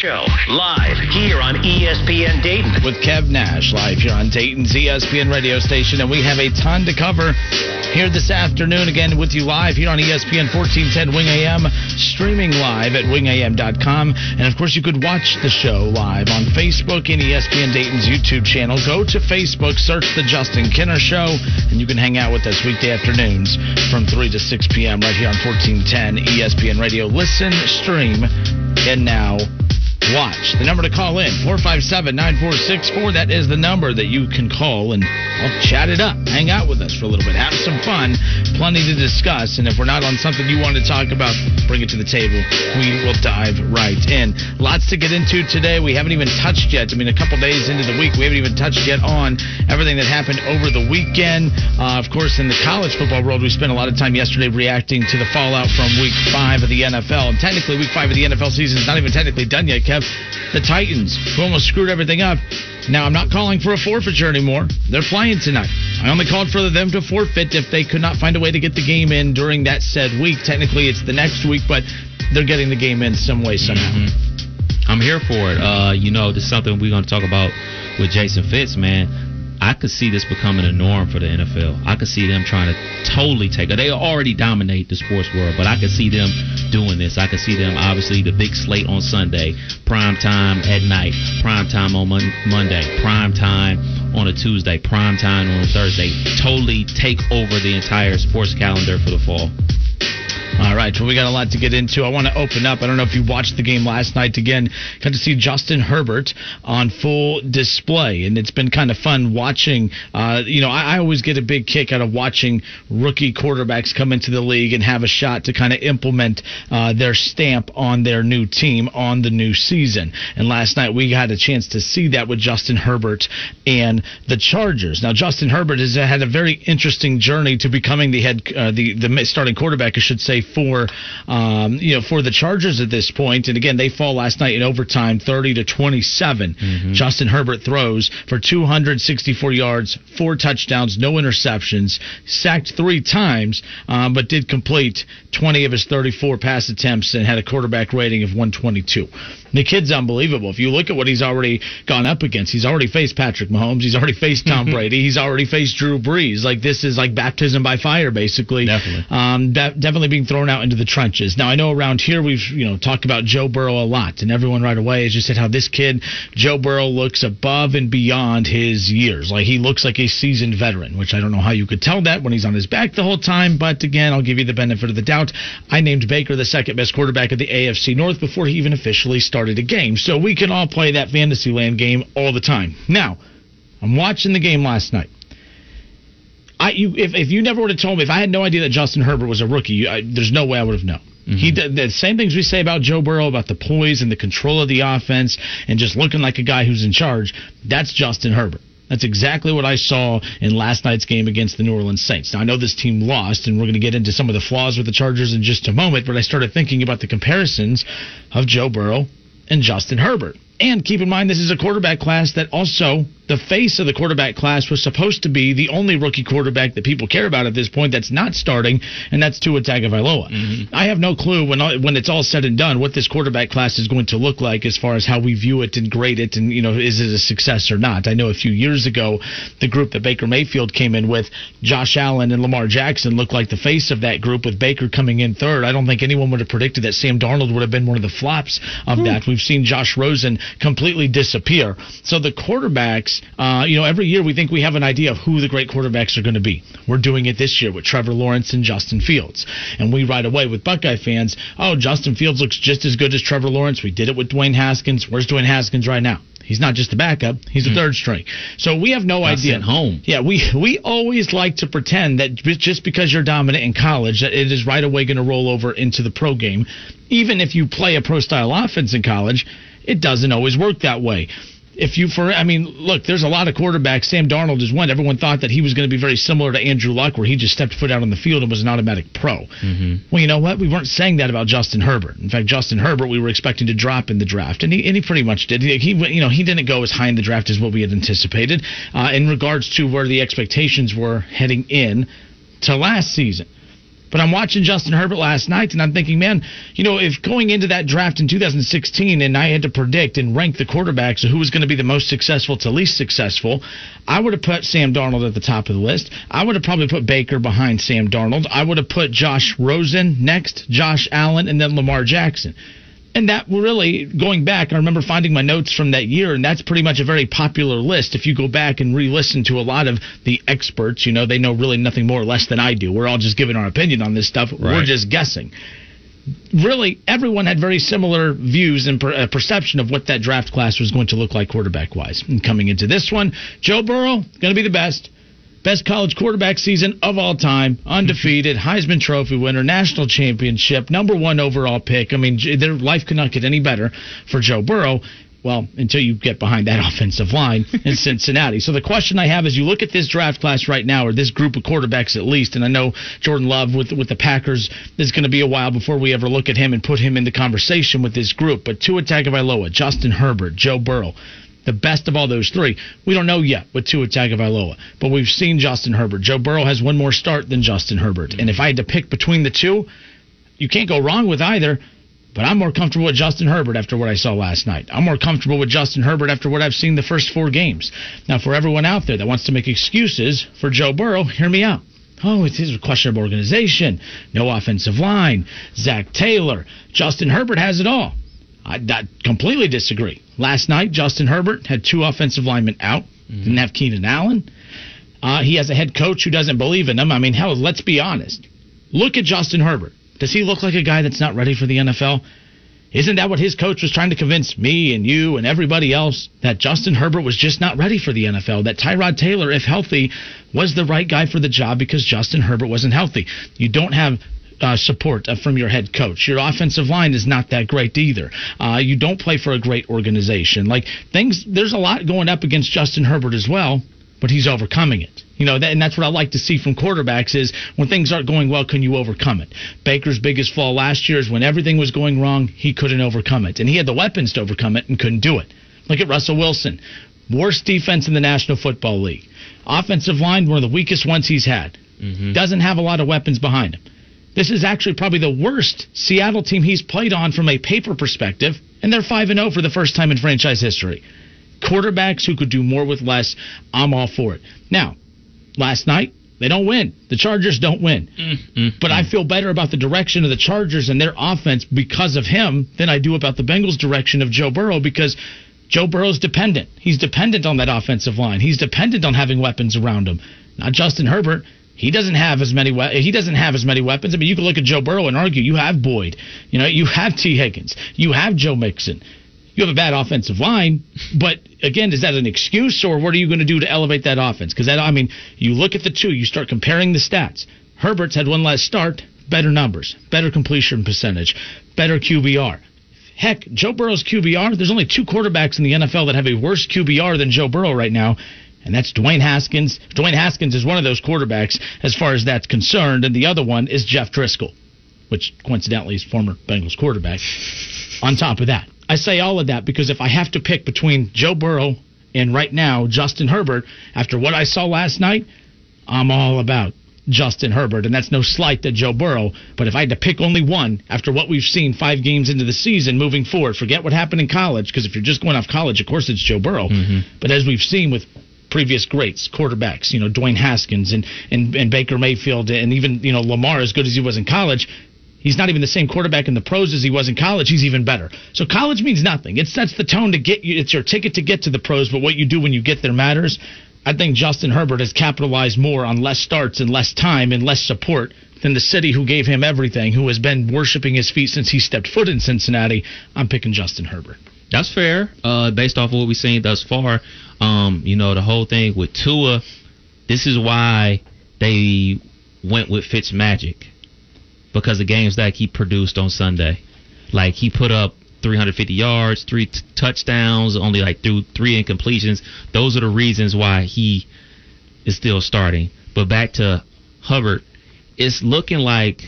Show live here on ESPN Dayton. with Kev Nash live here on Dayton's ESPN radio station, and we have a ton to cover here this afternoon. Again, with you live here on ESPN 1410 Wing AM, streaming live at wingam.com, and of course you could watch the show live on Facebook and ESPN Dayton's YouTube channel. Go to Facebook, search the Justin Kinner Show, and you can hang out with us weekday afternoons from 3 to 6 p.m. right here on 1410 ESPN Radio. Listen, stream, and now watch. The number to call in, 457-9464. That is the number that you can call and I'll chat it up. Hang out with us for a little bit. Have some fun. Plenty to discuss. And if we're not on something you want to talk about, bring it to the table. We will dive right in. Lots to get into today. We haven't even touched yet. I mean, a couple days into the week, we haven't even touched yet on everything that happened over the weekend. Uh, of course, in the college football world, we spent a lot of time yesterday reacting to the fallout from week five of the NFL. And technically, week five of the NFL season is not even technically done yet, Kev. The Titans, who almost screwed everything up. Now, I'm not calling for a forfeiture anymore. They're flying tonight. I only called for them to forfeit if they could not find a way to get the game in during that said week. Technically, it's the next week, but they're getting the game in some way, somehow. I'm here for it. Uh, you know, this is something we're going to talk about with Jason Fitz, man. I could see this becoming a norm for the NFL. I could see them trying to totally take. They already dominate the sports world, but I could see them doing this. I could see them, obviously, the big slate on Sunday, prime time at night, prime time on Mon- Monday, prime time on a Tuesday, prime time on a Thursday. Totally take over the entire sports calendar for the fall. All right, well, we got a lot to get into. I want to open up. I don't know if you watched the game last night. Again, got to see Justin Herbert on full display, and it's been kind of fun watching. Uh, you know, I, I always get a big kick out of watching rookie quarterbacks come into the league and have a shot to kind of implement uh, their stamp on their new team on the new season. And last night we had a chance to see that with Justin Herbert and the Chargers. Now, Justin Herbert has had a very interesting journey to becoming the head, uh, the the starting quarterback, I should say, for um, you know for the Chargers at this point. And again, they fall last night in overtime, thirty to twenty Justin Herbert throws for two hundred sixty four yards, four touchdowns, no interceptions, sacked three times, um, but did complete twenty of his thirty four pass attempts and had a quarterback rating of one twenty two. The kid's unbelievable. If you look at what he's already gone up against, he's already faced Patrick Mahomes. He's already faced Tom Brady. He's already faced Drew Brees. Like this is like baptism by fire, basically. Definitely. Um, de- definitely being thrown out into the trenches. Now I know around here we've you know talked about Joe Burrow a lot, and everyone right away has just said how this kid Joe Burrow looks above and beyond his years. Like he looks like a seasoned veteran, which I don't know how you could tell that when he's on his back the whole time. But again, I'll give you the benefit of the doubt. I named Baker the second best quarterback of the AFC North before he even officially started a game. So we can all play that Fantasyland game all the time. Now, I'm watching the game last night. I you if, if you never would have told me if I had no idea that Justin Herbert was a rookie, you, I, there's no way I would have known. Mm-hmm. He did the same things we say about Joe Burrow about the poise and the control of the offense and just looking like a guy who's in charge. That's Justin Herbert. That's exactly what I saw in last night's game against the New Orleans Saints. Now I know this team lost, and we're going to get into some of the flaws with the Chargers in just a moment. But I started thinking about the comparisons of Joe Burrow and Justin Herbert. And keep in mind, this is a quarterback class that also, the face of the quarterback class was supposed to be the only rookie quarterback that people care about at this point that's not starting, and that's Tua Tagovailoa. Mm-hmm. I have no clue when all, when it's all said and done what this quarterback class is going to look like as far as how we view it and grade it, and you know, is it a success or not? I know a few years ago, the group that Baker Mayfield came in with, Josh Allen and Lamar Jackson, looked like the face of that group with Baker coming in third. I don't think anyone would have predicted that Sam Darnold would have been one of the flops of hmm. that. We've seen Josh Rosen completely disappear. So the quarterbacks, uh, you know, every year we think we have an idea of who the great quarterbacks are going to be. We're doing it this year with Trevor Lawrence and Justin Fields. And we right away with Buckeye fans, oh, Justin Fields looks just as good as Trevor Lawrence. We did it with Dwayne Haskins. Where's Dwayne Haskins right now? He's not just a backup; he's a third string. So we have no Got idea. At home. Yeah, we we always like to pretend that just because you're dominant in college, that it is right away going to roll over into the pro game. Even if you play a pro style offense in college, It doesn't always work that way. If you for I mean, look, there's a lot of quarterbacks. Sam Darnold is one. Everyone thought that he was going to be very similar to Andrew Luck, where he just stepped foot out on the field and was an automatic pro. Mm-hmm. Well, you know what? We weren't saying that about Justin Herbert. In fact, Justin Herbert, we were expecting to drop in the draft, and he and he pretty much did. He, he you know he didn't go as high in the draft as what we had anticipated uh, in regards to where the expectations were heading in to last season. But I'm watching Justin Herbert last night, and I'm thinking, man, you know, if going into that draft in 2016 and I had to predict and rank the quarterbacks who was going to be the most successful to least successful, I would have put Sam Darnold at the top of the list. I would have probably put Baker behind Sam Darnold. I would have put Josh Rosen next, Josh Allen, and then Lamar Jackson. And that really, going back, I remember finding my notes from that year, and that's pretty much a very popular list. If you go back and re listen to a lot of the experts, you know, they know really nothing more or less than I do. We're all just giving our opinion on this stuff. We're just guessing. Really, everyone had very similar views and per, uh, perception of what that draft class was going to look like quarterback wise. And coming into this one, Joe Burrow, going to be the best. Best college quarterback season of all time, undefeated, Heisman Trophy winner, national championship, number one overall pick. I mean, their life could not get any better for Joe Burrow. Well, until you get behind that offensive line in Cincinnati. So the question I have is, you look at this draft class right now, or this group of quarterbacks at least, and I know Jordan Love with with the Packers is going to be a while before we ever look at him and put him in the conversation with this group. But Tua Tagovailoa, Justin Herbert, Joe Burrow the best of all those three. We don't know yet with Tua Tagovailoa, but we've seen Justin Herbert. Joe Burrow has one more start than Justin Herbert, and if I had to pick between the two, you can't go wrong with either. But I'm more comfortable with Justin Herbert after what I saw last night. I'm more comfortable with Justin Herbert after what I've seen the first four games. Now, for everyone out there that wants to make excuses for Joe Burrow, hear me out. Oh, it's his questionable organization, no offensive line, Zac Taylor, Justin Herbert has it all. I, I completely disagree. Last night, Justin Herbert had two offensive linemen out. Didn't have Keenan Allen. Uh, he has a head coach who doesn't believe in him. I mean, hell, let's be honest. Look at Justin Herbert. Does he look like a guy that's not ready for the NFL? Isn't that what his coach was trying to convince me and you and everybody else that Justin Herbert was just not ready for the NFL? That Tyrod Taylor, if healthy, was the right guy for the job because Justin Herbert wasn't healthy. You don't have uh, support uh, from your head coach. Your offensive line is not that great either. Uh, you don't play for a great organization. Like things, there's a lot going up against Justin Herbert as well, but he's overcoming it. You know, that, and that's what I like to see from quarterbacks is when things aren't going well, can you overcome it? Baker's biggest flaw last year is when everything was going wrong, he couldn't overcome it, and he had the weapons to overcome it and couldn't do it. Look at Russell Wilson, worst defense in the National Football League, offensive line one of the weakest ones he's had. Doesn't have a lot of weapons behind him. This is actually probably the worst Seattle team he's played on from a paper perspective, and they're 5 and 0 for the first time in franchise history. Quarterbacks who could do more with less, I'm all for it. Now, last night, they don't win. The Chargers don't win. Mm-hmm. But I feel better about the direction of the Chargers and their offense because of him than I do about the Bengals' direction of Joe Burrow because Joe Burrow's dependent. He's dependent on that offensive line. He's dependent on having weapons around him. Not Justin Herbert. He doesn't have as many. We- he doesn't have as many weapons. I mean, you can look at Joe Burrow and argue you have Boyd. You know, you have Tee Higgins. You have Joe Mixon. You have a bad offensive line, but again, is that an excuse or what are you going to do to elevate that offense? Because I mean, you look at the two, you start comparing the stats. Herbert's had one less start, better numbers, better completion percentage, better QBR. Heck, Joe Burrow's QBR, there's only two quarterbacks in the NFL that have a worse QBR than Joe Burrow right now, and that's Dwayne Haskins. Dwayne Haskins is one of those quarterbacks as far as that's concerned, and the other one is Jeff Driskel, which coincidentally is former Bengals quarterback. On top of that, I say all of that because if I have to pick between Joe Burrow and right now Justin Herbert, after what I saw last night, I'm all about Justin Herbert, and that's no slight to Joe Burrow. But if I had to pick only one after what we've seen five games into the season moving forward, forget what happened in college, because if you're just going off college, of course it's Joe Burrow. Mm-hmm. But as we've seen with previous greats, quarterbacks, you know, Dwayne Haskins and, and, and Baker Mayfield, and even, you know, Lamar, as good as he was in college, He's not even the same quarterback in the pros as he was in college. He's even better. So college means nothing. It sets the tone to get you. It's your ticket to get to the pros, but what you do when you get there matters. I think Justin Herbert has capitalized more on less starts and less time and less support than the city who gave him everything, who has been worshiping his feet since he stepped foot in Cincinnati. I'm picking Justin Herbert. That's fair. Uh, based off of what we've seen thus far, um, you know, the whole thing with Tua, this is why they went with Fitz Magic because the games that he produced on Sunday, like he put up 350 yards, three t- touchdowns, only like through three incompletions. Those are the reasons why he is still starting. But back to Hubbard, it's looking like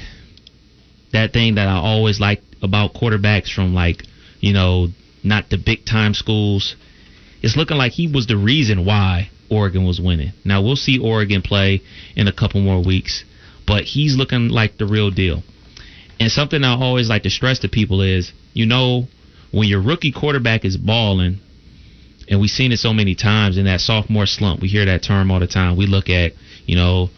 that thing that I always like about quarterbacks from like, you know, not the big time schools. It's looking like he was the reason why Oregon was winning. Now we'll see Oregon play in a couple more weeks, but he's looking like the real deal. And something I always like to stress to people is, you know, when your rookie quarterback is balling, and we've seen it so many times in that sophomore slump. We hear that term all the time. We look at, you know,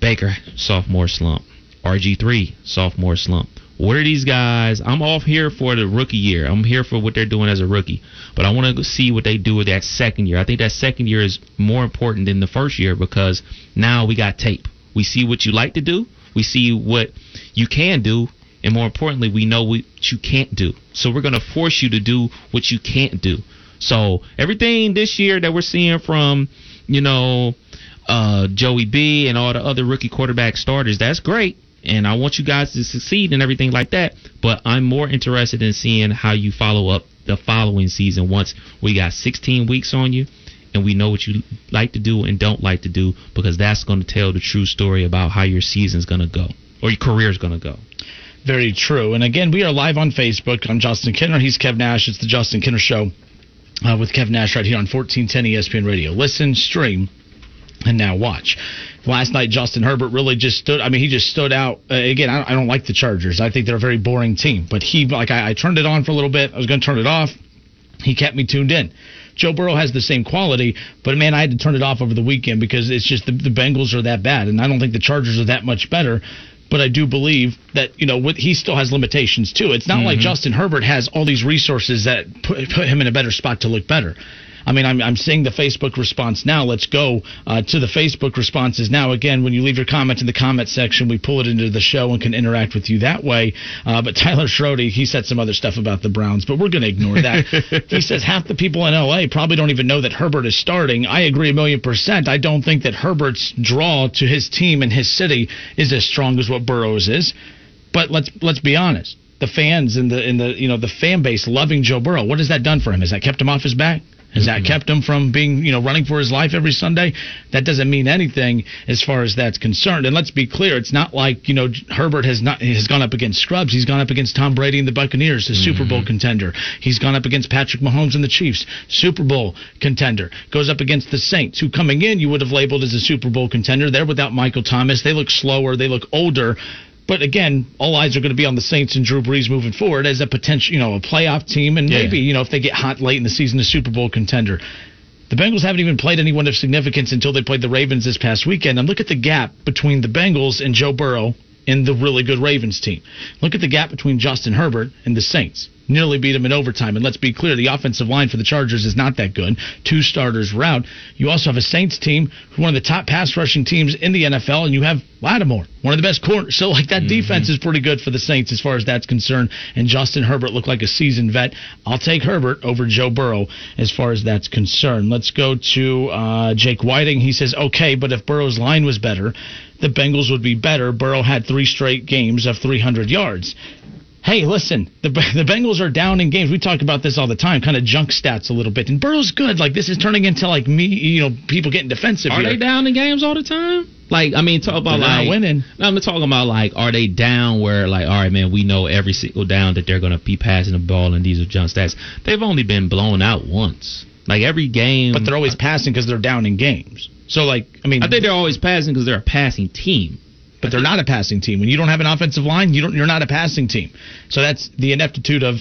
Baker sophomore slump, RG3 sophomore slump. What are these guys? I'm off here for the rookie year. I'm here for what they're doing as a rookie, but I want to see what they do with that second year. I think that second year is more important than the first year because now we got tape. We see what you like to do. We see what you can do, and more importantly, we know what you can't do. So we're going to force you to do what you can't do. So everything this year that we're seeing from, you know, uh, Joey B and all the other rookie quarterback starters, that's great. And I want you guys to succeed and everything like that. But I'm more interested in seeing how you follow up the following season once we got 16 weeks on you and we know what you like to do and don't like to do because that's going to tell the true story about how your season's going to go or your career's going to go. Very true. And again, we are live on Facebook. I'm Justin Kinner. He's Kev Nash. It's the Justin Kinner Show uh, with Kev Nash right here on 1410 ESPN Radio. Listen, stream, and now watch. Last night, Justin Herbert really just stood. I mean, he just stood out. Uh, again, I, I don't like the Chargers. I think they're a very boring team. But he, like, I, I turned it on for a little bit. I was going to turn it off. He kept me tuned in. Joe Burrow has the same quality, but man, I had to turn it off over the weekend because it's just the, the Bengals are that bad, and I don't think the Chargers are that much better but I do believe that you know with, he still has limitations too. It's not mm-hmm. like Justin Herbert has all these resources that put, put him in a better spot to look better. I mean, I'm, I'm seeing the Facebook response now. Let's go uh, to the Facebook responses now. Again, when you leave your comment in the comment section, we pull it into the show and can interact with you that way. Uh, but Tyler Schrody, he said some other stuff about the Browns, but we're going to ignore that. he says half the people in LA probably don't even know that Herbert is starting. I agree a million percent. I don't think that Herbert's draw to his team and his city is as strong as what Burrow's is. But let's let's be honest the fans and the in the you know the fan base loving Joe Burrow. What has that done for him? Has that kept him off his back? Has that mm-hmm. kept him from being, you know, running for his life every Sunday? That doesn't mean anything as far as that's concerned. And let's be clear, it's not like, you know, Herbert has not has gone up against scrubs. He's gone up against Tom Brady and the Buccaneers, the mm-hmm. Super Bowl contender. He's gone up against Patrick Mahomes and the Chiefs, Super Bowl contender. Goes up against the Saints, who coming in you would have labeled as a Super Bowl contender. They're without Michael Thomas. They look slower, they look older. But again, all eyes are going to be on the Saints and Drew Brees moving forward as a potential, you know, a playoff team, and yeah. maybe you know if they get hot late in the season, a Super Bowl contender. The Bengals haven't even played anyone of significance until they played the Ravens this past weekend. And look at the gap between the Bengals and Joe Burrow and the really good Ravens team. Look at the gap between Justin Herbert and the Saints nearly beat them in overtime. And let's be clear, the offensive line for the Chargers is not that good. Two starters were out. You also have a Saints team, one of the top pass rushing teams in the NFL, and you have Lattimore, one of the best corners. So, like, that mm-hmm. defense is pretty good for the Saints as far as that's concerned. And Justin Herbert looked like a seasoned vet. I'll take Herbert over Joe Burrow as far as that's concerned. Let's go to uh, Jake Whiting. He says, okay, but if Burrow's line was better, the Bengals would be better. Burrow had three straight games of 300 yards hey, listen, the the Bengals are down in games. We talk about this all the time, kind of junk stats a little bit. And Burrow's good. Like this is turning into like me, you know, people getting defensive. Are here. they down in games all the time? Like I mean, talk about they're like winning. I'm talking about like, are they down where like, all right, man, we know every single down that they're gonna be passing the ball, and these are junk stats. They've only been blown out once. Like every game, but they're always passing because they're down in games. So like, I mean, I think they're always passing because they're a passing team but they're not a passing team. When you don't have an offensive line, you don't. You're not a passing team. So that's the ineptitude of.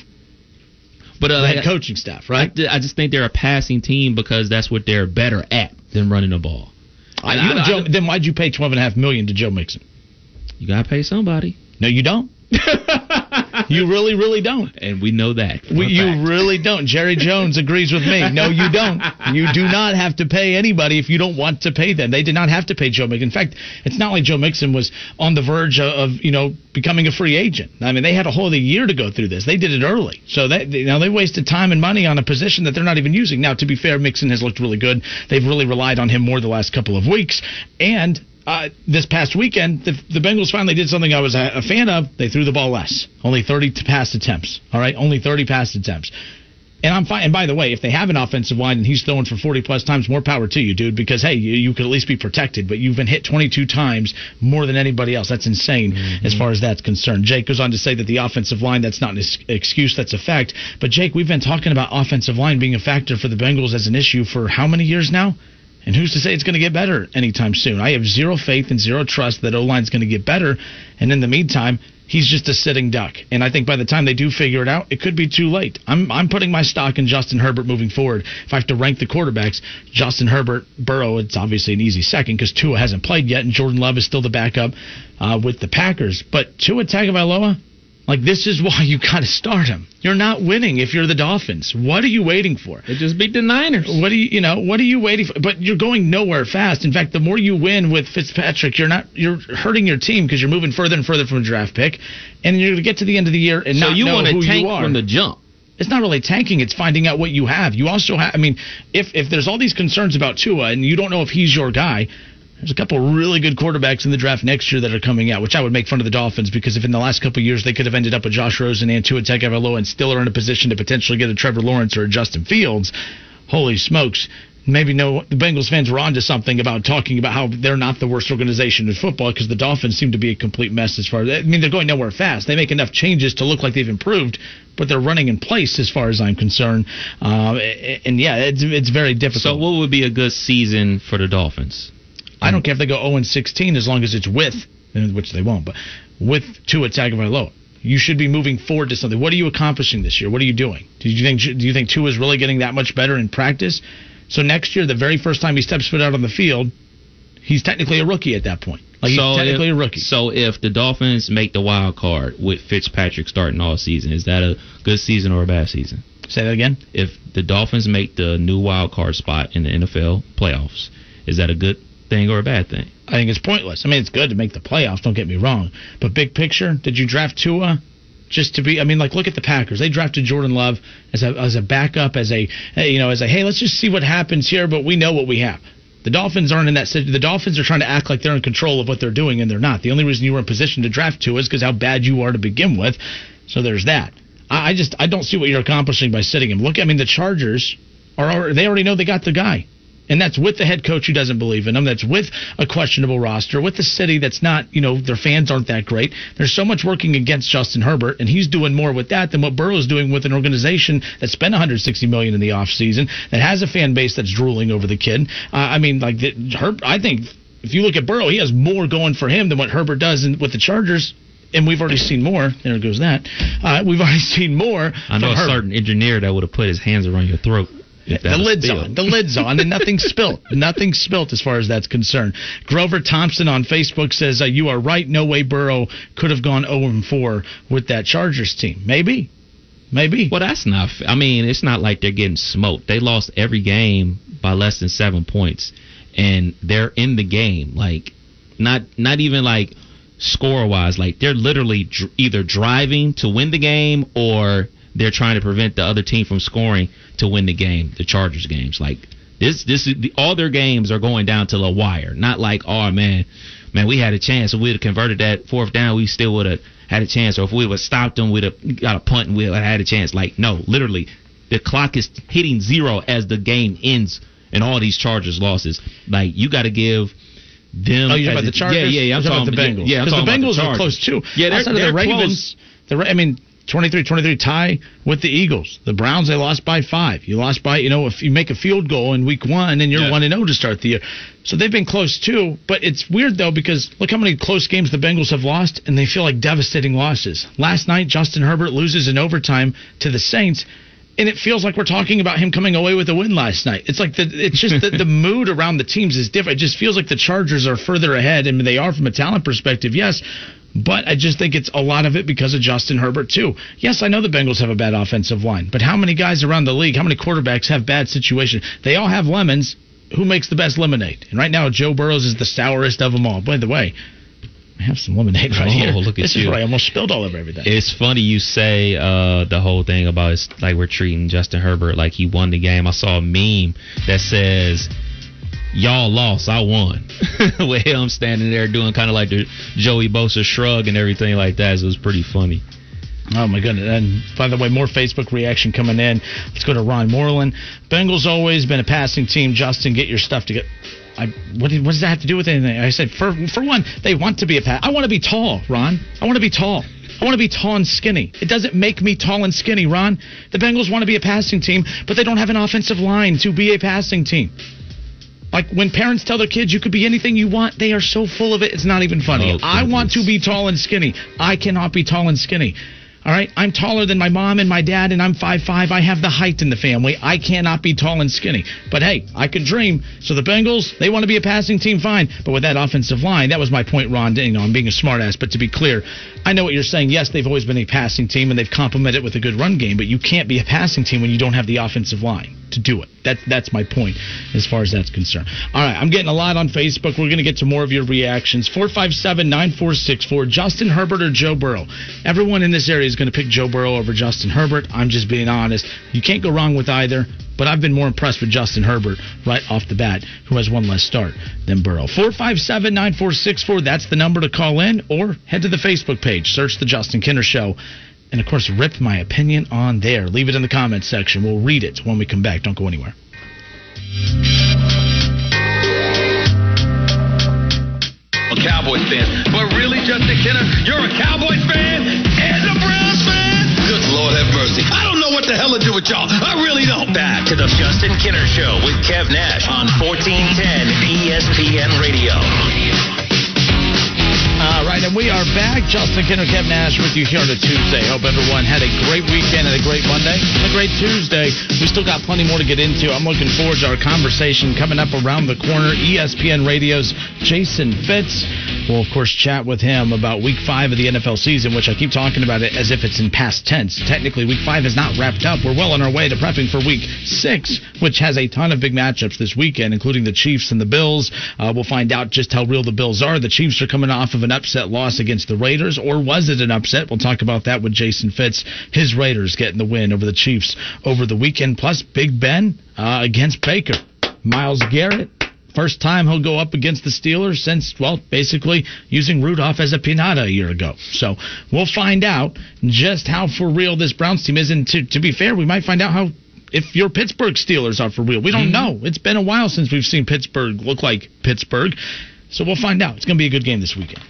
But uh, the head coaching staff, right? I, I, just think they're a passing team because that's what they're better at than running the ball. I, I, Joe, then why'd you pay twelve and a half million to Joe Mixon? You gotta pay somebody. No, you don't. you really, really don't. And we know that. We, you really don't. Jerry Jones agrees with me. No, you don't. You do not have to pay anybody if you don't want to pay them. They did not have to pay Joe Mixon. In fact, it's not like Joe Mixon was on the verge of, you know becoming a free agent. I mean, they had a whole other year to go through this. They did it early, so they you know they wasted time and money on a position that they're not even using. Now, to be fair, Mixon has looked really good. They've really relied on him more the last couple of weeks, and uh, this past weekend, the, the Bengals finally did something I was a, a fan of. They threw the ball less, only 30 t- pass attempts. All right, only 30 pass attempts. And I'm fine. And by the way, if they have an offensive line and he's throwing for 40 plus times, more power to you, dude. Because hey, you, you could at least be protected. But you've been hit 22 times more than anybody else. That's insane Mm-hmm. as far as that's concerned. Jake goes on to say that the offensive line that's not an ex- excuse, that's a fact. But Jake, we've been talking about offensive line being a factor for the Bengals as an issue for how many years now? And who's to say it's going to get better anytime soon? I have zero faith and zero trust that O line's going to get better. And in the meantime, he's just a sitting duck. And I think by the time they do figure it out, it could be too late. I'm I'm putting my stock in Justin Herbert moving forward. If I have to rank the quarterbacks, Justin Herbert, Burrow, it's obviously an easy second because Tua hasn't played yet, and Jordan Love is still the backup uh, with the Packers. But Tua Tagovailoa. Like this is why you got to start him. You're not winning if you're the Dolphins. What are you waiting for? They just beat the Niners. What do you, you know, what are you waiting for? But you're going nowhere fast. In fact, the more you win with Fitzpatrick, you're not, you're hurting your team because you're moving further and further from a draft pick, and you're going to get to the end of the year and So not you know want who you are. from the jump. it's not really tanking; it's finding out what you have. You also have, I mean, if if there's all these concerns about Tua and you don't know if he's your guy. There's a couple really good quarterbacks in the draft next year that are coming out, which I would make fun of the Dolphins because if in the last couple of years they could have ended up with Josh Rosen and Tua Tagovailoa and still are in a position to potentially get a Trevor Lawrence or a Justin Fields, holy smokes! Maybe no, the Bengals fans were onto something about talking about how they're not the worst organization in football because the Dolphins seem to be a complete mess as far as I mean they're going nowhere fast. They make enough changes to look like they've improved, but they're running in place as far as I'm concerned. Um, and yeah, it's it's very difficult. So what would be a good season for the Dolphins? I don't care if they go 0 and 16 as long as it's with, which they won't, but with two Tua Tagovailoa. You should be moving forward to something. What are you accomplishing this year? What are you doing? Do you think do you think Tua is really getting that much better in practice? So next year, the very first time he steps foot out on the field, he's technically a rookie at that point. Like he's so technically if, a rookie. So if the Dolphins make the wild card with Fitzpatrick starting all season, is that a good season or a bad season? Say that again. If the Dolphins make the new wild card spot in the NFL playoffs, is that a good thing or a bad thing? I think it's pointless. I mean, it's good to make the playoffs. Don't get me wrong, but big picture, did you draft Tua? Just to be, I mean, like look at the Packers. They drafted Jordan Love as a as a backup, as a you know, as a hey, let's just see what happens here. But we know what we have. The Dolphins aren't in that. The Dolphins are trying to act like they're in control of what they're doing, and they're not. The only reason you were in position to draft Tua is because how bad you are to begin with. So there's that. I, I just I don't see what you're accomplishing by sitting him. Look, I mean, the Chargers are- they already know they got the guy. And that's with the head coach who doesn't believe in them. That's with a questionable roster, with the city that's not, you know, their fans aren't that great. There's so much working against Justin Herbert, and he's doing more with that than what Burrow's doing with an organization that spent 160 million in the offseason, that has a fan base that's drooling over the kid. Uh, I mean, like the, Herb, I think if you look at Burrow, he has more going for him than what Herbert does in, with the Chargers. And we've already seen more. There goes that. Uh, we've already seen more. I know a Herbert. certain engineer that would have put his hands around your throat. The lid's on. The lid's on, and nothing's spilt. Nothing's spilt as far as that's concerned. Grover Thompson on Facebook says, uh, You are right. No way Burrow could have gone 0 4 with that Chargers team. Maybe. Maybe. Well, that's not. I mean, it's not like they're getting smoked. They lost every game by less than seven points, and they're in the game. Like, not not even like score wise. Like they're literally dr- either driving to win the game or they're trying to prevent the other team from scoring to win the game. The Chargers games. Like this this is the, all their games are going down to the wire. Not like oh man, man we had a chance. If we'd have converted that fourth down, we still would have had a chance. Or if we would have stopped them, we'd have got a punt and we'd have had a chance. Like no, literally the clock is hitting zero as the game ends. And all these Chargers losses, like you got to give them. Oh, you're talking about the Chargers? Yeah, yeah, yeah. I'm You're talking about the Bengals. Yeah, I'm Because the Bengals are Chargers. close too. Yeah, they're, Outside they're the Ravens. close. The, I mean, 23-23 tie with the Eagles. The Browns they lost by five. You lost by you know if you make a field goal in week one and you're Yeah. one and zero to start the year. So they've been close too. But it's weird though because look how many close games the Bengals have lost and they feel like devastating losses. Last night Justin Herbert loses in overtime to the Saints. And it feels like we're talking about him coming away with a win last night. It's like the, it's just the, the mood around the teams is different. It just feels like the Chargers are further ahead, and they are from a talent perspective, yes. But I just think it's a lot of it because of Justin Herbert too. Yes, I know the Bengals have a bad offensive line, but how many guys around the league, how many quarterbacks have bad situations? They all have lemons. Who makes the best lemonade? And right now, Joe Burrows is the sourest of them all. By the way, I have some lemonade right Oh, here. look at this you. is I almost spilled all over everything. It's funny you say uh, the whole thing about it's like we're treating Justin Herbert like he won the game. I saw a meme that says y'all lost, I won. With him standing there doing kind of like the Joey Bosa shrug and everything like that. So it was pretty funny. Oh my goodness! And by the way, more Facebook reaction coming in. Let's go to Ron Moreland. Bengals always been a passing team. Justin, get your stuff together. I, what, what does that have to do with anything? I said, for for one, they want to be a pass. I want to be tall, Ron. I want to be tall. I want to be tall and skinny. It doesn't make me tall and skinny, Ron. The Bengals want to be a passing team, but they don't have an offensive line to be a passing team. Like when parents tell their kids you could be anything you want, they are so full of it. It's not even funny. Oh, I want to be tall and skinny. I cannot be tall and skinny. All right, I'm taller than my mom and my dad, and I'm 5'5". I have the height in the family. I cannot be tall and skinny. But hey, I can dream. So the Bengals, they want to be a passing team, fine. But with that offensive line, that was my point, Ron. You know, I'm being a smartass. But to be clear, I know what you're saying. Yes, they've always been a passing team, and they've complemented it with a good run game. But you can't be a passing team when you don't have the offensive line to do it. That, that's my point as far as that's concerned. All right, I'm getting a lot on Facebook. We're going to get to more of your reactions. 457 9464. Justin Herbert or Joe Burrow? Everyone in this area is going to pick Joe Burrow over Justin Herbert. I'm just being honest. You can't go wrong with either. But I've been more impressed with Justin Herbert right off the bat, who has one less start than Burrow. 457 9464. That's the number to call in, or head to the Facebook page. Search The Justin Kinner Show. And of course, rip my opinion on there. Leave it in the comments section. We'll read it when we come back. Don't go anywhere. a Cowboys fan. But really, Justin Kinner, you're a Cowboys fan and a Browns fan? Good Lord have mercy. I don't know what the hell to do with y'all. I really don't. Back to the Justin Kinner Show with Kev Nash on 1410 ESPN Radio. All right, and we are back. Justin Kinner, Kev Nash with you here on a Tuesday. Hope everyone had a great weekend and a great Monday a great Tuesday. We still got plenty more to get into. I'm looking forward to our conversation coming up around the corner. ESPN Radio's Jason Fitz. We'll, of course, chat with him about week five of the NFL season, which I keep talking about it as if it's in past tense. Technically, week five is not wrapped up. We're well on our way to prepping for week six, which has a ton of big matchups this weekend, including the Chiefs and the Bills. Uh, we'll find out just how real the Bills are. The Chiefs are coming off of an upset loss against the Raiders, or was it an upset? We'll talk about that with Jason Fitz. His Raiders getting the win over the Chiefs over the weekend, plus Big Ben uh, against Baker. Myles Garrett First time he'll go up against the Steelers since, well, basically using Rudolph as a pinata a year ago. So we'll find out just how for real this Browns team is. And to, to be fair, we might find out how if your Pittsburgh Steelers are for real. We don't know. It's been a while since we've seen Pittsburgh look like Pittsburgh. So we'll find out. It's going to be a good game this weekend.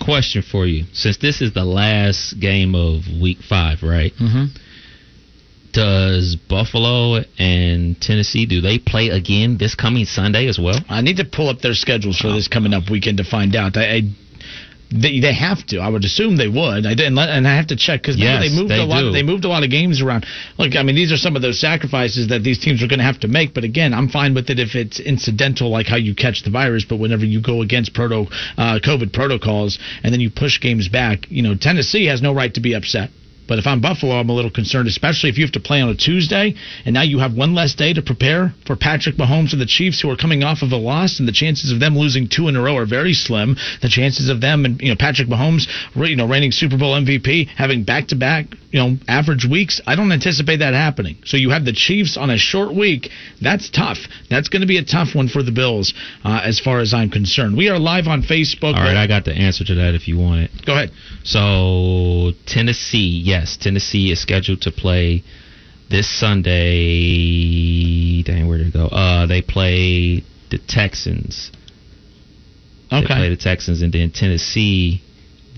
Question for you: Since this is the last game of Week Five, right? Mm-hmm. Does Buffalo and Tennessee do they play again this coming Sunday as well? I need to pull up their schedules for this coming up weekend to find out. I, I they, they have to. I would assume they would. I didn't, let, and I have to check because Yes, they moved they a lot. do. They moved a lot of games around. Look, I mean, these are some of those sacrifices that these teams are going to have to make. But again, I'm fine with it if it's incidental, like how you catch the virus. But whenever you go against proto uh, COVID protocols and then you push games back, you know, Tennessee has no right to be upset. But if I'm Buffalo, I'm a little concerned, especially if you have to play on a Tuesday and now you have one less day to prepare for Patrick Mahomes and the Chiefs, who are coming off of a loss, and the chances of them losing two in a row are very slim. The chances of them and you know Patrick Mahomes, you know, reigning Super Bowl MVP, having back-to-back you know average weeks, I don't anticipate that happening. So you have the Chiefs on a short week. That's tough. That's going to be a tough one for the Bills, uh, as far as I'm concerned. We are live on Facebook. All right, I got the answer to that if you want it. Go ahead. So Tennessee, yes, Tennessee is scheduled to play this Sunday. Dang, where did it go? Uh, they play the Texans. They play the Texans, and then Tennessee,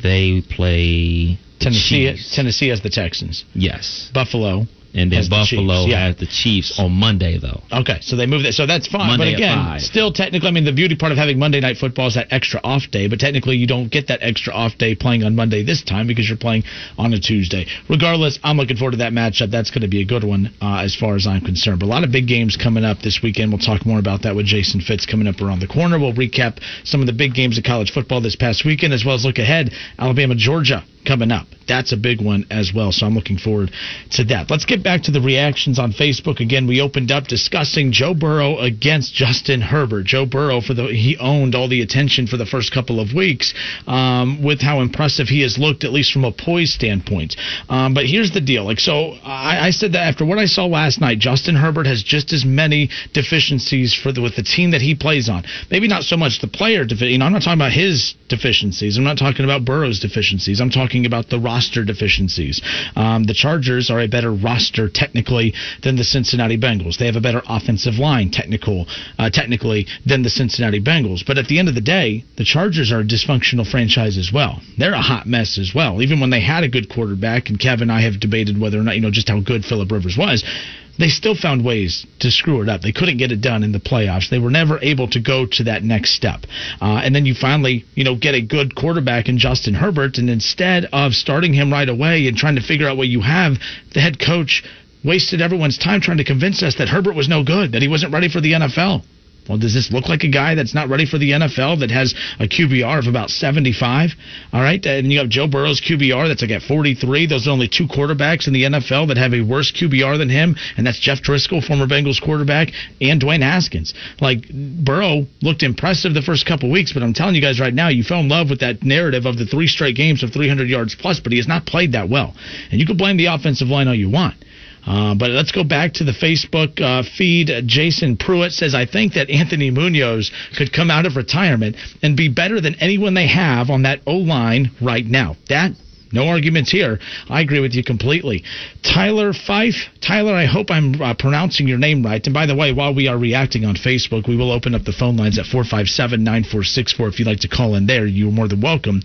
they play the Tennessee. Chiefs. Tennessee has the Texans. Yes, Buffalo. And then Has the Buffalo yeah. has the Chiefs on Monday though. Okay, so they move that. So that's fine. Monday but at again, five. still technically, I mean, the beauty part of having Monday Night Football is that extra off day. But technically, you don't get that extra off day playing on Monday this time because you're playing on a Tuesday. Regardless, I'm looking forward to that matchup. That's going to be a good one uh, as far as I'm concerned. But a lot of big games coming up this weekend. We'll talk more about that with Jason Fitz coming up around the corner. We'll recap some of the big games of college football this past weekend as well as look ahead. Alabama, Georgia coming up. That's a big one as well. So I'm looking forward to that. Let's get back to the reactions on Facebook. Again, we opened up discussing Joe Burrow against Justin Herbert. Joe Burrow for the he owned all the attention for the first couple of weeks um, with how impressive he has looked, at least from a poise standpoint. Um, but here's the deal. Like so, I, I said that after what I saw last night, Justin Herbert has just as many deficiencies for the with the team that he plays on. Maybe not so much the player. Defi- you know, I'm not talking about his deficiencies. I'm not talking about Burrow's deficiencies. I'm talking about the roster deficiencies. Um, the Chargers are a better roster technically than the Cincinnati Bengals. They have a better offensive line technical, uh, technically than the Cincinnati Bengals. But at the end of the day, the Chargers are a dysfunctional franchise as well. They're a hot mess as well. Even when they had a good quarterback, and Kevin and I have debated whether or not you know just how good Philip Rivers was they still found ways to screw it up. They couldn't get it done in the playoffs. They were never able to go to that next step. Uh, and then you finally, you know, get a good quarterback in Justin Herbert, and instead of starting him right away and trying to figure out what you have, the head coach wasted everyone's time trying to convince us that Herbert was no good, that he wasn't ready for the NFL. Well, does this look like a guy that's not ready for the NFL that has a QBR of about 75? All right. And you have Joe Burrow's QBR that's like at 43. Those are only two quarterbacks in the NFL that have a worse QBR than him, and that's Jeff Driskel, former Bengals quarterback, and Dwayne Haskins. Like, Burrow looked impressive the first couple weeks, but I'm telling you guys right now, you fell in love with that narrative of the three straight games of 300 yards plus, but he has not played that well. And you can blame the offensive line all you want. Uh, but let's go back to the Facebook uh, feed. Jason Pruitt says, I think that Anthony Munoz could come out of retirement and be better than anyone they have on that O line right now. That no arguments here. I agree with you completely. Tyler Fife. Tyler, I hope I'm uh, pronouncing your name right. And by the way, while we are reacting on Facebook, we will open up the phone lines at 457 9464. If you'd like to call in there, you're more than welcome.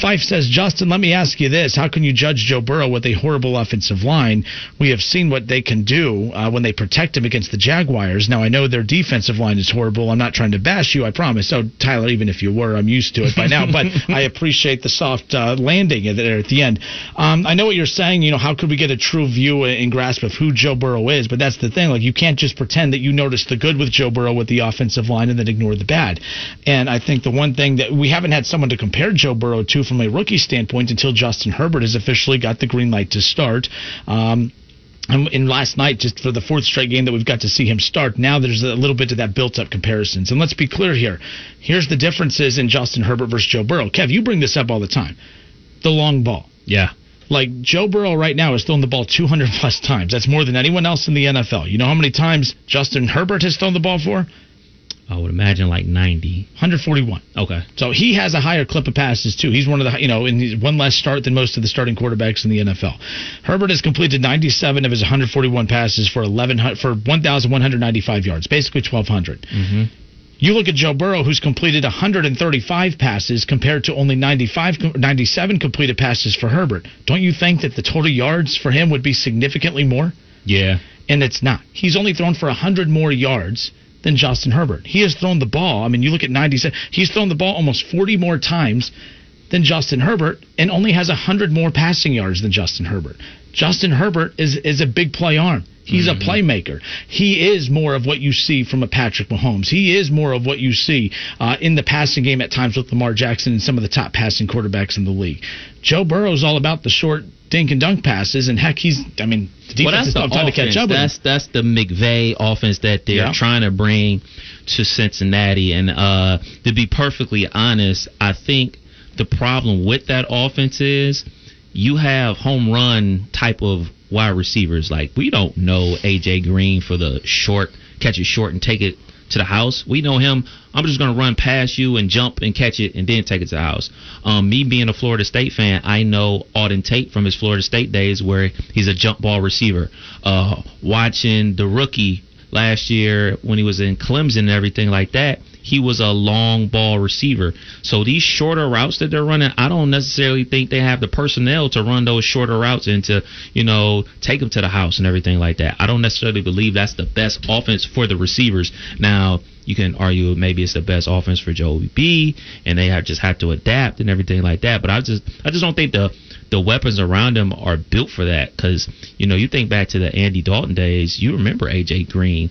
Fife says, Justin, let me ask you this. How can you judge Joe Burrow with a horrible offensive line? We have seen what they can do uh, when they protect him against the Jaguars. Now, I know their defensive line is horrible. I'm not trying to bash you, I promise. So, Tyler, even if you were, I'm used to it by now. But I appreciate the soft uh, landing there at the end. Um, I know what you're saying. You know, how could we get a true view and grasp of who Joe Burrow is? But that's the thing. Like, you can't just pretend that you noticed the good with Joe Burrow with the offensive line and then ignore the bad. And I think the one thing that we haven't had someone to compare Joe Burrow to from a rookie standpoint until Justin Herbert has officially got the green light to start. Um, and last night, just for the fourth straight game that we've got to see him start, now there's a little bit of that built up comparisons. And let's be clear here. Here's the differences in Justin Herbert versus Joe Burrow. Kev, you bring this up all the time. The long ball. Yeah. Like Joe Burrow right now has thrown the ball 200 plus times. That's more than anyone else in the NFL. You know how many times Justin Herbert has thrown the ball for? I would imagine like 90. 141. Okay. So he has a higher clip of passes too. He's one of the you know, in one less start than most of the starting quarterbacks in the NFL. Herbert has completed 97 of his 141 passes for 11 for 1,195 yards, basically 1,200. Mm-hmm. You look at Joe Burrow, who's completed 135 passes compared to only 95, 97 completed passes for Herbert. Don't you think that the total yards for him would be significantly more? Yeah. And it's not. He's only thrown for 100 more yards than Justin Herbert. He has thrown the ball. I mean, you look at 97. He's thrown the ball almost 40 more times than Justin Herbert and only has 100 more passing yards than Justin Herbert. Justin Herbert is is a big play arm. He's Mm-hmm. a playmaker. He is more of what you see from a Patrick Mahomes. He is more of what you see uh, in the passing game at times with Lamar Jackson and some of the top passing quarterbacks in the league. Joe Burrow's all about the short dink and dunk passes, and heck, he's. I mean, the defense Well, that's is the tough time to catch up with. That's that's the McVay offense that they're Yeah. trying to bring to Cincinnati. And uh, to be perfectly honest, I think the problem with that offense is you have home run type of wide receivers. Like we don't know AJ Green for the short catch it short and take it to the house. We know him. I'm just going to run past you and jump and catch it and then take it to the house. Um, me being a Florida State fan, I know Auden Tate from his Florida State days where he's a jump ball receiver. Uh, watching the rookie last year when he was in Clemson and everything like that, he was a long ball receiver. So these shorter routes that they're running, I don't necessarily think they have the personnel to run those shorter routes and to, you know, take them to the house and everything like that. I don't necessarily believe that's the best offense for the receivers. Now, you can argue maybe it's the best offense for Joe B, and they have just have to adapt and everything like that. But I just, I just don't think the the weapons around him are built for that. Because you know, you think back to the Andy Dalton days. You remember AJ Green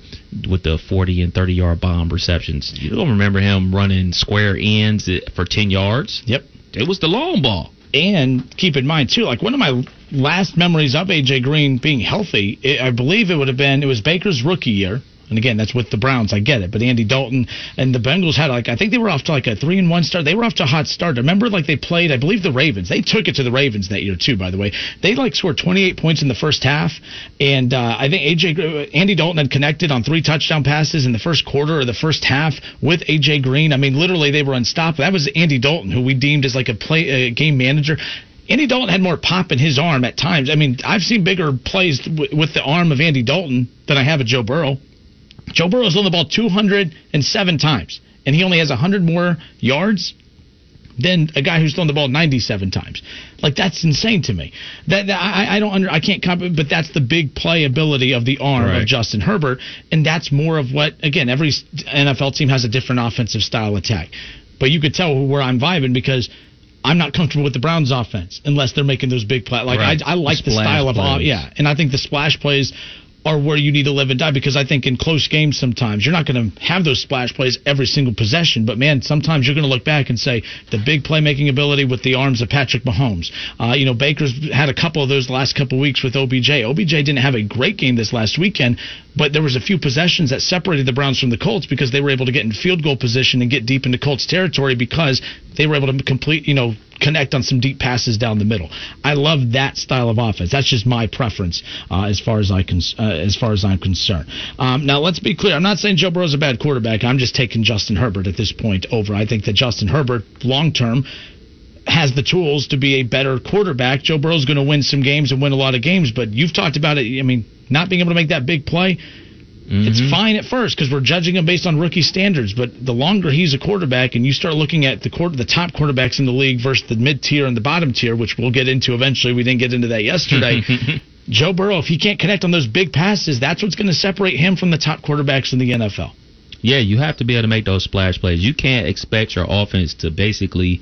with the 40 and 30 yard bomb receptions. You don't remember him running square ends for 10 yards. Yep. It was the long ball. And keep in mind too, like one of my last memories of AJ Green being healthy, it, I believe it would have been it was Baker's rookie year. And again, that's with the Browns. I get it. But Andy Dalton and the Bengals had like I think they were off to like a three and one start. They were off to a hot start. Remember, like they played, I believe the Ravens. They took it to the Ravens that year too. By the way, they like scored 28 points in the first half, and uh, I think AJ Andy Dalton had connected on three touchdown passes in the first quarter or the first half with AJ Green. I mean, literally they were unstoppable. That was Andy Dalton, who we deemed as like a play a game manager. Andy Dalton had more pop in his arm at times. I mean, I've seen bigger plays with the arm of Andy Dalton than I have of Joe Burrow. Joe Burrow's thrown the ball 207 times, and he only has 100 more yards than a guy who's thrown the ball 97 times. Like that's insane to me. That, that I, I don't under I can't comp- but that's the big playability of the arm Right. of Justin Herbert, and that's more of what again every NFL team has a different offensive style attack. But you could tell where I'm vibing because. I'm not comfortable with the Browns' offense unless they're making those big plays. Like Right. I, I like The the, style of uh, plays. yeah, and I think the splash plays are where you need to live and die because I think in close games sometimes you're not going to have those splash plays every single possession, but man, sometimes you're going to look back and say the big playmaking ability with the arms of Patrick Mahomes. Uh, you know, Baker's had a couple of those last couple of weeks with OBJ. OBJ didn't have a great game this last weekend, but there was a few possessions that separated the Browns from the Colts because they were able to get in field goal position and get deep into Colts territory because they were able to complete, you know, connect on some deep passes down the middle. I love that style of offense. That's just my preference uh, as far as I can, uh, as far as I'm concerned. Um, now let's be clear. I'm not saying Joe Burrow's a bad quarterback. I'm just taking Justin Herbert at this point over. I think that Justin Herbert long term has the tools to be a better quarterback. Joe Burrow's going to win some games and win a lot of games, but you've talked about it. I mean, not being able to make that big play. It's mm-hmm. fine at first because we're judging him based on rookie standards. But the longer he's a quarterback, and you start looking at the quarter, the top quarterbacks in the league versus the mid tier and the bottom tier, which we'll get into eventually. We didn't get into that yesterday. Joe Burrow, if he can't connect on those big passes, that's what's going to separate him from the top quarterbacks in the NFL. Yeah, you have to be able to make those splash plays. You can't expect your offense to basically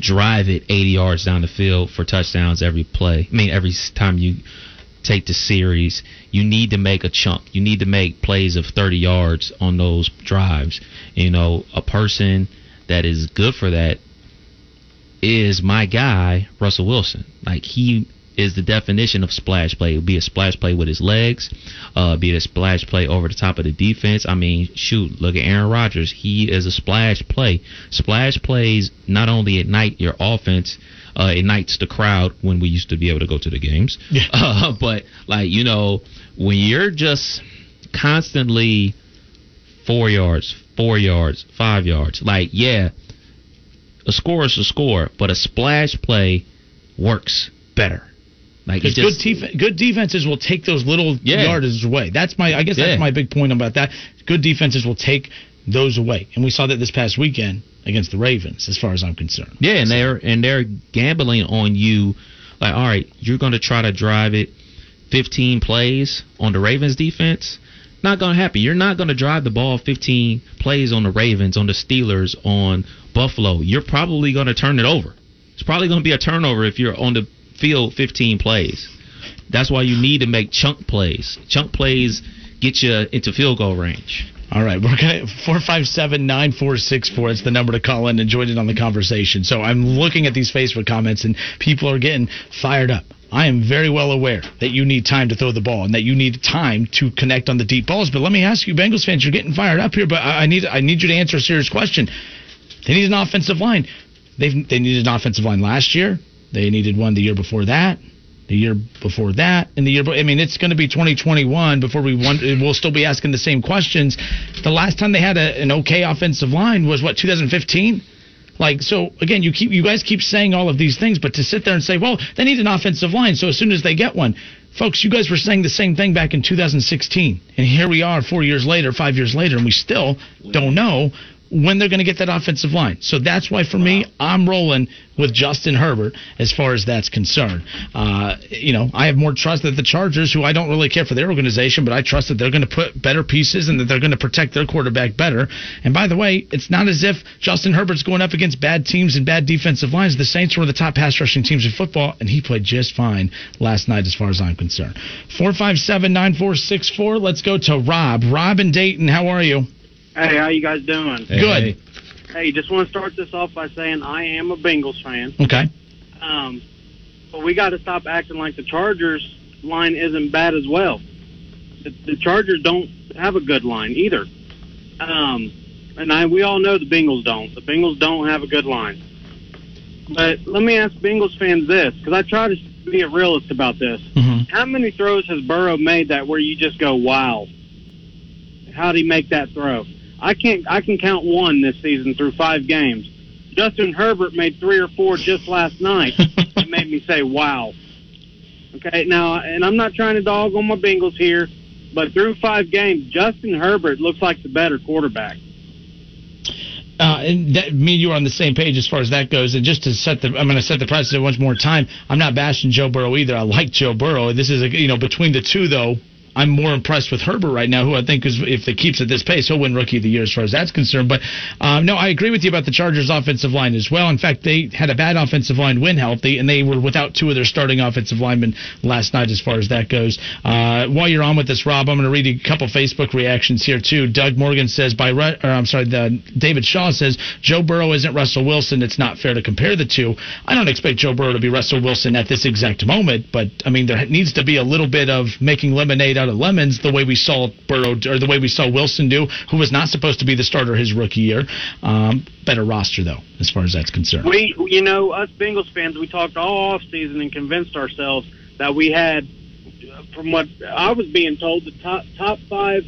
drive it 80 yards down the field for touchdowns every play. I mean, every time you take the series, you need to make a chunk. You need to make plays of 30 yards on those drives. You know, a person that is good for that is my guy, Russell Wilson. Like he is the definition of splash play. It would be a splash play with his legs, uh, be it a splash play over the top of the defense. I mean, shoot, look at Aaron Rodgers. He is a splash play. Splash plays not only ignite your offense, uh, ignites the crowd when we used to be able to go to the games, uh, but like you know, when you're just constantly four yards, four yards, five yards, like yeah, a score is a score, but a splash play works better. Like Because just good, def- good defenses will take those little Yeah. yardages away. That's my, I guess Yeah. that's my big point about that. Good defenses will take those away, and we saw that this past weekend against the Ravens, as far as I'm concerned. yeah, and they're and they're gambling on you. Like, all right, you're going to try to drive it 15 plays on the Ravens defense. Not going to happen. You're not going to drive the ball 15 plays on the Ravens, on the Steelers, on Buffalo. You're probably going to turn it over. It's probably going to be a turnover if you're on the field 15 plays. That's why you need to make chunk plays. Chunk plays get you into field goal range. All right, we're gonna four five seven nine four six four. It's the number to call in and join in on the conversation. So I'm looking at these Facebook comments and people are getting fired up. I am very well aware that you need time to throw the ball and that you need time to connect on the deep balls. But let me ask you, Bengals fans, you're getting fired up here. But I need I need you to answer a serious question. They need an offensive line. They they needed an offensive line last year. They needed one the year before that, the year before that, and the year. I mean, it's going to be 2021 before we want. We'll still be asking the same questions. The last time they had a, an okay offensive line was what 2015. Like so, again, you keep you guys keep saying all of these things, but to sit there and say, well, they need an offensive line, so as soon as they get one, folks, you guys were saying the same thing back in 2016, and here we are, four years later, five years later, and we still don't know when they're going to get that offensive line. So that's why, for me, I'm rolling with Justin Herbert as far as that's concerned. Uh, you know, I have more trust that the Chargers, who I don't really care for their organization, but I trust that they're going to put better pieces and that they're going to protect their quarterback better. And by the way, it's not as if Justin Herbert's going up against bad teams and bad defensive lines. The Saints were the top pass rushing teams in football, and he played just fine last night, as far as I'm concerned. 457 9464. Let's go to Rob. Rob in Dayton, how are you? Hey, how you guys doing? Good. Hey, just want to start this off by saying I am a Bengals fan. Okay. Um, but we got to stop acting like the Chargers line isn't bad as well. The, the Chargers don't have a good line either. Um, and I, we all know the Bengals don't. The Bengals don't have a good line. But let me ask Bengals fans this, because I try to be a realist about this. Mhm. How many throws has Burrow made that where you just go, "Wow, how did he make that throw?" I can't. I can count one this season through five games. Justin Herbert made three or four just last night. it made me say, "Wow." Okay, now, and I'm not trying to dog on my Bengals here, but through five games, Justin Herbert looks like the better quarterback. Uh, and that, me and you are on the same page as far as that goes. And just to set the, I'm going to set the precedent once more time. I'm not bashing Joe Burrow either. I like Joe Burrow. This is a, you know, between the two though, I'm more impressed with Herbert right now, who I think is, if it keeps at this pace, he'll win Rookie of the Year as far as that's concerned. But um, no, I agree with you about the Chargers' offensive line as well. In fact, they had a bad offensive line when healthy, and they were without two of their starting offensive linemen last night as far as that goes. Uh, while you're on with this, Rob, I'm going to read a couple Facebook reactions here too. Doug Morgan says by, Ru- or I'm sorry, the, David Shaw says Joe Burrow isn't Russell Wilson. It's not fair to compare the two. I don't expect Joe Burrow to be Russell Wilson at this exact moment, but I mean there needs to be a little bit of making lemonade out of lemons, the way we saw Burrow or the way we saw Wilson do, who was not supposed to be the starter his rookie year. Um, better roster though, as far as that's concerned. We, you know, us Bengals fans, we talked all off season and convinced ourselves that we had, from what I was being told, the top top five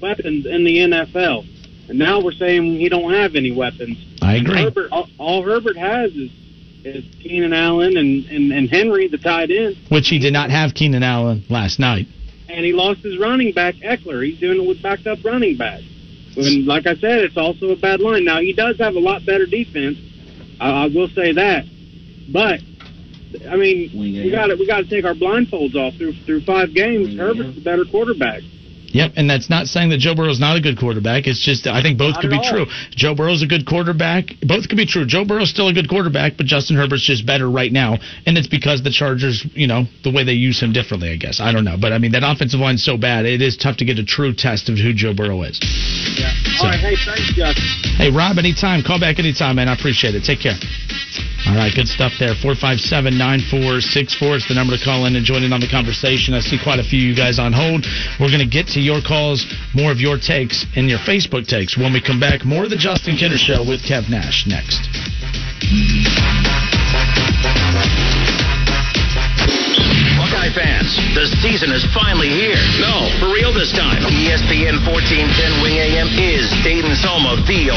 weapons in the NFL, and now we're saying he don't have any weapons. I agree. Herbert, all, all Herbert has is is Keenan Allen and, and and Henry, the tight end, Which he did not have Keenan Allen last night. And he lost his running back Ekeler. He's doing it with backed up running back. And like I said, it's also a bad line. Now he does have a lot better defense. I, I will say that, but I mean, we got to we got to take our blindfolds off through through five games. Herbert's the better quarterback. Yep, and that's not saying that Joe Burrow's not a good quarterback. It's just I think both Not could be all. true. Joe Burrow's a good quarterback. Both could be true. Joe Burrow's still a good quarterback, but Justin Herbert's just better right now, and it's because the Chargers, you know, the way they use him differently. I guess I don't know, but I mean that offensive line's so bad, it is tough to get a true test of who Joe Burrow is. Yeah. All right. Hey, thanks, Justin. Hey, Rob, anytime. Call back anytime, man. I appreciate it. Take care. All right, good stuff there. 457 9464 is the number to call in and join in on the conversation. I see quite a few of you guys on hold. We're going to get to your calls, more of your takes, and your Facebook takes. When we come back, more of the Justin Kinner Show with Kev Nash next. Buckeye fans, the season is finally here. No, for real this time. ESPN 1410 Wing AM is Dayton's home of the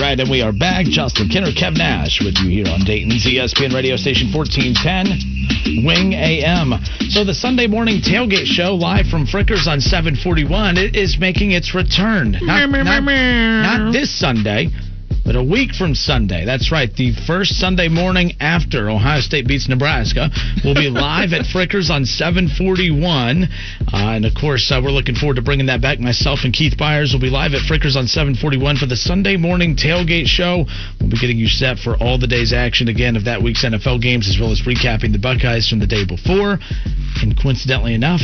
Right, and we are back. Justin Kinner, Kev Nash with you here on Dayton's ESPN radio station 1410 Wing AM. So the Sunday morning tailgate show live from Frickers on 741 it is making its return. Not, not- not this Sunday, but a week from Sunday. That's right. The first Sunday morning after Ohio State beats Nebraska will be live at Frickers on 741. Uh, and of course, uh, we're looking forward to bringing that back. Myself and Keith Byers will be live at Frickers on 741 for the Sunday morning tailgate show. We'll be getting you set for all the day's action again of that week's NFL games, as well as recapping the Buckeyes from the day before. And coincidentally enough,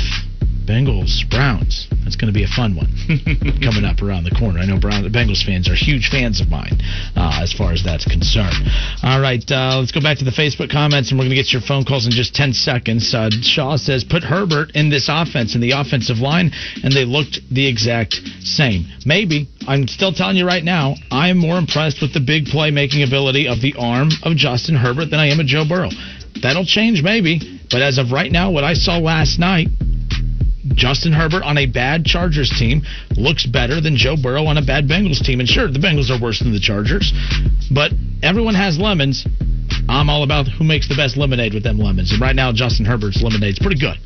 Bengals, Browns. That's going to be a fun one coming up around the corner. I know Brown, Bengals fans are huge fans of mine uh, as far as that's concerned. All right, uh, let's go back to the Facebook comments, and we're going to get your phone calls in just 10 seconds. Uh, Shaw says, put Herbert in this offense, in the offensive line, and they looked the exact same. Maybe. I'm still telling you right now, I am more impressed with the big playmaking ability of the arm of Justin Herbert than I am of Joe Burrow. That'll change maybe, but as of right now, what I saw last night, Justin Herbert on a bad Chargers team looks better than Joe Burrow on a bad Bengals team. And sure, the Bengals are worse than the Chargers, but everyone has lemons. I'm all about who makes the best lemonade with them lemons. And right now, Justin Herbert's lemonade's pretty good.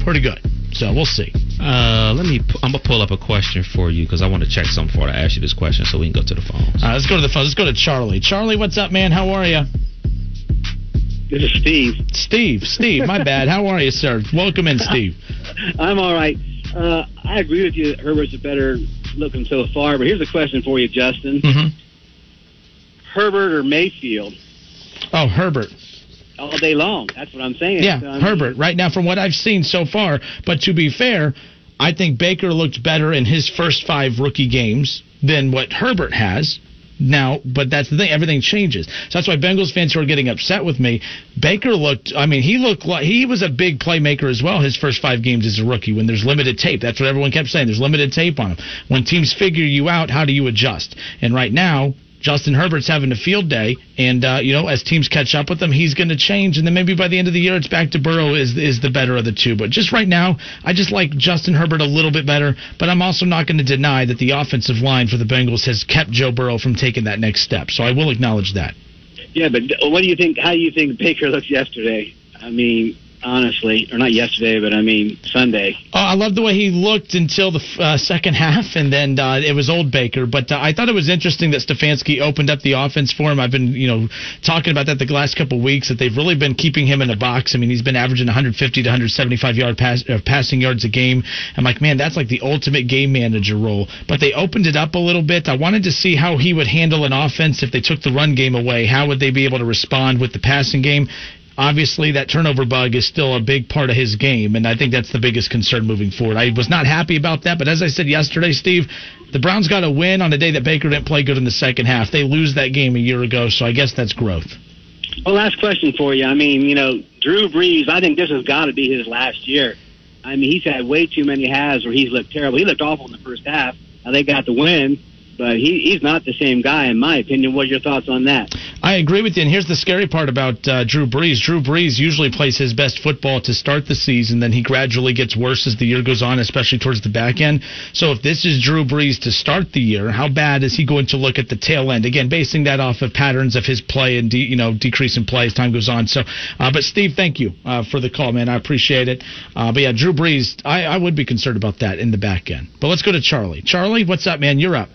Pretty good. So we'll see. Uh, let me. I'm gonna pull up a question for you because I want to check something before I ask you this question, so we can go to the phones. All right, let's go to the phone. Let's go to Charlie. Charlie, what's up, man? How are you? This is Steve. Steve. Steve, my bad. How are you, sir? Welcome in, Steve. I'm all right. Uh, I agree with you that Herbert's a better looking so far, but here's a question for you, Justin. hmm Herbert or Mayfield Oh, Herbert. all day long. That's what I'm saying. Yeah, Um, Herbert. Right now, from what I've seen so far, but to be fair, I think Baker looked better in his first five rookie games than what Herbert has. Now, but that's the thing. Everything changes. So that's why Bengals fans who are getting upset with me. Baker looked. I mean, he looked like he was a big playmaker as well. His first five games as a rookie, when there's limited tape. That's what everyone kept saying. There's limited tape on him. When teams figure you out, how do you adjust? And right now, Justin Herbert's having a field day, and uh, you know as teams catch up with him, he's going to change, and then maybe by the end of the year, it's back to Burrow is is the better of the two. But just right now, I just like Justin Herbert a little bit better. But I'm also not going to deny that the offensive line for the Bengals has kept Joe Burrow from taking that next step. So I will acknowledge that. Yeah, but what do you think? How do you think Baker looked yesterday? I mean, honestly, or not yesterday, but I mean Sunday. Oh, I love the way he looked until the uh, second half, and then uh, it was old Baker. But uh, I thought it was interesting that Stefanski opened up the offense for him. I've been, you know, talking about that the last couple weeks that they've really been keeping him in a box. I mean, he's been averaging 150 to 175 yard pass, uh, passing yards a game. I'm like, man, that's like the ultimate game manager role. But they opened it up a little bit. I wanted to see how he would handle an offense if they took the run game away. How would they be able to respond with the passing game? Obviously that turnover bug is still a big part of his game, and I think that's the biggest concern moving forward. I was not happy about that, but as I said yesterday, Steve, the Browns got a win on the day that Baker didn't play good in the second half. They lose that game a year ago, so I guess that's growth. Well, last question for you. I mean, you know, Drew Brees, I think this has got to be his last year. I mean, he's had way too many halves where he's looked terrible. He looked awful in the first half. Now they got the win but he, he's not the same guy, in my opinion. What are your thoughts on that? I agree with you. And here's the scary part about uh, Drew Brees. Drew Brees usually plays his best football to start the season, then he gradually gets worse as the year goes on, especially towards the back end. So if this is Drew Brees to start the year, how bad is he going to look at the tail end? Again, basing that off of patterns of his play and de- you know decrease in play as time goes on. So, uh, but Steve, thank you uh, for the call, man. I appreciate it. Uh, but yeah, Drew Brees, I, I would be concerned about that in the back end. But let's go to Charlie. Charlie, what's up, man? You're up.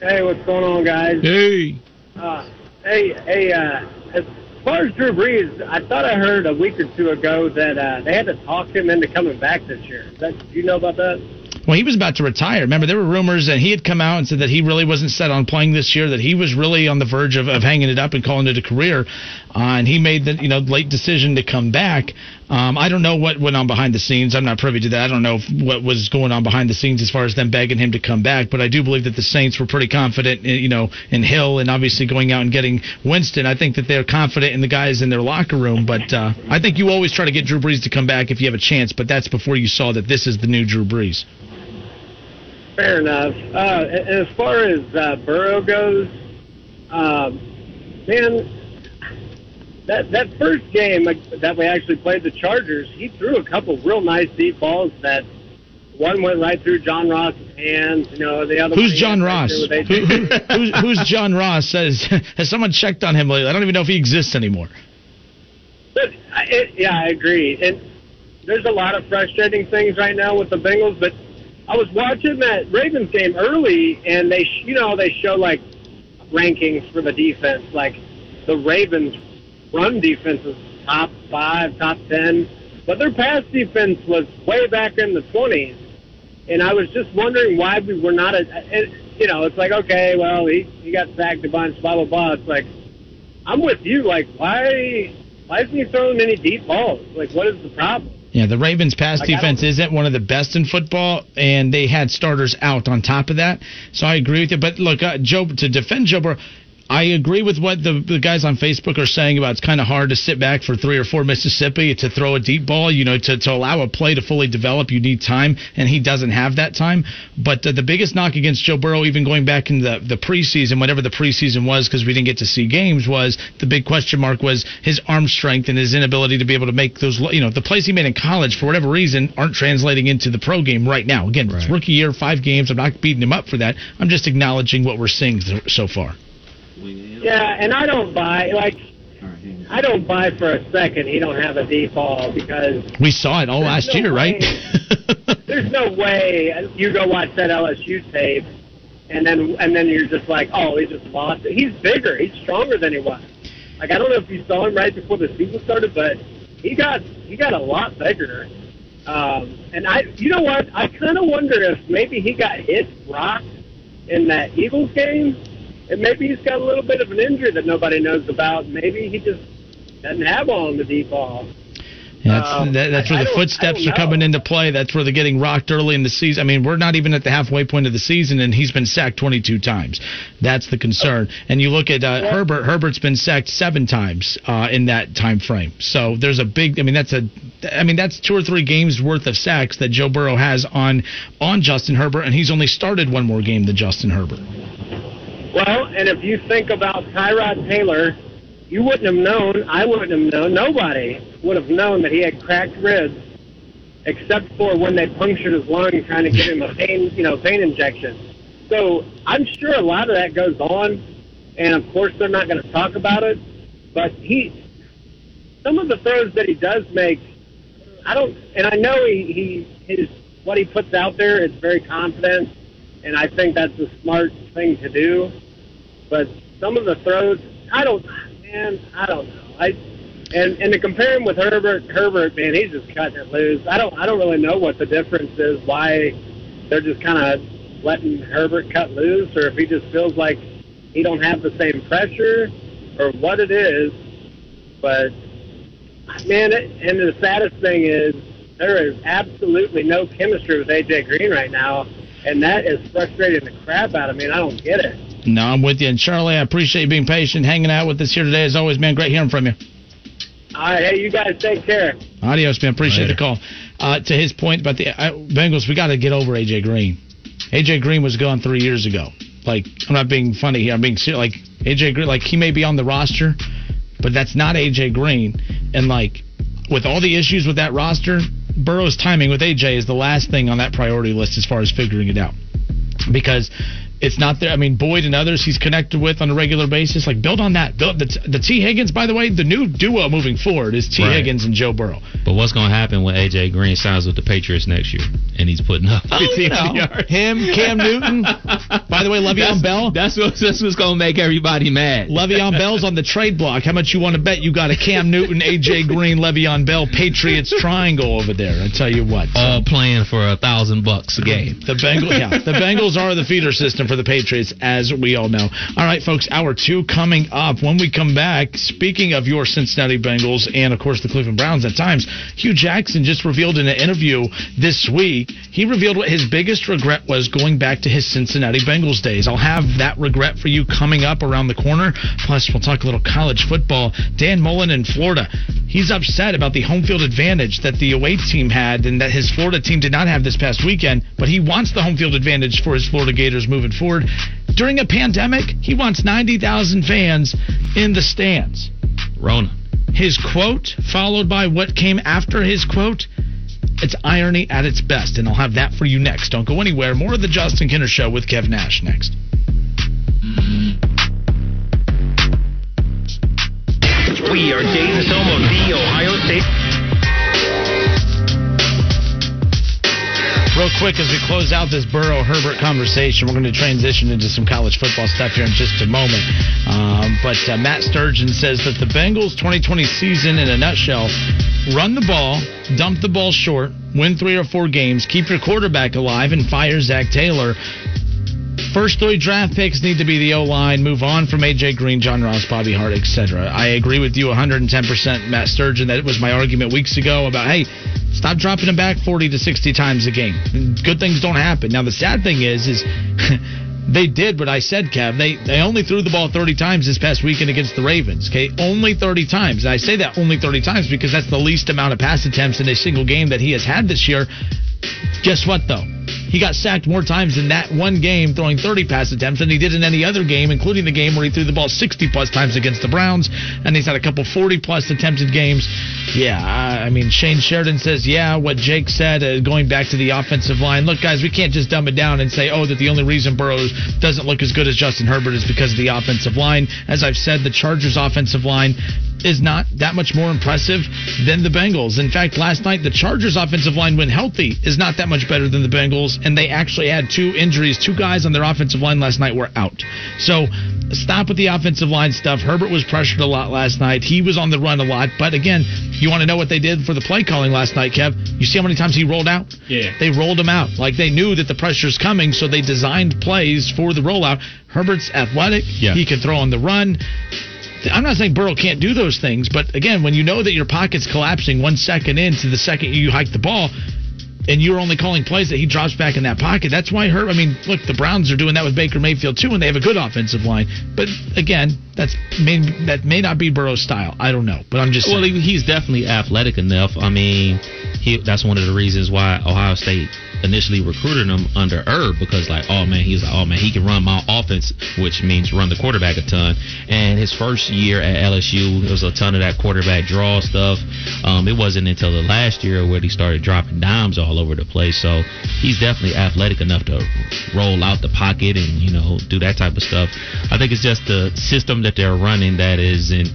Hey, what's going on, guys? Hey. Uh, hey, hey. Uh, as far as Drew Brees, I thought I heard a week or two ago that uh, they had to talk him into coming back this year. That, do you know about that? Well, he was about to retire. Remember, there were rumors that he had come out and said that he really wasn't set on playing this year, that he was really on the verge of, of hanging it up and calling it a career. Uh, and he made the you know late decision to come back. Um, I don't know what went on behind the scenes. I'm not privy to that. I don't know what was going on behind the scenes as far as them begging him to come back. But I do believe that the Saints were pretty confident, in, you know, in Hill and obviously going out and getting Winston. I think that they're confident in the guys in their locker room. But uh, I think you always try to get Drew Brees to come back if you have a chance. But that's before you saw that this is the new Drew Brees. Fair enough. Uh, as far as uh, Burrow goes, uh, man, that that first game that we actually played the Chargers, he threw a couple real nice deep balls that one went right through John Ross's hands. You know, the other who's John Ross? Right Who, who, who's, who's John Ross? Says has someone checked on him lately? I don't even know if he exists anymore. But it, yeah, I agree. And there's a lot of frustrating things right now with the Bengals, but I was watching that Ravens game early, and they, you know, they show like rankings for the defense. Like the Ravens' run defense is top five, top ten, but their pass defense was way back in the twenties. And I was just wondering why we were not. A, it, you know, it's like okay, well, he he got sacked a bunch, blah blah blah. It's like I'm with you. Like why why isn't he throwing any deep balls? Like what is the problem? Yeah, the Ravens' pass defense isn't one of the best in football, and they had starters out on top of that. So I agree with you. But look, uh, Joe, to defend Joe Burrow, I agree with what the, the guys on Facebook are saying about it's kind of hard to sit back for three or four Mississippi to throw a deep ball. You know, to, to allow a play to fully develop, you need time, and he doesn't have that time. But uh, the biggest knock against Joe Burrow, even going back in the, the preseason, whatever the preseason was, because we didn't get to see games, was the big question mark was his arm strength and his inability to be able to make those, you know, the plays he made in college, for whatever reason, aren't translating into the pro game right now. Again, right. it's rookie year, five games. I'm not beating him up for that. I'm just acknowledging what we're seeing so far. Yeah, and I don't buy like I don't buy for a second he don't have a deep ball because we saw it all last no year, way, right? there's no way you go watch that LSU tape and then and then you're just like, oh, he just lost it. He's bigger, he's stronger than he was. Like I don't know if you saw him right before the season started, but he got he got a lot bigger. Um, and I, you know what? I kind of wonder if maybe he got hit rocked in that Eagles game and maybe he's got a little bit of an injury that nobody knows about. Maybe he just doesn't have all the deep ball. That's Um, that, that's where I the don't- footsteps are coming into play. That's where they're getting rocked early in the season. I mean, we're not even at the halfway point of the season, and he's been sacked 22 times. That's the concern. And you look at uh, Herbert. Herbert's been sacked seven times uh, in that time frame. So there's a big. I mean, that's a. I mean, that's two or three games worth of sacks that Joe Burrow has on on Justin Herbert, and he's only started one more game than Justin Herbert. Well, and if you think about Tyrod Taylor, you wouldn't have known. I wouldn't have known. Nobody would have known that he had cracked ribs, except for when they punctured his lung trying to give him a pain, you know, pain injection. So I'm sure a lot of that goes on, and of course they're not going to talk about it. But he, some of the throws that he does make, I don't, and I know he, he his what he puts out there is very confident, and I think that's a smart thing to do. But some of the throws, I don't, man, I don't know. I and and to compare him with Herbert, Herbert, man, he's just cutting it loose. I don't, I don't really know what the difference is. Why they're just kind of letting Herbert cut loose, or if he just feels like he don't have the same pressure, or what it is. But man, it, and the saddest thing is there is absolutely no chemistry with AJ Green right now, and that is frustrating the crap out of me. And I don't get it. No, I'm with you. And Charlie, I appreciate you being patient, hanging out with us here today. As always, man, great hearing from you. All right, hey, you guys take care. Adios, man. Appreciate Later. the call. Uh, to his point about the uh, Bengals, we got to get over AJ Green. AJ Green was gone three years ago. Like I'm not being funny here. I'm being serious. Like AJ Green, like he may be on the roster, but that's not AJ Green. And like with all the issues with that roster, Burrow's timing with AJ is the last thing on that priority list as far as figuring it out. Because it's not there. I mean, Boyd and others he's connected with on a regular basis. Like build on that. Build the, the Tee Higgins. By the way, the new duo moving forward is Tee Right. Higgins and Joe Burrow. But what's going to happen when AJ Green signs with the Patriots next year and he's putting up 15 no. yards? Him, Cam Newton. By the way, Le'Veon that's, Bell. That's what, that's what's going to make everybody mad. Le'Veon Bell's on the trade block. How much you want to bet you got a Cam Newton, AJ Green, Le'Veon Bell Patriots triangle over there? I tell you what. All playing for a thousand bucks a game. The Bengals, yeah, the Bengals are the feeder system for the Patriots, as we all know. All right, folks, hour two coming up. When we come back, speaking of your Cincinnati Bengals and of course the Cleveland Browns at times, Hue Jackson just revealed in an interview this week. He revealed what his biggest regret was going back to his Cincinnati Bengals days. I'll have that regret for you coming up around the corner. Plus, we'll talk a little college football. Dan Mullen in Florida, he's upset about the home field advantage that the away team had and that his Florida team did not have this past weekend, but he wants the home field advantage for his Florida Gators moving forward. During a pandemic, he wants 90,000 fans in the stands. Rona. His quote, followed by what came after his quote, it's irony at its best, and I'll have that for you next. Don't go anywhere. More of the Justin Kinner Show with Kev Nash next. We are Dayton's home of the Ohio State. Real quick, as we close out this Burrow Herbert conversation, we're going to transition into some college football stuff here in just a moment. Um, but uh, Matt Sturgeon says that the Bengals' 2020 season, in a nutshell, run the ball, dump the ball short, win three or four games, keep your quarterback alive, and fire Zac Taylor. First three draft picks need to be the O line. Move on from AJ Green, John Ross, Bobby Hart, etc. I agree with you 110%, Matt Sturgeon. That was my argument weeks ago about hey, stop dropping them back 40 to 60 times a game. Good things don't happen. Now the sad thing is, is they did what I said, Kev. They they only threw the ball 30 times this past weekend against the Ravens. Okay, only 30 times. And I say that only 30 times because that's the least amount of pass attempts in a single game that he has had this year. Guess what, though? He got sacked more times in that one game throwing 30 pass attempts than he did in any other game, including the game where he threw the ball 60 plus times against the Browns, and he's had a couple 40 plus attempted games. Yeah, I I mean, Shane Sheridan says, yeah, what Jake said, uh, going back to the offensive line. Look, guys, we can't just dumb it down and say, oh, that the only reason Burrows doesn't look as good as Justin Herbert is because of the offensive line. As I've said, the Chargers' offensive line is not that much more impressive than the Bengals. In fact, last night, the Chargers' offensive line, when healthy, is not that much better than the Bengals, and they actually had two injuries. Two guys on their offensive line last night were out. So stop with the offensive line stuff. Herbert was pressured a lot last night. He was on the run a lot. But again, you want to know what they did for the play calling last night, Kev? You see how many times he rolled out? Yeah. They rolled him out. Like they knew that the pressure's coming, so they designed plays for the rollout. Herbert's athletic. Yeah. He can throw on the run. I'm not saying Burrow can't do those things, but again, when you know that your pocket's collapsing one second into the second you hike the ball, and you're only calling plays that he drops back in that pocket, that's why Herb. I mean, look, the Browns are doing that with Baker Mayfield too, and they have a good offensive line. But again, that's may, that may not be Burrow's style. I don't know, but I'm just Well, saying. he's definitely athletic enough. I mean, he, that's one of the reasons why Ohio State initially recruited him under Herb because, like, oh man, he's like, oh man, he can run my offense, which means run the quarterback a ton. And his first year at LSU, there was a ton of that quarterback draw stuff. Um, it wasn't until the last year where he started dropping dimes all over the place. So he's definitely athletic enough to roll out the pocket and you know do that type of stuff. I think it's just the system that they're running that isn't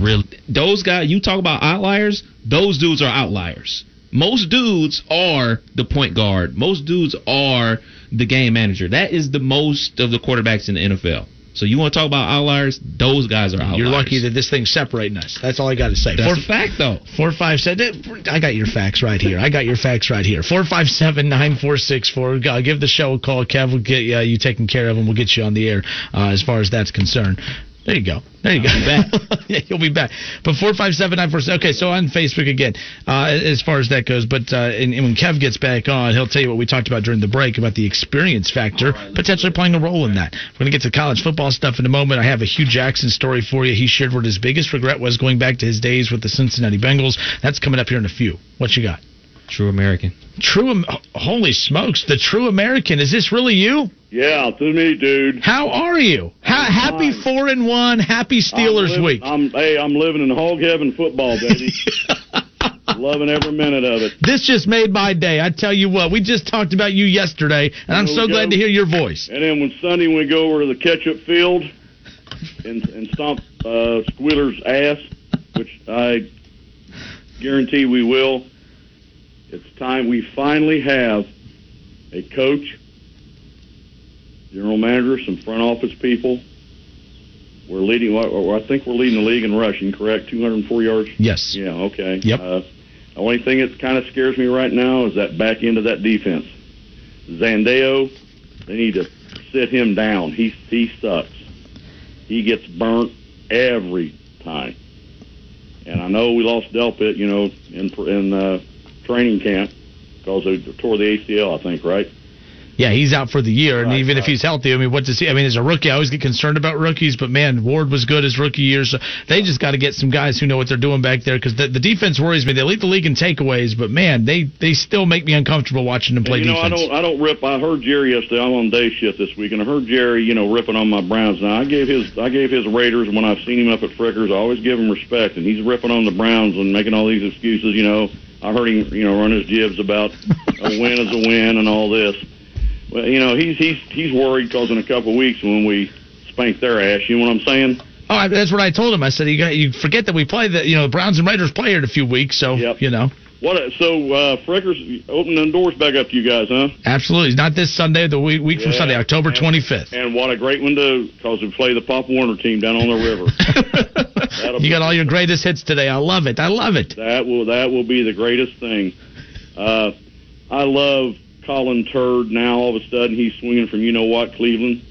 real. Those guys, you talk about outliers. Those dudes are outliers. Most dudes are the point guard. Most dudes are the game manager. That is the most of the quarterbacks in the NFL. So you want to talk about outliers? Those guys are outliers. You're lucky that this thing's separating us. That's all I got to say. That's Four- a fact, though. Four five seven. I got your facts right here. I got your facts right here. Four five seven nine four six four. Give the show a call. Kev will get uh, you taken care of, and we'll get you on the air uh, as far as that's concerned. There you go. There you go. back. yeah, you'll be back. But four five seven nine four six. Okay, so on Facebook again, uh, as far as that goes. But uh, and, and when Kev gets back on, he'll tell you what we talked about during the break about the experience factor potentially playing a role in that. We're gonna get to college football stuff in a moment. I have a Hue Jackson story for you. He shared what his biggest regret was going back to his days with the Cincinnati Bengals. That's coming up here in a few. What you got? True American. True. Holy smokes! The True American. Is this really you? Yeah, it's me, dude. How are you? Ha- happy four and one. Happy Steelers I'm living, week. I'm hey, I'm living in hog heaven football, baby. Loving every minute of it. This just made my day. I tell you what, we just talked about you yesterday, and I'm so we glad to hear your voice. And then when Sunday we go over to the ketchup field and and stomp uh, Squealer's ass, which I guarantee we will. It's time we finally have a coach, general manager, some front office people. We're leading. or I think we're leading the league in rushing. Correct, 204 yards. Yes. Yeah. Okay. Yep. Uh, the only thing that kind of scares me right now is that back end of that defense. Sendejo, they need to sit him down. He he sucks. He gets burnt every time. And I know we lost Delpit, you know, in in uh, training camp because they tore the ACL, I think, right? Yeah, he's out for the year, and Right, even if he's healthy, I mean, what does he? I mean, as a rookie, I always get concerned about rookies, but man, Ward was good his rookie year, so they just got to get some guys who know what they're doing back there because the, the defense worries me. They lead the league in takeaways, but man, they they still make me uncomfortable watching them play And, you know, defense. I don't, I don't rip. I heard Jerry yesterday. I'm on day shift this week, and I heard Jerry, you know, ripping on my Browns. Now I gave his, I gave his Raiders when I've seen him up at Frickers. I always give him respect, and he's ripping on the Browns and making all these excuses. You know, I heard him, you know, run his jibs about a win is a win and all this. Well, you know, he's he's he's worried because in a couple of weeks when we spank their ass, you know what I'm saying? Oh, that's what I told him. I said, you got, you forget that we play the, you know, the Browns and Raiders play here in a few weeks, so you know, What? So uh, Frickers opening the doors back up to you guys, huh? absolutely. Not this Sunday, the week, week from Sunday, October 25th. And what a great one to because we play the Pop Warner team down on the river. You got all your greatest hits today. I love it. I love it. That will that will be the greatest thing. Uh, I love Colin Turd. Now all of a sudden he's swinging from you know what Cleveland,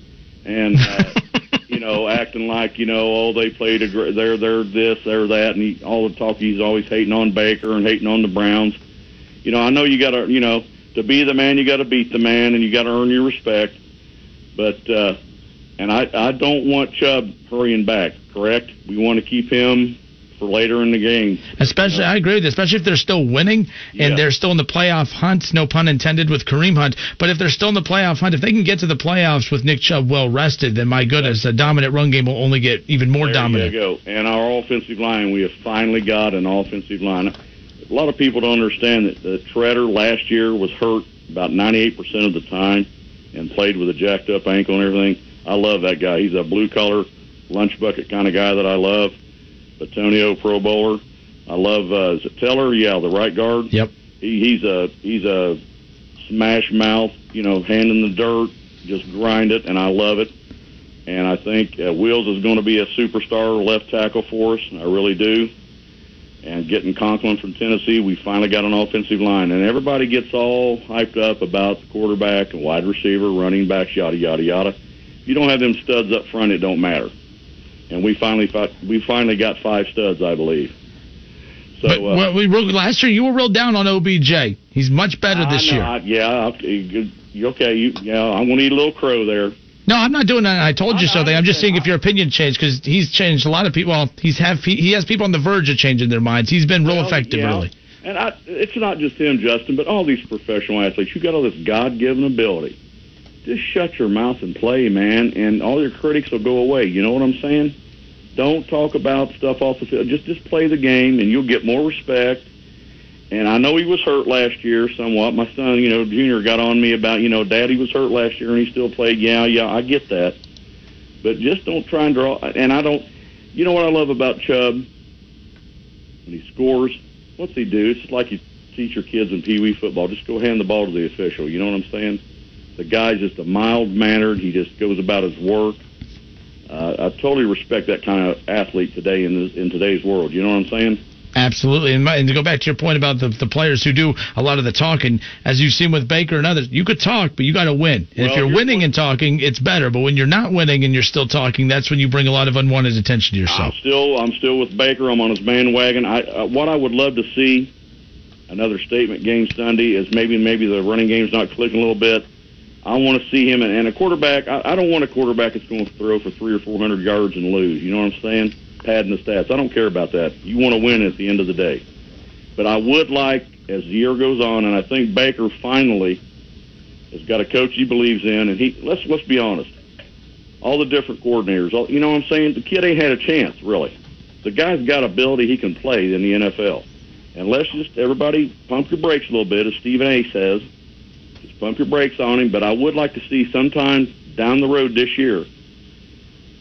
and uh, you know acting like you know oh they played a gr- they're they're this they're that, and he, all the talk he's always hating on Baker and hating on the Browns. You know I know you got to you know to be the man you got to beat the man and you got to earn your respect, but. uh and I, I don't want Chubb hurrying back, correct? We want to keep him for later in the game. Especially, I agree with you. Especially if they're still winning and Yeah. they're still in the playoff hunt. No pun intended with Kareem Hunt. But if they're still in the playoff hunt, if they can get to the playoffs with Nick Chubb well rested, then my goodness, a dominant run game will only get even more there dominant. you go. And our offensive line, we have finally got an offensive line. A lot of people don't understand that the Tretter last year was hurt about 98% of the time and played with a jacked up ankle and everything. I love that guy. He's a blue collar lunch bucket kind of guy that I love. Bitonio Pro Bowler. I love uh, is it Teller? Yeah, the right guard. Yep. He, he's a he's a smash mouth. You know, hand in the dirt, just grind it, and I love it. And I think uh, Wills is going to be a superstar left tackle for us. I really do. And getting Conklin from Tennessee, we finally got an offensive line. And everybody gets all hyped up about the quarterback and wide receiver, running backs, yada, yada, yada. If you don't have them studs up front, it don't matter. And we finally fought, we finally got five studs, I believe. So but uh, well, we last year you were real down on OBJ. He's much better I this know, year. I, yeah, I, okay. You, yeah, I'm gonna eat a little crow there. No, I'm not doing that. I told you I- so. I, I'm just seeing if your opinion changed because he's changed a lot of people. Well, he's have he, he has people on the verge of changing their minds. He's been real Well, effective yeah. early. And I, it's not just him, Justin, but all these professional athletes. You got all this God-given ability. Just shut your mouth and play, man, and all your critics will go away. You know what I'm saying? Don't talk about stuff off the field. Just just play the game, and you'll get more respect. And I know he was hurt last year somewhat. My son, you know, Junior, got on me about, you know, Daddy was hurt last year and he still played. Yeah, yeah, I get that. But just don't try and draw. And I don't. You know what I love about Chubb? When he scores, what's he do? It's like you teach your kids in Pee Wee football. Just go hand the ball to the official. You know what I'm saying? The guy's just a mild mannered. He just goes about his work. Uh, I totally respect that kind of athlete today in this, in today's world. You know what I'm saying? Absolutely, and, my, and to go back to your point about the, the players who do a lot of the talking, as you've seen with Baker and others, you could talk, but you got to win. And Well, if you're here's winning and talking, it's better. But when you're not winning and you're still talking, that's when you bring a lot of unwanted attention to yourself. I'm still I'm still with Baker. I'm on his bandwagon. I uh, what I would love to see another statement game Sunday is maybe maybe the running game's not clicking a little bit. I want to see him and, and a quarterback. I, I don't want a quarterback that's going to throw for three or four hundred yards and lose. You know what I'm saying? Padding the stats. I don't care about that. You want to win at the end of the day. But I would like, as the year goes on, and I think Baker finally has got a coach he believes in, and he let's let's be honest all the different coordinators. All, you know what I'm saying? The kid ain't had a chance, really. The guy's got ability. He can play in the NFL. And let's just, everybody, pump your brakes a little bit, as Stephen A. says. Pump your brakes on him. But I would like to see sometime down the road this year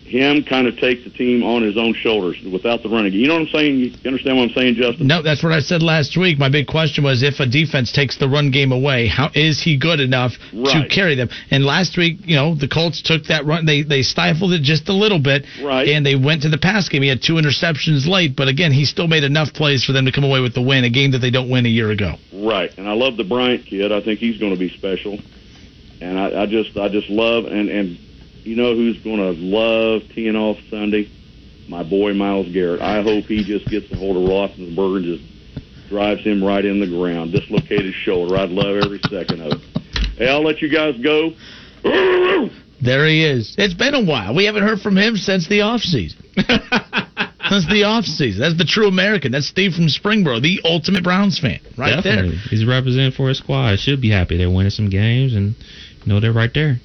him kind of take the team on his own shoulders without the running. Game. You know what I'm saying? You understand what I'm saying, Justin? No, that's what I said last week. My big question was if a defense takes the run game away, how is he good enough to carry them? And last week, you know, the Colts took that run. They they stifled it just a little bit, Right. And they went to the pass game. He had two interceptions late, but again, he still made enough plays for them to come away with the win. A game that they don't win a year ago. Right, and I love the Bryant kid. I think he's going to be special, and I, I just, I just love, and and you know who's going to love teeing off Sunday? My boy Myles Garrett. I hope he just gets a hold of Roethlisberger and just drives him right in the ground, dislocated shoulder. I'd love every second of it. Hey, I'll let you guys go. There he is. It's been a while. We haven't heard from him since the offseason. That's the offseason. That's the true American. That's Steve from Springboro, the ultimate Browns fan, right Definitely. there. He's representing for his squad. Should be happy. They're winning some games, and you know they're right there.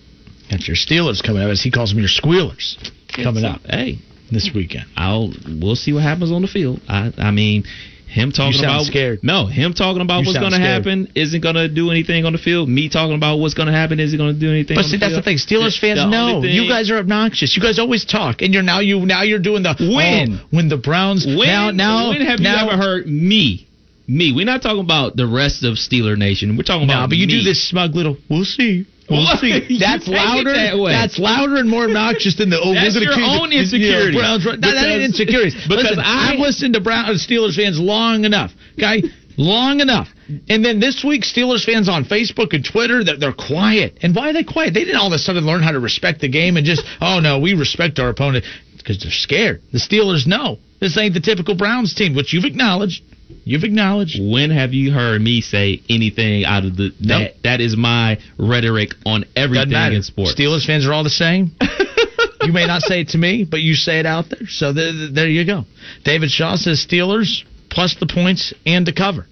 Got your Steelers coming up, as he calls them, your squealers coming up Hey, this weekend. I'll we'll see what happens on the field. I I mean, him talking about scared. No, him talking about You what's going to happen isn't going to do anything on the field. Me talking about what's going to happen isn't going to do anything. But see, the that's the thing. Steelers fans The know you guys are obnoxious. You guys always talk, and you're now you now you're doing the oh, When? oh, when the Browns When, now now when have now, you ever heard me? Me. We're not talking about the rest of Steeler Nation. We're talking No, about but you do this smug little. We'll see. We'll see. That's louder. that. That's louder and more obnoxious than the. Oh, That's your own it- insecurity. Yeah, Browns, right. That, that ain't insecurities. because Listen, I- I've listened to Brown uh, Steelers fans long enough, guy, long enough. And then this week, Steelers fans on Facebook and Twitter, they're, they're quiet. And why are they quiet? They didn't all of a sudden learn how to respect the game and just, oh no, we respect our opponent because they're scared. The Steelers know this ain't the typical Browns team, which you've acknowledged. You've acknowledged. When have you heard me say anything out of the Nope. that? That is my rhetoric on everything in sports. Steelers fans are all the same. you may not say it to me, but you say it out there. So there, there you go. David Shaw says Steelers plus the points and the cover.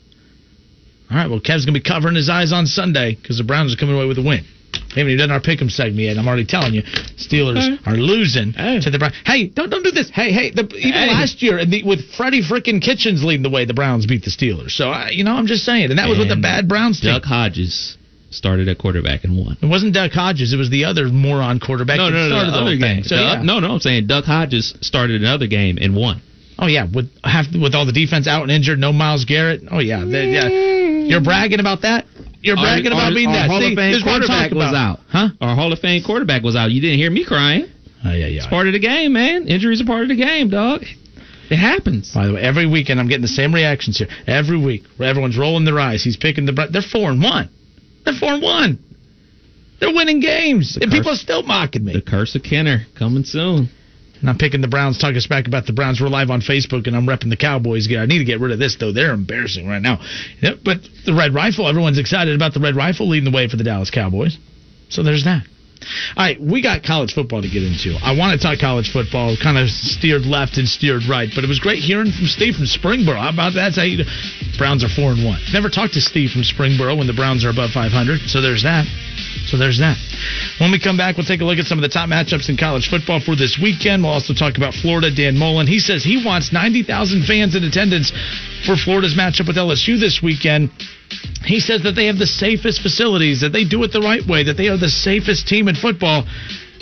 All right, well, Kev's going to be covering his eyes on Sunday because the Browns are coming away with a win. Haven't even done our pick'em segment yet. I'm already telling you, Steelers mm-hmm. are losing Hey. to the Browns. Hey, don't don't do this. Hey, hey, the, even Hey. last year, and the, with Freddie frickin' Kitchens leading the way, the Browns beat the Steelers. So I, you know, I'm just saying, and that was with the bad Browns team. Duck Hodges started at quarterback and won. It wasn't Duck Hodges. It was the other moron quarterback. No, that no, no, started the the other game. So, yeah. No, no, I'm saying Duck Hodges started another game and won. Oh yeah, with half with all the defense out and injured, no Myles Garrett. Oh yeah, they- yeah. You're bragging about that. You're bragging Our- about our- being our that. Hall See, of Fame quarterback was out. huh? Our Hall of Fame quarterback was out. You didn't hear me crying. Oh yeah, yeah. It's part of the game, man. Injuries are part of the game, dog. It happens. By the way, every weekend I'm getting the same reactions here. Every week, everyone's rolling their eyes. He's picking the. They're four and one. They're four and one. They're winning games, and curse- people are still mocking me. The curse of Kenner coming soon. I'm picking the Browns, talking smack about the Browns. We're live on Facebook, and I'm repping the Cowboys. I need to get rid of this, though. They're embarrassing right now. But the Red Rifle, everyone's excited about the Red Rifle leading the way for the Dallas Cowboys. So there's that. All right, we got college football to get into. I want to talk college football, kind of steered left and steered right, but it was great hearing from Steve from Springboro. How about that? That's how you, Browns are four and one. Never talked to Steve from Springboro when the Browns are above 500. So there's that. So there's that. When we come back, we'll take a look at some of the top matchups in college football for this weekend. We'll also talk about Florida. Dan Mullen, he says he wants 90,000 fans in attendance for Florida's matchup with LSU this weekend. He says that they have the safest facilities, that they do it the right way, that they are the safest team in football.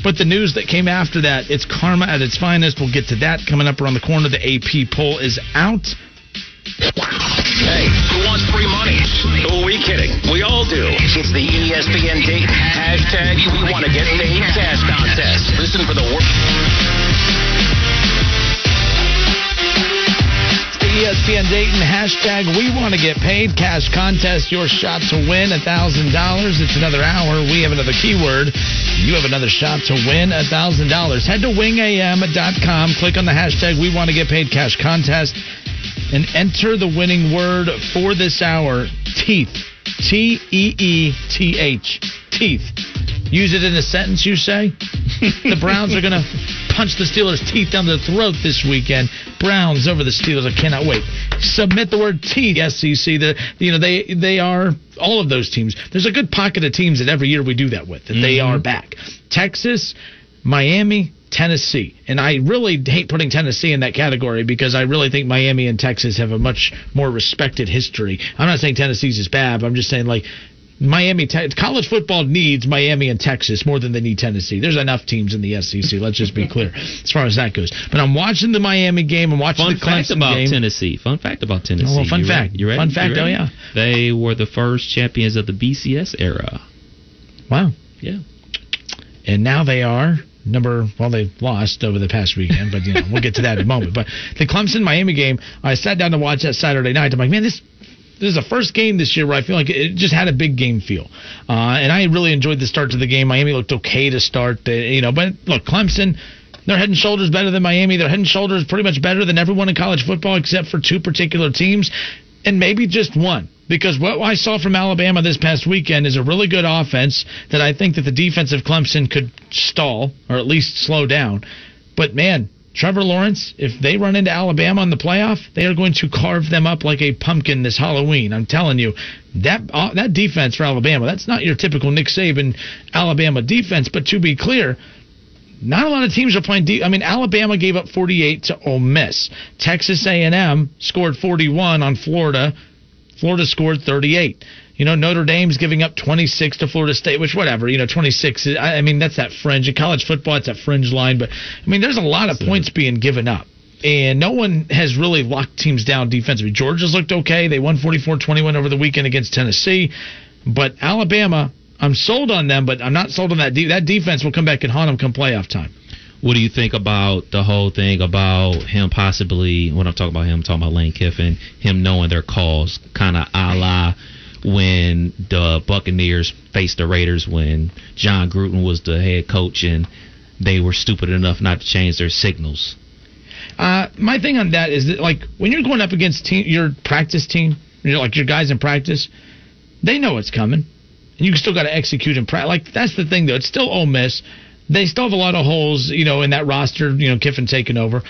But the news that came after that, it's karma at its finest. We'll get to that coming up around the corner. The AP poll is out. We kidding? We all do. It's the ESPN Dayton hashtag we want to get paid cash contest. Listen for the word. It's the ESPN Dayton hashtag we want to get paid cash contest. Your shot to win a thousand dollars. It's another hour. We have another keyword. You have another shot to win a thousand dollars. Head to wingam.com. Click on the hashtag we want to get paid cash contest and enter the winning word for this hour teeth. T E E T H. Teeth. Use it in a sentence, you say? the Browns are going to punch the Steelers' teeth down their throat this weekend. Browns over the Steelers. I cannot wait. Submit the word teeth, SEC. The, you know, they, they are all of those teams. There's a good pocket of teams that every year we do that with, that they mm-hmm. are back. Texas, Miami, Tennessee. And I really hate putting Tennessee in that category because I really think Miami and Texas have a much more respected history. I'm not saying Tennessee's is bad, but I'm just saying like Miami te- college football needs Miami and Texas more than they need Tennessee. There's enough teams in the SEC. Let's just be clear as far as that goes. But I'm watching the Miami game. I'm watching Fun the fact Clemson about game. Tennessee. Fun fact about Tennessee. Oh, well, fun You fact. ready? You ready? Fun fact, You oh, yeah. They were the first champions of the BCS era. Wow. Yeah. and now they are number well they lost over the past weekend but you know we'll get to that in a moment but the clemson miami game i sat down to watch that saturday night i'm like man this this is the first game this year where I feel like it just had a big game feel, uh, and I really enjoyed the start to the game. Miami looked okay to start, the, you know, but look, Clemson, they're head and shoulders better than Miami. They're head and shoulders pretty much better than everyone in college football except for two particular teams, and maybe just one. Because what I saw from Alabama this past weekend is a really good offense that I think that the defense of Clemson could stall or at least slow down. But man, Trevor Lawrence, if they run into Alabama in the playoff, they are going to carve them up like a pumpkin this Halloween. I'm telling you, that uh, that defense for Alabama, that's not your typical Nick Saban Alabama defense. But to be clear, not a lot of teams are playing deep. I mean, Alabama gave up 48 to Ole Miss. Texas A&M scored 41 on Florida. Florida scored 38. You know, Notre Dame's giving up 26 to Florida State, which whatever. You know, 26. is- I, mean, that's that fringe. In college football, it's that fringe line. But I mean, there's a lot of points being given up. And no one has really locked teams down defensively. Georgia's looked okay. They won 44-21 over the weekend against Tennessee. But Alabama, I'm sold on them, but I'm not sold on that. De- that defense will come back and haunt them come playoff time. What do you think about the whole thing about him possibly, when I'm talking about him, I'm talking about Lane Kiffin, him knowing their calls, kind of a la when the Buccaneers faced the Raiders when John Gruden was the head coach and they were stupid enough not to change their signals. Uh, my thing on that is that like when you're going up against team, your practice team, you're like your guys in practice, they know it's coming, and you still got to execute in practice. Like that's the thing though. It's still Ole Miss. They still have a lot of holes, you know, in that roster. You know, Kiffin taking over.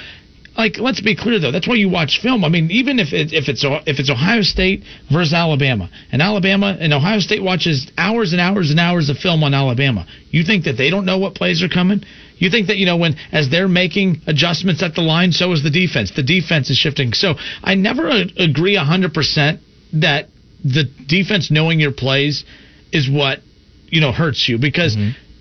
Like, let's be clear though. That's why you watch film. I mean, even if it, if it's if it's Ohio State versus Alabama, and Alabama and Ohio State watches hours and hours and hours of film on Alabama, you think that they don't know what plays are coming? You think that you know when as they're making adjustments at the line, so is the defense. The defense is shifting. So I never uh, agree hundred percent that the defense knowing your plays is what you know hurts you because.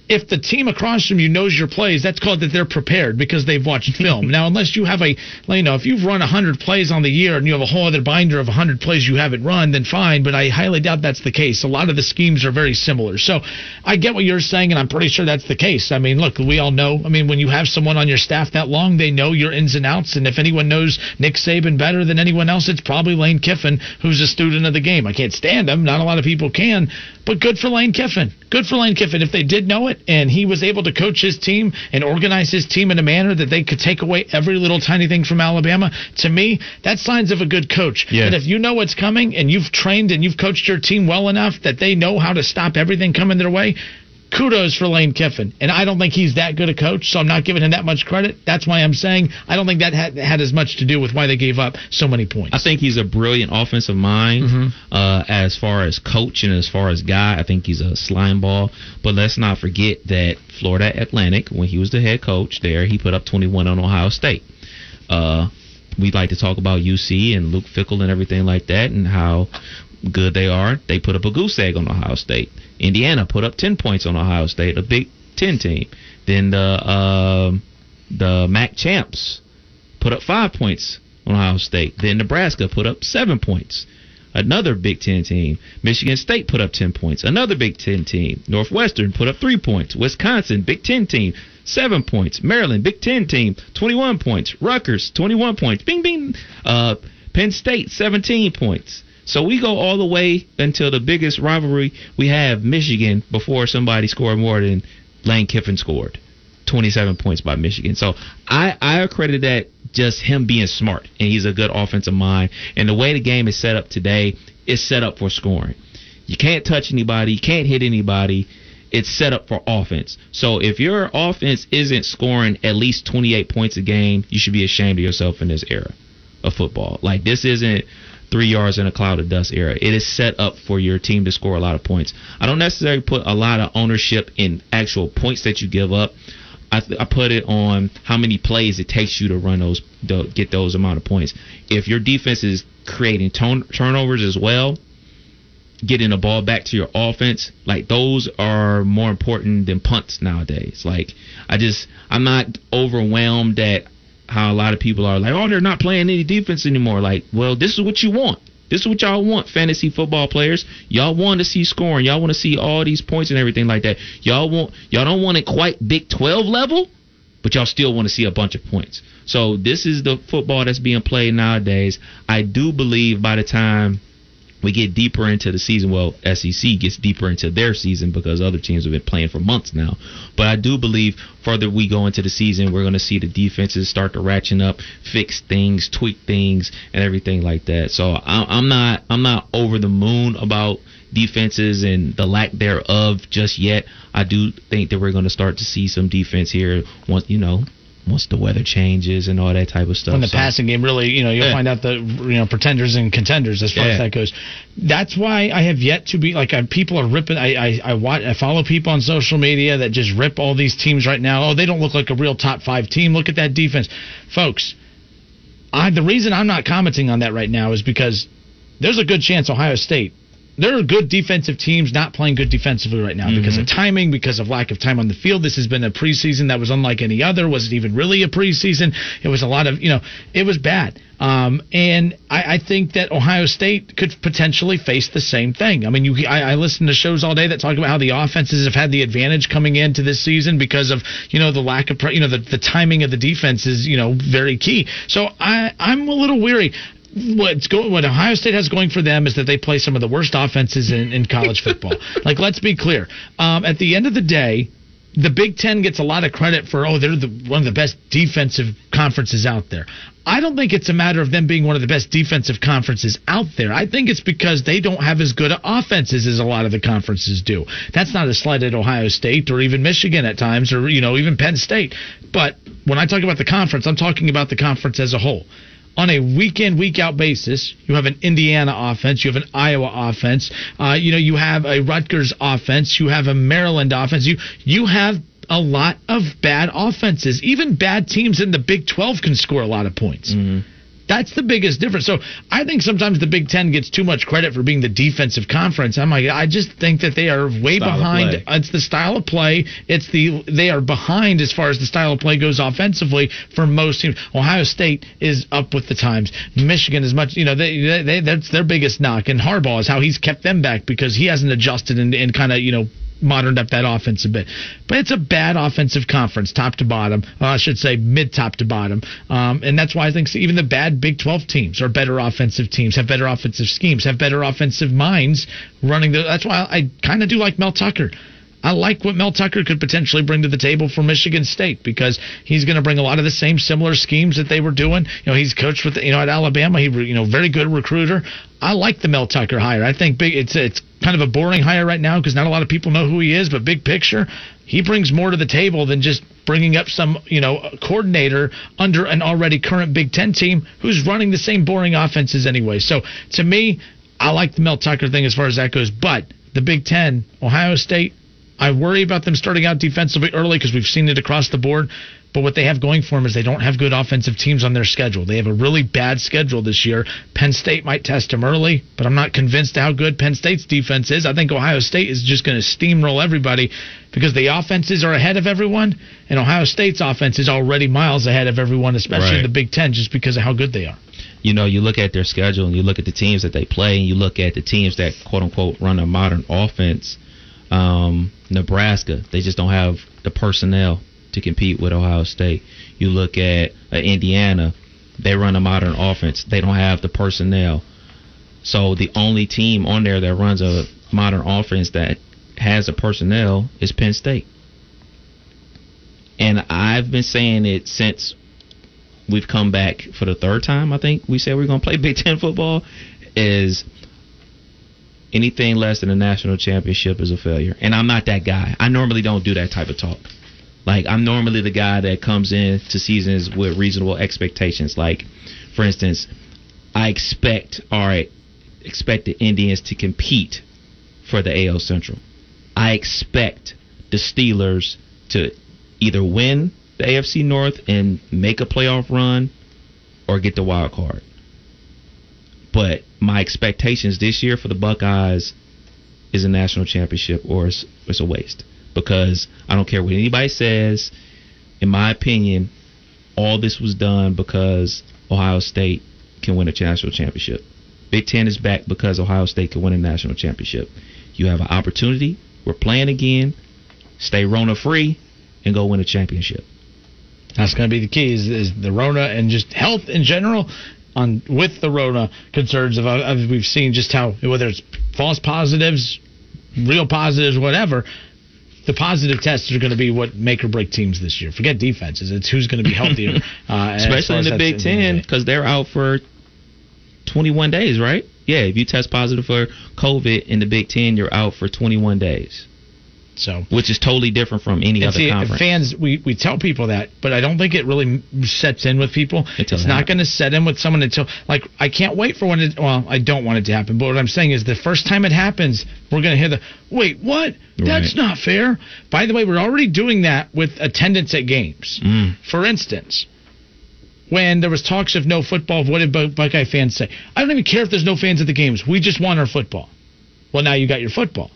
If the team across from you knows your plays, that's called that they're prepared because they've watched film. now, unless you have a, you know, if you've run 100 plays on the year and you have a whole other binder of 100 plays you haven't run, then fine, but I highly doubt that's the case. A lot of the schemes are very similar. So I get what you're saying, and I'm pretty sure that's the case. I mean, look, we all know, I mean, when you have someone on your staff that long, they know your ins and outs, and if anyone knows Nick Saban better than anyone else, it's probably Lane Kiffin, who's a student of the game. I can't stand him. Not a lot of people can, but good for Lane Kiffin. Good for Lane Kiffin. If they did know it, it and he was able to coach his team and organize his team in a manner that they could take away every little tiny thing from Alabama, to me, that's signs of a good coach. Yeah. And if you know what's coming and you've trained and you've coached your team well enough that they know how to stop everything coming their way, kudos for Lane Kiffin. And I don't think he's that good a coach, so I'm not giving him that much credit. That's why I'm saying I don't think that had, had as much to do with why they gave up so many points. I think he's a brilliant offensive mind Mm-hmm. uh, as far as coach and as far as guy. I think he's a slime ball. But let's not forget that Florida Atlantic, when he was the head coach there, he put up 21 on Ohio State. Uh, we like to talk about UC and Luke Fickell and everything like that and how good they are. They put up a goose egg on Ohio State. Indiana put up 10 points on Ohio State, a Big 10 team. Then the um the MAC champs put up five points on Ohio State. Then Nebraska put up seven points. Another Big Ten team. Michigan State put up 10 points. Another Big Ten team. Northwestern put up three points. Wisconsin, Big Ten team, seven points. Maryland, Big Ten team, 21 points. Rutgers, 21 points. Bing, bing. Uh, Penn State, 17 points. So we go all the way until the biggest rivalry we have, Michigan, before somebody scored more than Lane Kiffin scored. 27 points by Michigan. So I, I accredit that just him being smart and he's a good offensive mind. And the way the game is set up today is set up for scoring. You can't touch anybody, you can't hit anybody. It's set up for offense. So if your offense isn't scoring at least 28 points a game, you should be ashamed of yourself in this era of football. Like this isn't three yards in a cloud of dust era. It is set up for your team to score a lot of points. I don't necessarily put a lot of ownership in actual points that you give up. I, th- I put it on how many plays it takes you to run those, to get those amount of points. If your defense is creating ton- turnovers as well, getting the ball back to your offense, like those are more important than punts nowadays. Like I just I'm not overwhelmed at how a lot of people are like, oh, they're not playing any defense anymore. Like, well, this is what you want. This is what y'all want, fantasy football players. Y'all want to see scoring. Y'all want to see all these points and everything like that. Y'all want y'all don't want it quite Big 12 level, but y'all still want to see a bunch of points. So this is the football that's being played nowadays. I do believe by the time we get deeper into the season. Well, SEC gets deeper into their season because other teams have been playing for months now. But I do believe further we go into the season, we're going to see the defenses start to ratchet up, fix things, tweak things, and everything like that. So I'm not I'm not over the moon about defenses and the lack thereof just yet. I do think that we're going to start to see some defense here once you know once the weather changes and all that type of stuff. when the So- passing game really, you know, you'll Yeah. find out the you know pretenders and contenders as far Yeah. as that goes. That's why I have yet to be like I, people are ripping. I I I, watch, I follow people on social media that just rip all these teams right now. Oh, they don't look like a real top five team. Look at that defense, folks. I the reason I'm not commenting on that right now is because there's a good chance Ohio State. There are good defensive teams not playing good defensively right now because of timing, because of lack of time on the field. This has been a preseason that was unlike any other. Was it even really a preseason? It was a lot of, you know, it was bad. Um, and I, I think that Ohio State could potentially face the same thing. I mean, you, I, I listen to shows all day that talk about how the offenses have had the advantage coming into this season because of, you know, the lack of, you know, the, the timing of the defense is, you know, very key. So I, I'm a little weary what's going what Ohio State has going for them is that they play some of the worst offenses in, in college football. like, let's be clear. Um, at the end of the day, the Big Ten gets a lot of credit for oh they're the, one of the best defensive conferences out there. I don't think it's a matter of them being one of the best defensive conferences out there. I think it's because they don't have as good offenses as a lot of the conferences do. That's not a slight at Ohio State or even Michigan at times or you know even Penn State. But when I talk about the conference, I'm talking about the conference as a whole on a week in week out basis you have an indiana offense you have an iowa offense uh, you know you have a rutgers offense you have a maryland offense you you have a lot of bad offenses. Even bad teams in the big 12 can score a lot of points that's the biggest difference. So I think sometimes the Big Ten gets too much credit for being the defensive conference. I'm like, I just think that they are way Style behind. It's the style of play. It's the they are behind as far as the style of play goes offensively for most teams. Ohio State is up with the times. Michigan is much, you know, they, they, they that's their biggest knock. And Harbaugh is how he's kept them back because he hasn't adjusted and, and kind of you know moderned up that offense a bit. But it's a bad offensive conference, top to bottom. Uh, I should say mid top to bottom. Um, and that's why I think even the bad Big 12 teams are better offensive teams, have better offensive schemes, have better offensive minds running. The, that's why I kind of do like Mel Tucker. I like what Mel Tucker could potentially bring to the table for Michigan State because he's going to bring a lot of the same similar schemes that they were doing. You know, he's coached with you know at Alabama. He you know very good recruiter. I like the Mel Tucker hire. I think big. It's it's kind of a boring hire right now because not a lot of people know who he is. But big picture, he brings more to the table than just bringing up some you know coordinator under an already current Big Ten team who's running the same boring offenses anyway. So to me, I like the Mel Tucker thing as far as that goes. But the Big Ten, Ohio State, I worry about them starting out defensively early because we've seen it across the board. But what they have going for them is they don't have good offensive teams on their schedule. They have a really bad schedule this year. Penn State might test them early, but I'm not convinced how good Penn State's defense is. I think Ohio State is just going to steamroll everybody because the offenses are ahead of everyone, and Ohio State's offense is already miles ahead of everyone, especially Right. in the Big Ten, just because of how good they are. you know, you look at their schedule and you look at the teams that they play, and you look at the teams that quote unquote run a modern offense. Um, Nebraska, they just don't have the personnel to compete with Ohio State. You look at uh, Indiana, they run a modern offense. They don't have the personnel. So the only team on there that runs a modern offense that has the personnel is Penn State. And I've been saying it since we've come back for the third time. I think we said we are going to play Big Ten football. Is anything less than a national championship is a failure. And I'm not that guy. I normally don't do that type of talk. Like I'm normally the guy that comes in to seasons with reasonable expectations. Like, for instance, I expect all right, expect the Indians to compete for the AL Central. I expect the Steelers to either win the AFC North and make a playoff run or get the wild card. But my expectations this year for the Buckeyes is a national championship or it's, it's a waste because I don't care what anybody says. In my opinion, all this was done because Ohio State can win a national championship. Big Ten is back because Ohio State can win a national championship. You have an opportunity. We're playing again. Stay Rona free and go win a championship. That's going to be the key is, is the Rona and just health in general. On with the Rona concerns of, of we've seen just how whether it's false positives, real positives, whatever. The positive tests are going to be what make or break teams this year. Forget defenses; it's who's going to be healthier. uh, Especially in the Big at the end Ten of the day. because they're out for 21 days, right? Yeah, if you test positive for COVID in the Big Ten, you're out for 21 days. So, which is totally different from any And other see, conference. fans, we, we tell people that, but I don't think it really sets in with people. Until it's not going to set in with someone until, like, I can't wait for when it, well, I don't want it to happen, but what I'm saying is the first time it happens, we're going to hear the, wait, what? That's Right. not fair. By the way, we're already doing that with attendance at games. Mm. For instance, when there was talks of no football, what did Buckeye fans say? I don't even care if there's no fans at the games. We just want our football. Well, now you got your football.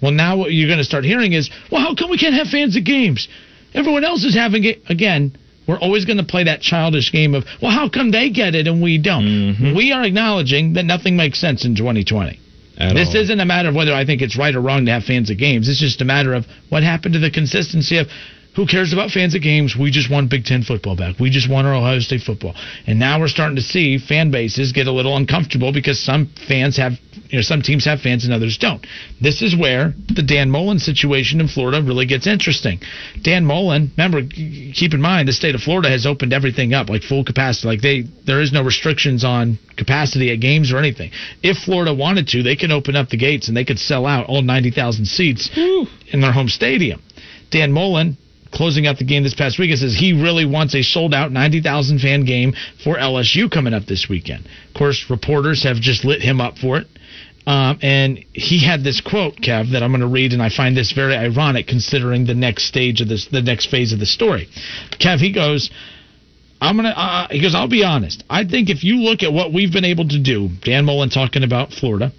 Well, now what you're going to start hearing is, well, how come we can't have fans at games? Everyone else is having it. Again, we're always going to play that childish game of, well, how come they get it and we don't? Mm-hmm. We are acknowledging that nothing makes sense in 2020. At this all. isn't a matter of whether I think it's right or wrong to have fans at games. It's just a matter of what happened to the consistency of who cares about fans at games? We just want Big Ten football back. We just want our Ohio State football. And now we're starting to see fan bases get a little uncomfortable because some fans have, you know, some teams have fans and others don't. This is where the Dan Mullen situation in Florida really gets interesting. Dan Mullen, remember, keep in mind the state of Florida has opened everything up like full capacity. Like they, there is no restrictions on capacity at games or anything. If Florida wanted to, they could open up the gates and they could sell out all 90,000 seats in their home stadium. Dan Mullen closing out the game this past weekend says he really wants a sold out 90,000 fan game for LSU coming up this weekend. Of course, reporters have just lit him up for it. Um, and he had this quote, Kev, that I'm going to read, and I find this very ironic considering the next stage of this, the next phase of the story. Kev, he goes, I'm gonna. Uh, he goes. I'll be honest. I think if you look at what we've been able to do, Dan Mullen talking about Florida,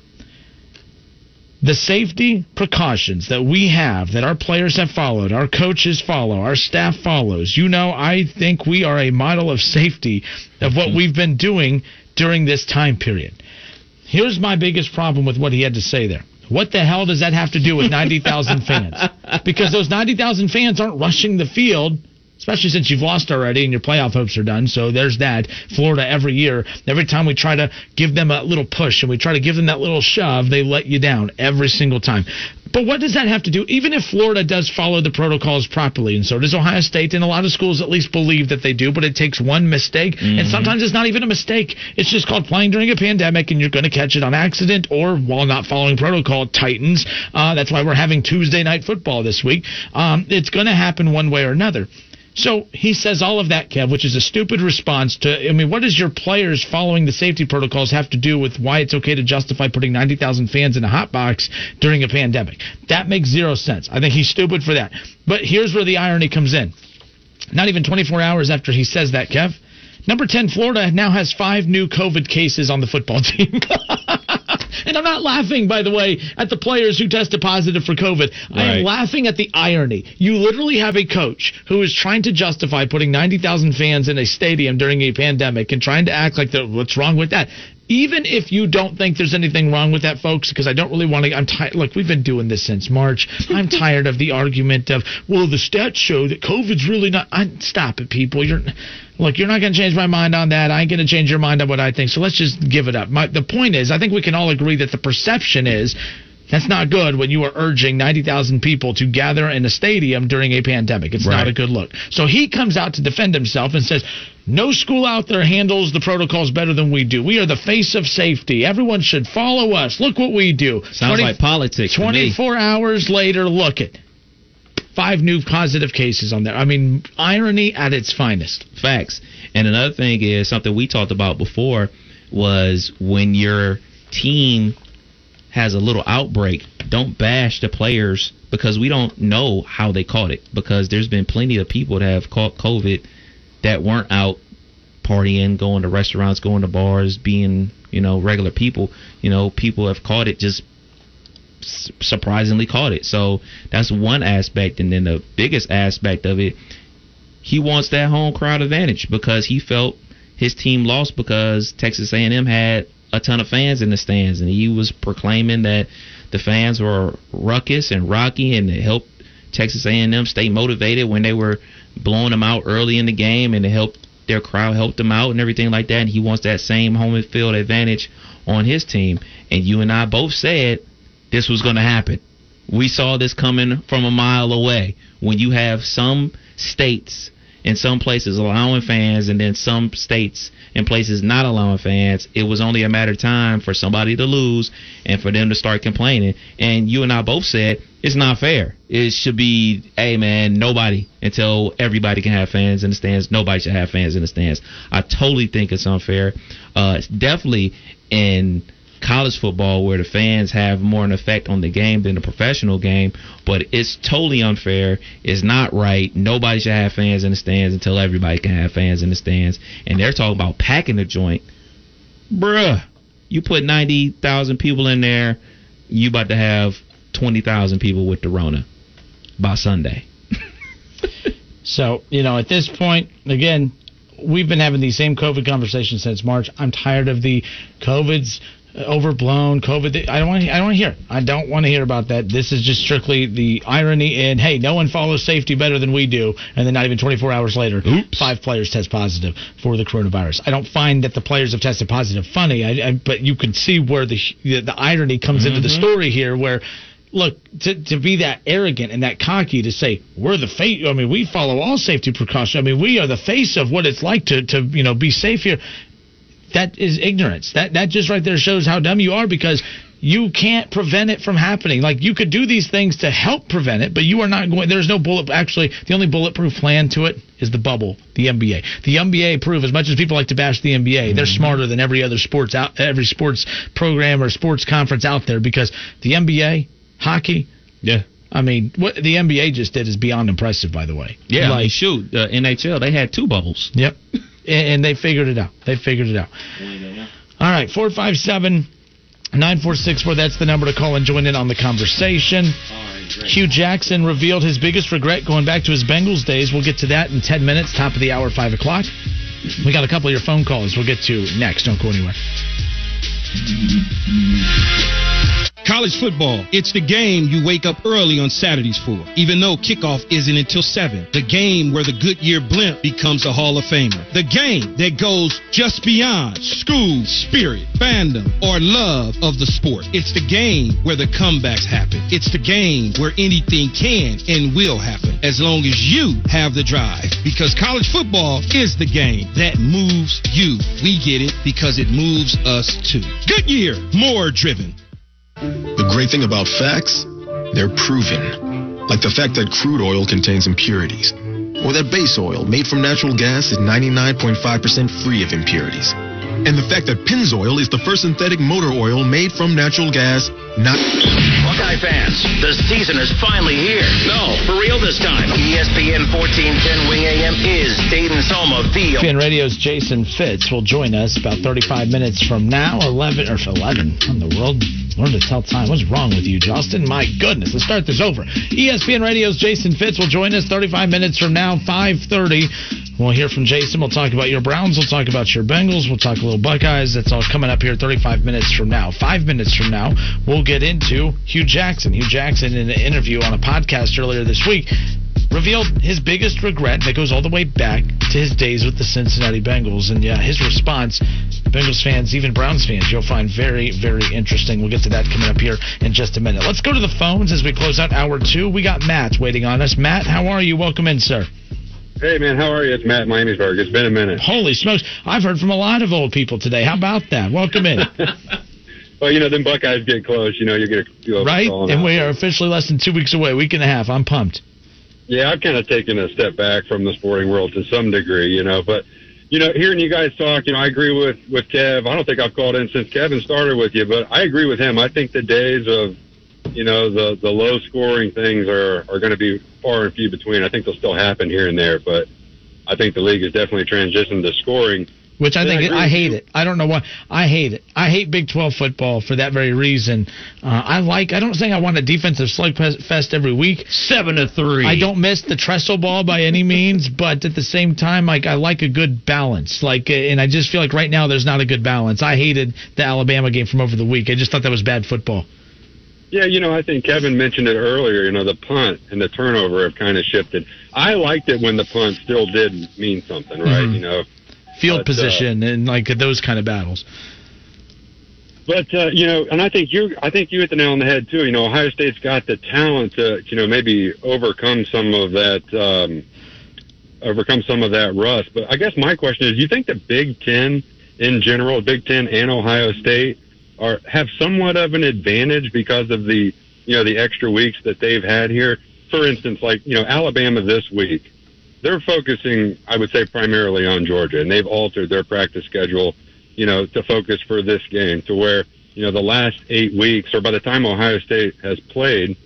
the safety precautions that we have, that our players have followed, our coaches follow, our staff follows. You know, I think we are a model of safety of what we've been doing during this time period. Here's my biggest problem with what he had to say there. What the hell does that have to do with 90,000 fans? Because those 90,000 fans aren't rushing the field, especially since you've lost already and your playoff hopes are done. So there's that. Florida every year, every time we try to give them a little push and we try to give them that little shove, they let you down every single time. But what does that have to do? Even if Florida does follow the protocols properly, and so does Ohio State, and a lot of schools at least believe that they do, but it takes one mistake, and sometimes it's not even a mistake. It's just called playing during a pandemic, and you're going to catch it on accident or while not following protocol. Titans. Uh, that's why we're having Tuesday night football this week. Um, it's going to happen one way or another. So he says all of that, Kev, which is a stupid response to. I mean, what does your players following the safety protocols have to do with why it's okay to justify putting 90,000 fans in a hot box during a pandemic? That makes zero sense. I think he's stupid for that. But here's where the irony comes in. Not even 24 hours after he says that, Kev, number 10, Florida now has five new COVID cases on the football team. And I'm not laughing, by the way, at the players who tested positive for COVID. I am laughing at the irony. You literally have a coach who is trying to justify putting 90,000 fans in a stadium during a pandemic and trying to act like the, what's wrong with that. Even if you don't think there's anything wrong with that, folks, because I don't really want to. I'm tired. Look, we've been doing this since March. I'm tired of the argument of, well, the stats show that COVID's really not. I, stop it, people. You're look. You're not going to change my mind on that. I ain't going to change your mind on what I think. So let's just give it up. My, the point is, I think we can all agree that the perception is that's not good when you are urging 90,000 people to gather in a stadium during a pandemic. It's not a good look. So he comes out to defend himself and says, no school out there handles the protocols better than we do. We are the face of safety. Everyone should follow us. Look what we do. Sounds like politics 24 hours later, look it. Five new positive cases on there. I mean, irony at its finest. Facts. And another thing is something we talked about before was when your team has a little outbreak, don't bash the players because we don't know how they caught it. Because there's been plenty of people that have caught COVID that weren't out partying, going to restaurants, going to bars, being, you know, regular people. You know, people have caught it just surprisingly caught it. So that's one aspect. And then the biggest aspect of it, he wants that home crowd advantage because he felt his team lost because Texas A&M had a ton of fans in the stands, and he was proclaiming that the fans were ruckus and rocky, and it helped Texas A&M stay motivated when they were blowing them out early in the game, and it their crowd helped them out and everything like that. And he wants that same home and field advantage on his team. And you and I both said this was going to happen. We saw this coming from a mile away. When you have some states and some places allowing fans, and then some states and places not allowing fans, it was only a matter of time for somebody to lose and for them to start complaining. And you and I both said it's not fair. It should be, hey man, nobody until everybody can have fans in the stands. Nobody should have fans in the stands. I totally think it's unfair. Uh, it's definitely in college football where the fans have more an effect on the game than the professional game, but it's totally unfair. It's not right. Nobody should have fans in the stands until everybody can have fans in the stands. And they're talking about packing the joint. Bruh, you put 90,000 people in there, you about to have 20,000 people with the Rona by Sunday. So, you know, at this point, again, we've been having these same COVID conversations since March. I'm tired of the COVID's overblown COVID. I don't want to. I don't want to hear. I don't want to hear about that. This is just strictly the irony in hey, no one follows safety better than we do, and then not even 24 hours later, five players test positive for the coronavirus. I don't find that the players have tested positive funny, I, I, but you can see where the the, the irony comes into the mm-hmm. story here, where look to to be that arrogant and that cocky to say we're the face. I mean, we follow all safety precautions. I mean, we are the face of what it's like to to you know be safe here. That is ignorance. That that just right there shows how dumb you are because you can't prevent it from happening. Like you could do these things to help prevent it, but you are not going. There's no bullet. Actually, the only bulletproof plan to it is the bubble, the NBA. The NBA prove as much as people like to bash the NBA, they're mm-hmm. smarter than every other sports out, every sports program or sports conference out there because the NBA, hockey, Yeah. I mean, what the NBA just did is beyond impressive. By the way, Yeah, like like, shoot, uh, the NHL, they had two bubbles. Yep. And, they figured it out. They figured it out. All right, 457 9464. That's the number to call and join in on the conversation. Hue Jackson revealed his biggest regret going back to his Bengals days. We'll get to that in 10 minutes, top of the hour, 5 o'clock. We got a couple of your phone calls we'll get to next. Don't go anywhere. College football, it's the game you wake up early on Saturdays for, even though kickoff isn't until 7. The game where the Goodyear blimp becomes a Hall of Famer. The game that goes just beyond school, spirit, fandom, or love of the sport. It's the game where the comebacks happen. It's the game where anything can and will happen as long as you have the drive. Because college football is the game that moves you. We get it because it moves us too. Goodyear, more driven. The great thing about facts, they're proven. Like the fact that crude oil contains impurities. Or that base oil made from natural gas is 99.5% free of impurities. And the fact that Pennzoil is the first synthetic motor oil made from natural gas, not. Buckeye fans, the season is finally here. No, for real this time. ESPN 1410 Wing AM is Dayton's home of the. ESPN Radio's Jason Fitz will join us about 35 minutes from now, 11 or 11 on the world. Learn to tell time. What's wrong with you, Justin? My goodness, let's start this over. ESPN Radio's Jason Fitz will join us 35 minutes from now, 5:30. We'll hear from Jason. We'll talk about your Browns. We'll talk about your Bengals. We'll talk a little Buckeyes. That's all coming up here 35 minutes from now. Five minutes from now, we'll get into Hue Jackson. Hue Jackson, in an interview on a podcast earlier this week, revealed his biggest regret that goes all the way back to his days with the Cincinnati Bengals. And yeah, his response, Bengals fans, even Browns fans, you'll find very, very interesting. We'll get to that coming up here in just a minute. Let's go to the phones as we close out hour two. We got Matt waiting on us. Matt, how are you? Welcome in, sir. Hey man, how are you? It's Matt Miamisburg. It's been a minute. Holy smokes. I've heard from a lot of old people today. How about that? Welcome in. Well, you know, them Buckeyes get close. You know, you're gonna go right? And we are officially less than two weeks away, week and a half. I'm pumped. Yeah, I've kind of taken a step back from the sporting world to some degree, you know. But you know, hearing you guys talk, you know, I agree with with Kev. I don't think I've called in since Kevin started with you, but I agree with him. I think the days of you know the the low scoring things are are going to be far and few between. I think they'll still happen here and there, but I think the league has definitely transitioned to scoring. Which I think I I hate it. I don't know why. I hate it. I hate Big 12 football for that very reason. Uh, I like. I don't think I want a defensive slugfest every week. Seven to three. I don't miss the Tressel ball by any means, but at the same time, like I like a good balance. Like, uh, and I just feel like right now there's not a good balance. I hated the Alabama game from over the week. I just thought that was bad football. Yeah, you know, I think Kevin mentioned it earlier. You know, the punt and the turnover have kind of shifted. I liked it when the punt still did mean something, right? Mhm. You know, Field But, uh, position and like those kind of battles. but uh, you know, and I think you, I think you hit the nail on the head too. You know, Ohio State's got the talent to, you know, maybe overcome some of that, um, overcome some of that rust. But I guess my question is, you think the Big Ten in general, Big Ten and Ohio State, are have somewhat of an advantage because of the, you know, the extra weeks that they've had here. For instance, like you know, Alabama this week, they're focusing, I would say, primarily on Georgia, and they've altered their practice schedule, you know, to focus for this game, to where you know the last eight weeks, or by the time Ohio State has played,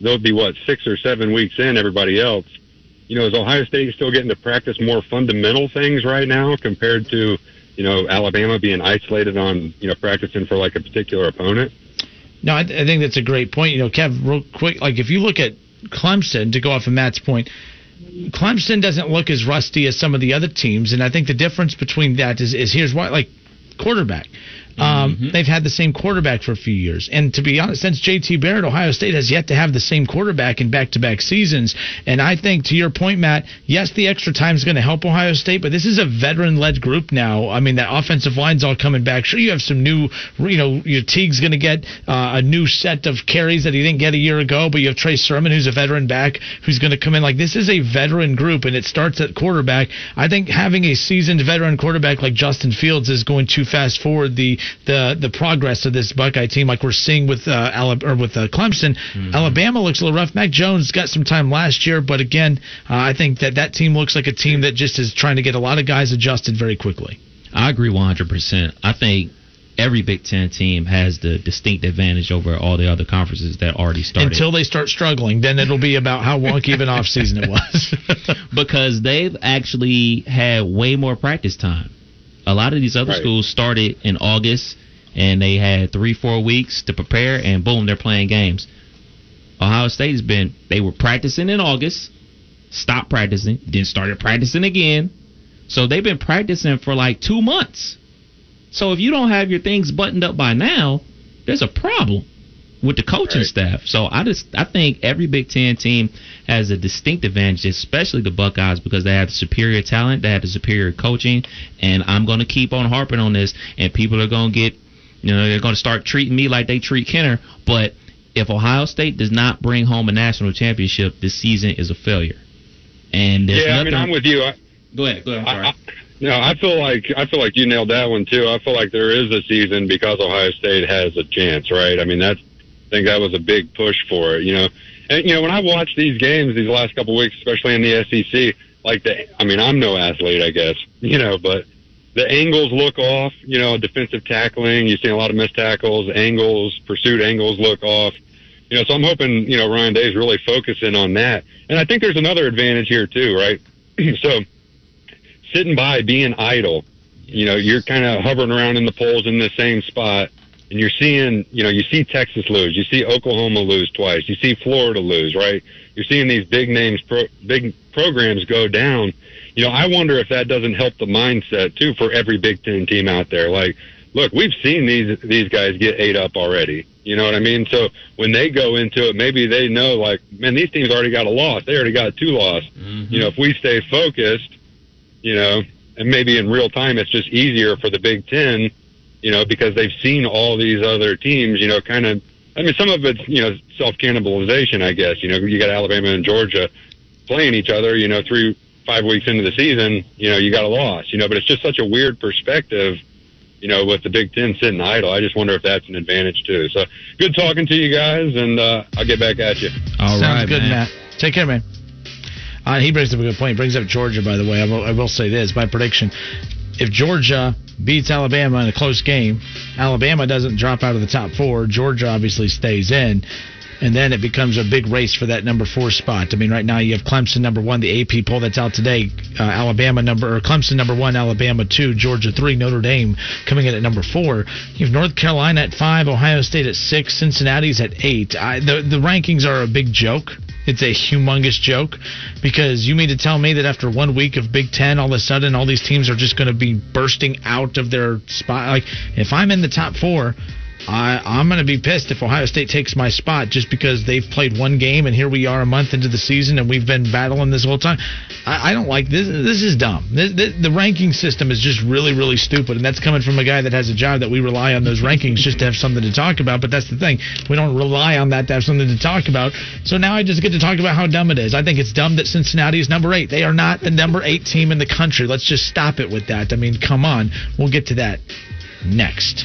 they'll be what six or seven weeks in. Everybody else, you know, is Ohio State still getting to practice more fundamental things right now compared to, you know, Alabama being isolated on, you know, practicing for like a particular opponent? No, I, I think that's a great point. You know, Kev, real quick, like if you look at Clemson, to go off of Matt's point, Clemson doesn't look as rusty as some of the other teams, and I think the difference between that is, is here's why, like quarterback. Um, They've had the same quarterback for a few years, and to be honest, since JT Barrett, Ohio State has yet to have the same quarterback in back-to-back seasons. And I think, to your point, Matt, yes, the extra time is going to help Ohio State, but this is a veteran-led group now. I mean, that offensive line's all coming back. Sure, you have some new, you know, your Teague's going to get uh, a new set of carries that he didn't get a year ago, but you have Trey Sermon, who's a veteran back, who's going to come in. Like this is a veteran group, and it starts at quarterback. I think having a seasoned veteran quarterback like Justin Fields is going to fast forward the the the progress of this Buckeye team, like we're seeing with uh, Alabama or with uh, Clemson. Alabama looks a little rough. Mac Jones got some time last year, but again, uh, I think that that team looks like a team that just is trying to get a lot of guys adjusted very quickly. I agree 100%. I think every Big Ten team has the distinct advantage over all the other conferences that already started. Until they start struggling, then it'll be about how wonky of an off season it was. because they've actually had way more practice time. A lot of these other Right. schools started in August and they had three, four weeks to prepare, and boom, they're playing games. Ohio State has been, they were practicing in August, stopped practicing, then started practicing again. So they've been practicing for like two months. So if you don't have your things buttoned up by now, there's a problem. With the coaching staff. So I just I think every Big Ten team has a distinct advantage, especially the Buckeyes, because they have the superior talent, they have the superior coaching, and I'm going to keep on harping on this, and people are going to get, you know, they're going to start treating me like they treat Kinner. But if Ohio State does not bring home a national championship, this season is a failure. And there's yeah, I mean, nothing- I'm with you. I, Go ahead. Go ahead. I, I, no, I feel like I feel like you nailed that one too. I feel like there is a season because Ohio State has a chance, right? I mean, that's I think that was a big push for it, you know. And you know, when I watch these games these last couple weeks, especially in the SEC, like the I mean, I'm no athlete, I guess, you know, but the angles look off, you know, defensive tackling, you've seen a lot of missed tackles, angles, pursuit angles look off. You know, so I'm hoping, you know, Ryan Day's really focusing on that. And I think there's another advantage here too, right? so sitting by being idle, you know, you're kind of hovering around in the polls in the same spot and you're seeing, you know, you see Texas lose, you see Oklahoma lose twice, you see Florida lose, right? You're seeing these big names, pro, big programs go down. You know, I wonder if that doesn't help the mindset too for every Big Ten team out there. Like, look, we've seen these these guys get ate up already. You know what I mean? So when they go into it, maybe they know, like, man, these teams already got a loss. They already got two losses. Mm-hmm. You know, if we stay focused, you know, and maybe in real time, it's just easier for the Big Ten, you know, because they've seen all these other teams, you know, kind of. I mean, some of it's you know self cannibalization, I guess. You know, you got Alabama and Georgia playing each other. You know, three five weeks into the season, you know, you got a loss. You know, but it's just such a weird perspective. You know, with the Big Ten sitting idle, I just wonder if that's an advantage too. So, good talking to you guys, and uh, I'll get back at you. All Sounds right, good, man. Matt. Take care, man. Uh, he brings up a good point. He brings up Georgia, by the way. I will, I will say this: my prediction: if Georgia beats Alabama in a close game, Alabama doesn't drop out of the top four. Georgia obviously stays in. And then it becomes a big race for that number four spot. I mean, right now you have Clemson number one, the AP poll that's out today. Uh, Alabama number or Clemson number one, Alabama two, Georgia three, Notre Dame coming in at number four. You have North Carolina at five, Ohio State at six, Cincinnati's at eight. I, the the rankings are a big joke. It's a humongous joke because you mean to tell me that after one week of Big Ten, all of a sudden all these teams are just going to be bursting out of their spot? Like, if I'm in the top four, I, I'm going to be pissed if Ohio State takes my spot just because they've played one game and here we are a month into the season and we've been battling this whole time. I, I don't like this. This is dumb. This, this, the ranking system is just really, really stupid, and that's coming from a guy that has a job that we rely on those rankings just to have something to talk about. But that's the thing. We don't rely on that to have something to talk about. So now I just get to talk about how dumb it is. I think it's dumb that Cincinnati is number eight. They are not the number eight team in the country. Let's just stop it with that. I mean, come on. We'll get to that next.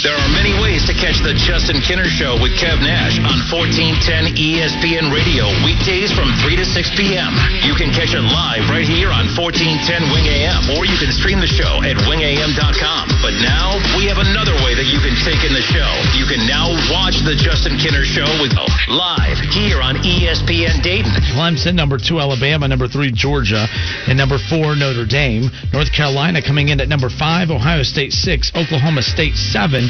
There are many ways to catch the Justin Kinner Show with Kev Nash on 1410 ESPN Radio, weekdays from 3 to 6 p.m. You can catch it live right here on 1410 Wing AM, or you can stream the show at wingam.com. But now, we have another way that you can take in the show. You can now watch the Justin Kinner Show with live here on ESPN Dayton. Clemson, number two, Alabama, number three, Georgia, and number four, Notre Dame. North Carolina coming in at number five, Ohio State six, Oklahoma State seven.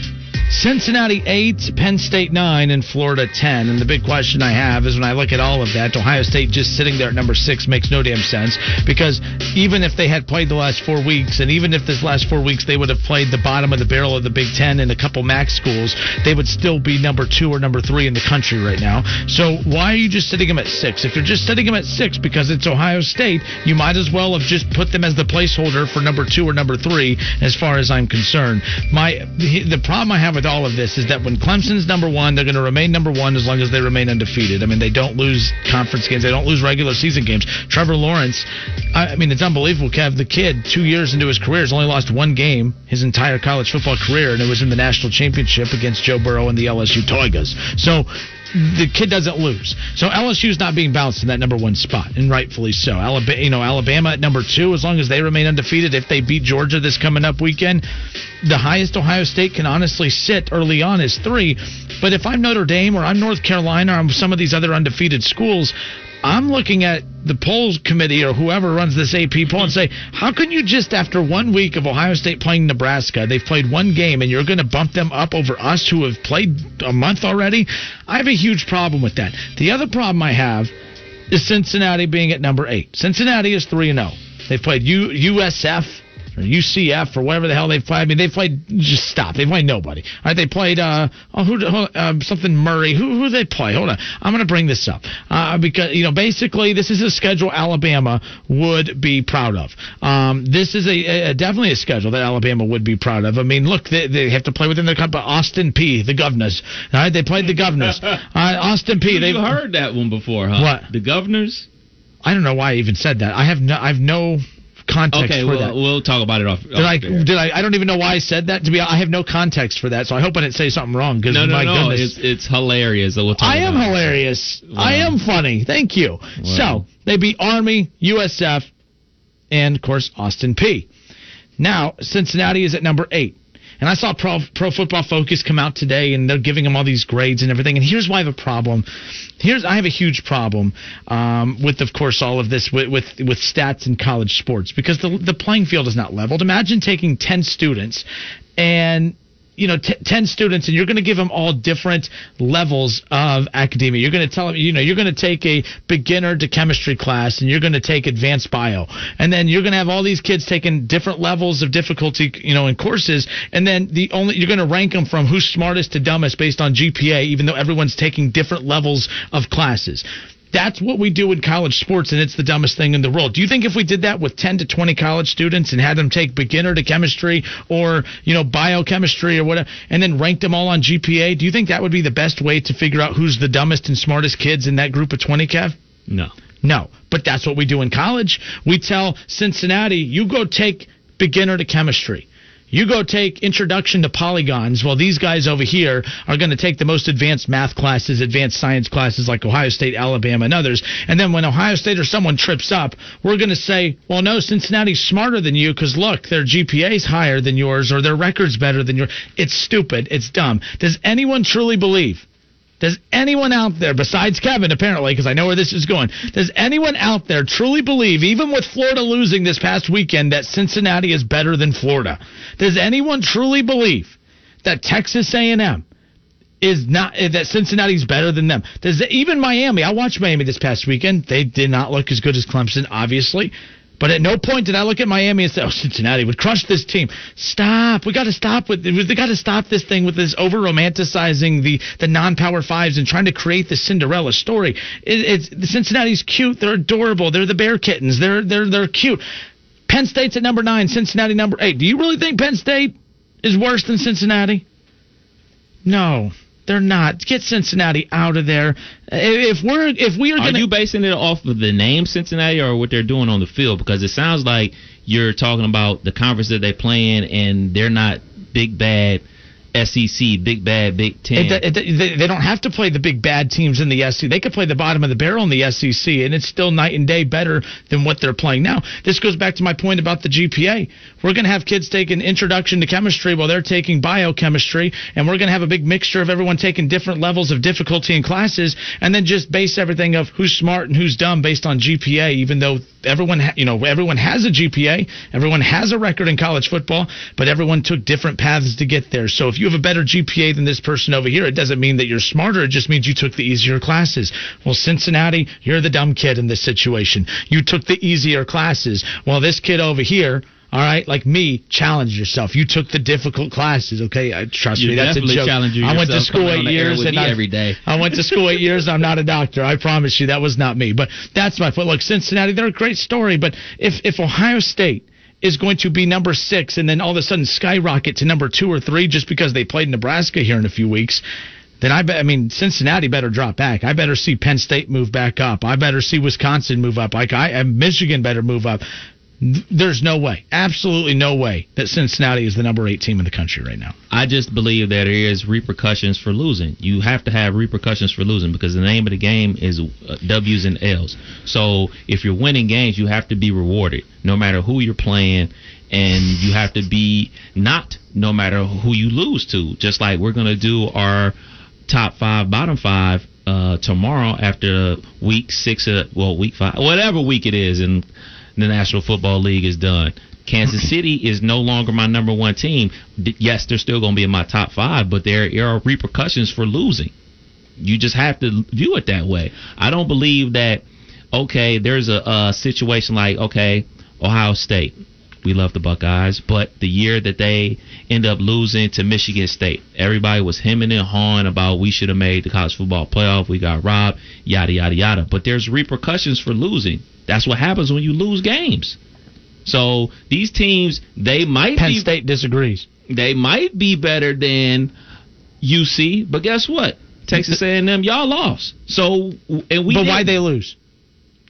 Cincinnati 8, Penn State 9, and Florida 10. And the big question I have is when I look at all of that, Ohio State just sitting there at number 6 makes no damn sense because even if they had played the last four weeks, and even if this last four weeks they would have played the bottom of the barrel of the Big Ten and a couple MAC schools, they would still be number 2 or number 3 in the country right now. So why are you just sitting them at 6? If you're just sitting them at 6 because it's Ohio State, you might as well have just put them as the placeholder for number 2 or number 3 as far as I'm concerned. My the problem I have with all of this is that when Clemson's number one, they're going to remain number one as long as they remain undefeated. I mean, they don't lose conference games, they don't lose regular season games. Trevor Lawrence, I, I mean, it's unbelievable. Kev, the kid, two years into his career, has only lost one game his entire college football career, and it was in the national championship against Joe Burrow and the LSU Tigers. So the kid doesn't lose. So LSU's not being bounced in that number one spot, and rightfully so. Alabama, you know, Alabama at number two, as long as they remain undefeated, if they beat Georgia this coming up weekend, the highest Ohio State can honestly sit early on is three. But if I'm Notre Dame or I'm North Carolina or I'm some of these other undefeated schools, I'm looking at the polls committee or whoever runs this AP poll and say, how can you just after one week of Ohio State playing Nebraska, they've played one game, and you're going to bump them up over us who have played a month already? I have a huge problem with that. The other problem I have is Cincinnati being at number eight. Cincinnati is three and oh. zero. They've played U, USF or UCF or whatever the hell they've played. I mean, they played just stop. They played nobody. All right, they played uh oh who uh, something Murray. Who who they play? Hold on, I'm gonna bring this up uh, because you know basically this is a schedule Alabama would be proud of. Um, this is a, a definitely a schedule that Alabama would be proud of. I mean, look, they, they have to play within their country. Austin Peay, the Governors. All right, they played the Governors. Uh, Austin Peay. You've They heard that one before, huh? What? The governors? I don't know why I even said that. I have no I have no context Okay, for we'll, that. we'll talk about it off. Did I? Did I? I don't even know why I said that. To be, I have no context for that. So I hope I didn't say something wrong. Because No, no, my no. goodness, It's it's hilarious. We'll talk I am hilarious. I am funny. Thank you. So they beat Army, USF, and of course Austin Peay. Now Cincinnati is at number eight. And I saw Pro, Pro Football Focus come out today, and they're giving them all these grades and everything. And here's why I have a problem. Here's I have a huge problem um, with, of course, all of this with, with with stats in college sports because the the playing field is not leveled. Imagine taking ten students and you know, t- 10 students and you're going to give them all different levels of academia. You're going to tell them, you know, you're going to take a beginner to chemistry class and you're going to take advanced bio. And then you're going to have all these kids taking different levels of difficulty, you know, in courses. And then the only, you're going to rank them from who's smartest to dumbest based on GPA, even though everyone's taking different levels of classes. That's what we do in college sports, and it's the dumbest thing in the world. Do you think if we did that with 10 to 20 college students and had them take beginner to chemistry or, you know, biochemistry or whatever, and then ranked them all on GPA, do you think that would be the best way to figure out who's the dumbest and smartest kids in that group of 20, Kev? No. No. But that's what we do in college. We tell Cincinnati, you go take beginner to chemistry. You go take introduction to polygons while these guys over here are going to take the most advanced math classes, advanced science classes like Ohio State, Alabama, and others. And then when Ohio State or someone trips up, we're going to say, well, no, Cincinnati's smarter than you because look, their GPA's higher than yours or their record's better than yours. It's stupid. It's dumb. Does anyone truly believe does anyone out there, besides Kevin, apparently, because I know where this is going, does anyone out there truly believe, even with Florida losing this past weekend, that Cincinnati is better than Florida? Does anyone truly believe that Texas A&M is not eh, that Cincinnati's better than them? Does even Miami? I watched Miami this past weekend. They did not look as good as Clemson, obviously. But at no point did I look at Miami and say, "Oh, Cincinnati would crush this team." Stop. We got to stop with. We got to stop this thing with this over romanticizing the the non-power fives and trying to create the Cinderella story. It, it's Cincinnati's cute. They're adorable. They're the bear kittens. They're they're they're cute. Penn State's at number nine. Cincinnati number eight. Do you really think Penn State is worse than Cincinnati? No. They're not. Get Cincinnati out of there. If we're if we are, Are gonna, you basing it off of the name Cincinnati or what they're doing on the field? Because it sounds like you're talking about the conference that they play in, and they're not big bad SEC, big bad Big Ten. It, it, they, don't have to play the big bad teams in the SEC. They could play the bottom of the barrel in the SEC, and it's still night and day better than what they're playing now. This goes back to my point about the GPA. We're going to have kids taking introduction to chemistry while they're taking biochemistry, and we're going to have a big mixture of everyone taking different levels of difficulty in classes, and then just base everything of who's smart and who's dumb based on GPA. Even though everyone, ha- you know, everyone has a GPA, everyone has a record in college football, but everyone took different paths to get there. So if you have a better GPA than this person over here, it doesn't mean that you're smarter. It just means you took the easier classes. Well, Cincinnati, you're the dumb kid in this situation. You took the easier classes. While this kid over here, all right, like me, challenge yourself. You took the difficult classes, okay? I, trust You me, that's a joke. I went to school eight on the air years and I, every day. I went to school eight years. I'm not a doctor. I promise you, that was not me. But that's my foot. Look, Cincinnati, they're a great story. But if if Ohio State is going to be number six and then all of a sudden skyrocket to number two or three just because they played Nebraska here in a few weeks, then I bet. I mean, Cincinnati better drop back. I better see Penn State move back up. I better see Wisconsin move up. Like I, and Michigan better move up. There's no way, absolutely no way that Cincinnati is the number eight team in the country right now. I just believe that there is repercussions for losing. You have to have repercussions for losing because the name of the game is uh, W's and L's. So if you're winning games, you have to be rewarded no matter who you're playing, and you have to be not no matter who you lose to. Just like we're gonna do our top five, bottom five uh, tomorrow after week six, uh, well, week five, whatever week it is, and the National Football League is done. Kansas City is no longer my number one team. Yes, they're still going to be in my top five, but there are repercussions for losing. You just have to view it that way. I don't believe that. Okay, there's a, a situation like okay, Ohio State. We love the Buckeyes, but the year that they end up losing to Michigan State, everybody was hemming and hawing about we should have made the college football playoff. We got robbed, yada yada yada. But there's repercussions for losing. That's what happens when you lose games. So these teams, they might Penn be State disagrees. they might be better than UC, but guess what? Texas A&M, y'all lost. So and we but why they lose?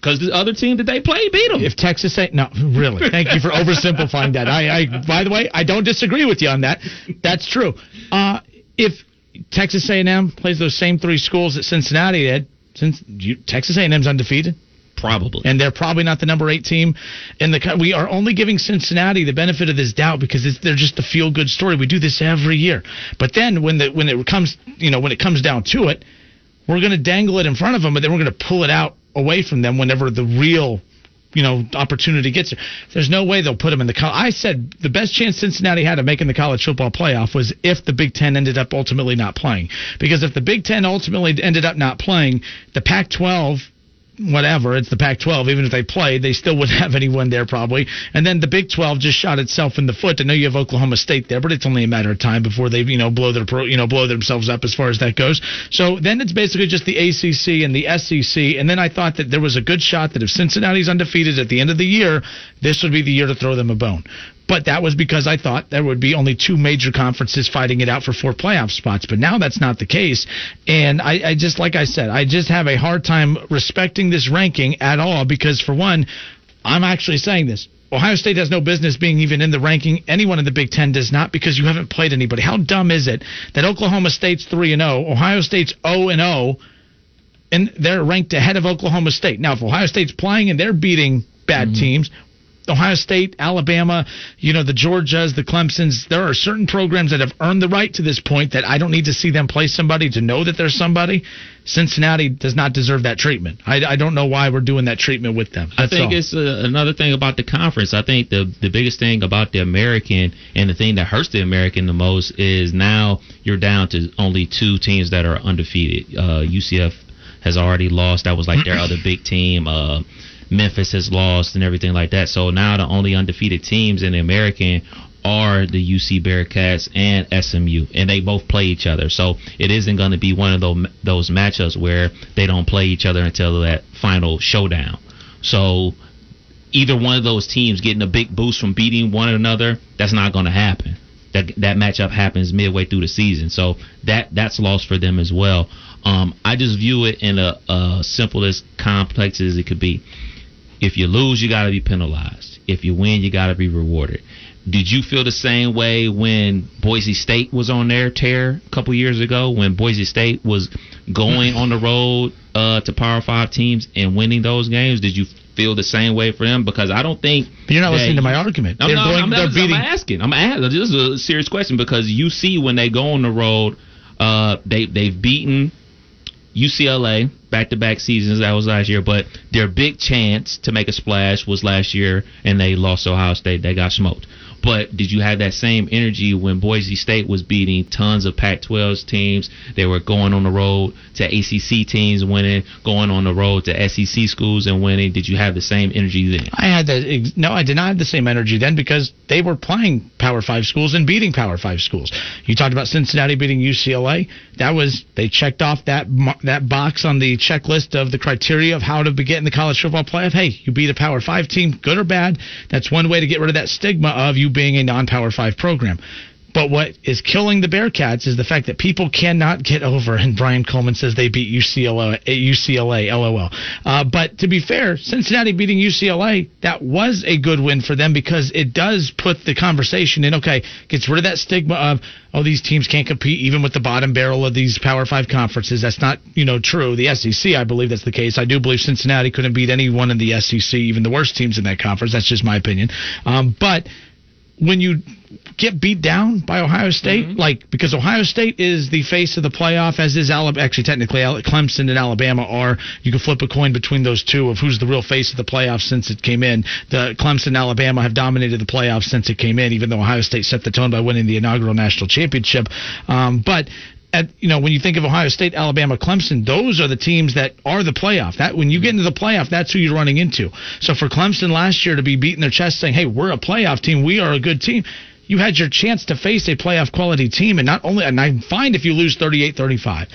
Because the other team that they played beat them. If Texas A, no, really. Thank you for oversimplifying that. I, I, by the way, I don't disagree with you on that. That's true. Uh, if Texas A&M plays those same three schools that Cincinnati did, since you, Texas A&M's undefeated, Probably. and they're probably not the number eight team in the. We are only giving Cincinnati the benefit of this doubt because it's, they're just a feel good story. We do this every year, but then when the when it comes, you know, when it comes down to it, we're going to dangle it in front of them, but then we're going to pull it out away from them whenever the real. You know, opportunity gets there. There's no way they'll put them in the. I said the best chance Cincinnati had of making the college football playoff was if the Big Ten ended up ultimately not playing. Because if the Big Ten ultimately ended up not playing, the Pac-12 whatever, it's the Pac 12. Even if they played, they still wouldn't have anyone there probably. And then the Big 12 just shot itself in the foot. I know you have Oklahoma State there, but it's only a matter of time before they, you know, blow their you know, blow themselves up as far as that goes. So then it's basically just the ACC and the SEC. And then I thought that there was a good shot that if Cincinnati's undefeated at the end of the year, this would be the year to throw them a bone. But that was because I thought there would be only two major conferences fighting it out for four playoff spots. But now that's not the case. And I, I just, like I said, I just have a hard time respecting this ranking at all because, for one, I'm actually saying this. Ohio State has no business being even in the ranking. Anyone in the Big Ten does not because you haven't played anybody. How dumb is it that Oklahoma State's 3 and 0, Ohio State's 0 and 0, and they're ranked ahead of Oklahoma State? Now, if Ohio State's playing and they're beating bad mm-hmm. teams, Ohio State, Alabama, you know, the Georgias, the Clemsons, there are certain programs that have earned the right to this point that I don't need to see them play somebody to know that there's somebody. Cincinnati does not deserve that treatment. I, I don't know why we're doing that treatment with them. I think all. it's uh, another thing about the conference. I think the the biggest thing about the American and the thing that hurts the American the most is now you're down to only two teams that are undefeated. Uh, UCF has already lost. That was like their other big team. Uh, Memphis has lost and everything like that. So now the only undefeated teams in the American are the UC Bearcats and SMU, and they both play each other. So it isn't going to be one of those those matchups where they don't play each other until that final showdown. So either one of those teams getting a big boost from beating one another, that's not going to happen. That that matchup happens midway through the season, so that that's lost for them as well. Um, I just view it in a, a simple as complex as it could be. If you lose, you got to be penalized. If you win, you got to be rewarded. Did you feel the same way when Boise State was on their tear a couple years ago? When Boise State was going on the road uh, to Power Five teams and winning those games, did you feel the same way for them? Because I don't think you're not listening to my argument. I'm They're not. going- I'm, they're beating- I'm asking. I'm asking. This is a serious question because you see when they go on the road, uh, they they've beaten UCLA back to back seasons. That was last year, but their big chance to make a splash was last year, and they lost Ohio State. They got smoked. But did you have that same energy when Boise State was beating tons of Pac-12 teams? They were going on the road to ACC teams winning, going on the road to SEC schools and winning. Did you have the same energy then? I had that. No, I did not have the same energy then because they were playing Power Five schools and beating Power Five schools. You talked about Cincinnati beating UCLA. That was they checked off that that box on the checklist of the criteria of how to be- in the college football playoff. Hey, you beat a Power Five team, good or bad. That's one way to get rid of that stigma of you being a non-Power Five program. But what is killing the Bearcats is the fact that people cannot get over. And Brian Coleman says they beat UCLA. UCLA, LOL. Uh, but to be fair, Cincinnati beating UCLA that was a good win for them because it does put the conversation in. Okay, gets rid of that stigma of oh these teams can't compete even with the bottom barrel of these Power Five conferences. That's not you know true. The SEC, I believe that's the case. I do believe Cincinnati couldn't beat anyone in the SEC, even the worst teams in that conference. That's just my opinion. Um, but when you get beat down by Ohio State, like because Ohio State is the face of the playoff, as is Alabama. Actually, technically, Clemson and Alabama are. You can flip a coin between those two of who's the real face of the playoff since it came in. The Clemson and Alabama have dominated the playoffs since it came in, even though Ohio State set the tone by winning the inaugural national championship. Um, but at you know when you think of Ohio State, Alabama, Clemson, those are the teams that are the playoff. That when you get into the playoff, that's who you're running into. So for Clemson last year to be beating their chest saying, "Hey, we're a playoff team. We are a good team." You had your chance to face a playoff quality team, and not only, and I'm fine if you lose 38-35.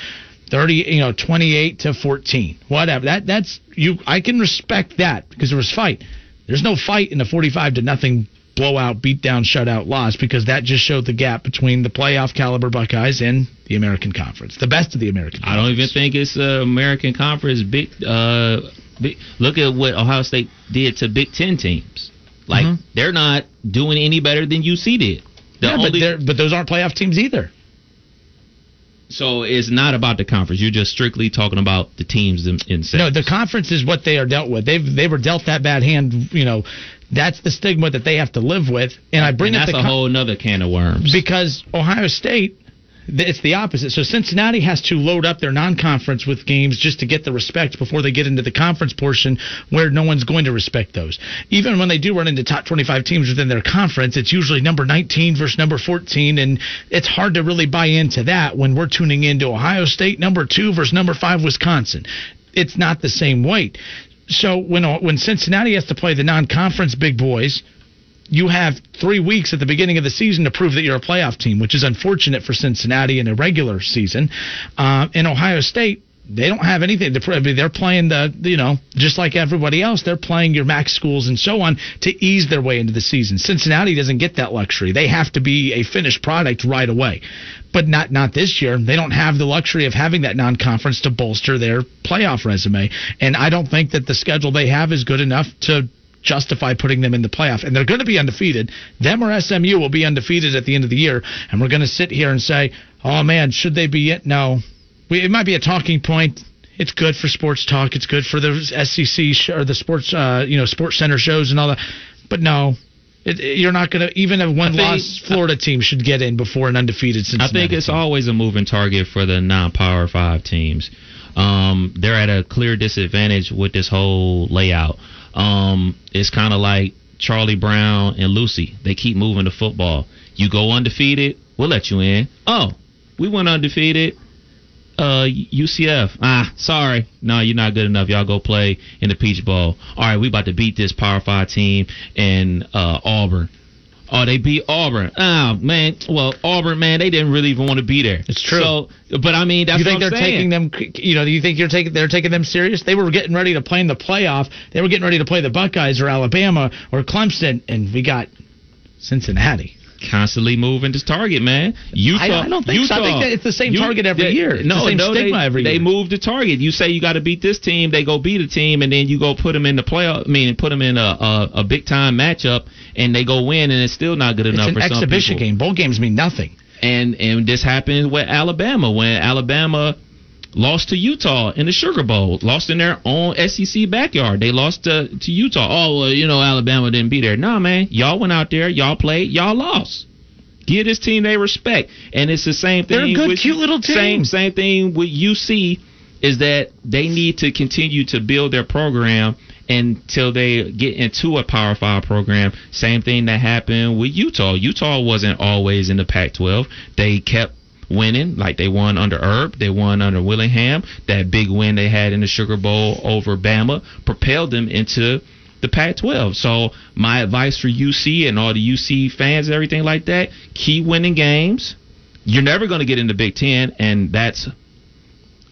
30 you know 28 to 14 whatever that that's you i can respect that because there was fight there's no fight in the 45 to nothing blowout beatdown shutout loss because that just showed the gap between the playoff caliber buckeyes and the american conference the best of the american I don't even think it's uh, American Conference big. Uh, big. Look at what Ohio State did to Big Ten teams. Like Mhm. they're not doing any better than UC did. The yeah, but, only- they're- but those aren't playoff teams either so it's not about the conference. You're just strictly talking about the teams them- themselves. no the conference is what they are dealt with they've they were dealt that bad hand you know that's the stigma that they have to live with and i bring and up that's the a whole nother can of worms. because Ohio State, it's the opposite. So Cincinnati has to load up their non-conference with games just to get the respect before they get into the conference portion, where no one's going to respect those. Even when they do run into top 25 teams within their conference, it's usually number 19 versus number 14, and it's hard to really buy into that when we're tuning into Ohio State number two versus number five Wisconsin. It's not the same weight. So when when Cincinnati has to play the non-conference big boys you have three weeks at the beginning of the season to prove that you're a playoff team, which is unfortunate for Cincinnati in a regular season. Uh, in Ohio State, they don't have anything. They're playing the, you know, just like everybody else, they're playing your MAC schools and so on to ease their way into the season. Cincinnati doesn't get that luxury. They have to be a finished product right away. But not not this year. They don't have the luxury of having that non-conference to bolster their playoff resume. And I don't think that the schedule they have is good enough to justify putting them in the playoff. And they're going to be undefeated. Them or SMU will be undefeated at the end of the year. And we're going to sit here and say, oh man, should they be it? No. We, it might be a talking point. It's good for sports talk. It's good for the SEC sh- or the sports, uh, you know, sports center shows and all that. But no, it, it- you're not going to. Even a one loss Florida team should get in before an undefeated I think it's always a moving target for the non-power five teams. Um, they're at a clear disadvantage with this whole layout. Um, it's kind of like Charlie Brown and Lucy. They keep moving the football. You go undefeated, we'll let you in. Oh, we went undefeated. Uh, UCF. Ah, sorry. No, you're not good enough. Y'all go play in the Peach Bowl. All right, we about to beat this Power Five team in uh, Auburn. Oh, they beat Auburn. Oh man, well Auburn, man, they didn't really even want to be there. It's true. So, but I mean, that's you think they're saying. taking them? You know, do you think you're taking they're taking them serious? They were getting ready to play in the playoff. They were getting ready to play the Buckeyes or Alabama or Clemson, and we got Cincinnati. Constantly moving this target, man. Utah. I- I don't think so. I think that it's the same target every they- year. It's no, the same no, stigma they, every year. they move the target. You say you got to beat this team, they go beat a team, and then you go put them in the playoff. I mean, put them in a a, a big time matchup, and they go win, and it's still not good It's enough an for some exhibition game. Bowl games mean nothing. And and this happened with Alabama when Alabama lost to Utah in the Sugar Bowl, lost in their own SEC backyard. They lost to, to Utah. Oh, well, you know Alabama didn't be there. Nah, man, y'all went out there, y'all played, y'all lost. Give this team they respect, and it's the same thing. They're a good, with, cute little team. Same same thing with UC is that they need to continue to build their program until they get into a Power Five program. Same thing that happened with Utah. Utah wasn't always in the Pac-12. They kept winning, like they won under Herb, they won under Whittingham. That big win they had in the Sugar Bowl over Bama propelled them into the Pac-12. So my advice for UC and all the UC fans, and everything like that, keep winning games. You're never going to get in the Big Ten, and that's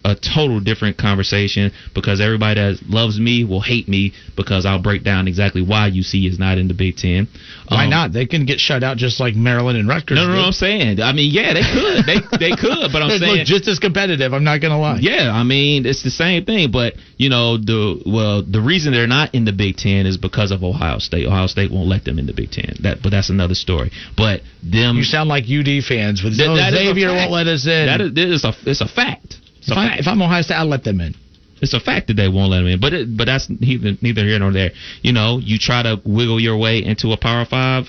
a total different conversation because everybody that loves me will hate me because I'll break down exactly why UC is not in the Big Ten. Why Um, not? They can get shut out just like Maryland and Rutgers. No, no, no. I'm saying. I mean, yeah, they could. They they could, but I'm They saying look just as competitive. I'm not gonna lie. Yeah, I mean it's the same thing, but you know the well the reason they're not in the Big Ten is because of Ohio State. Ohio State won't let them in the Big Ten. That, but that's another story. But them, You sound like UD fans with That- no, Xavier won't let us in. that is, is a it's a fact. It's a if, I, fact. if I'm Ohio State, I'll let them in. It's a fact that they won't let them in, but it, but that's neither neither here nor there. You know, you try to wiggle your way into a Power Five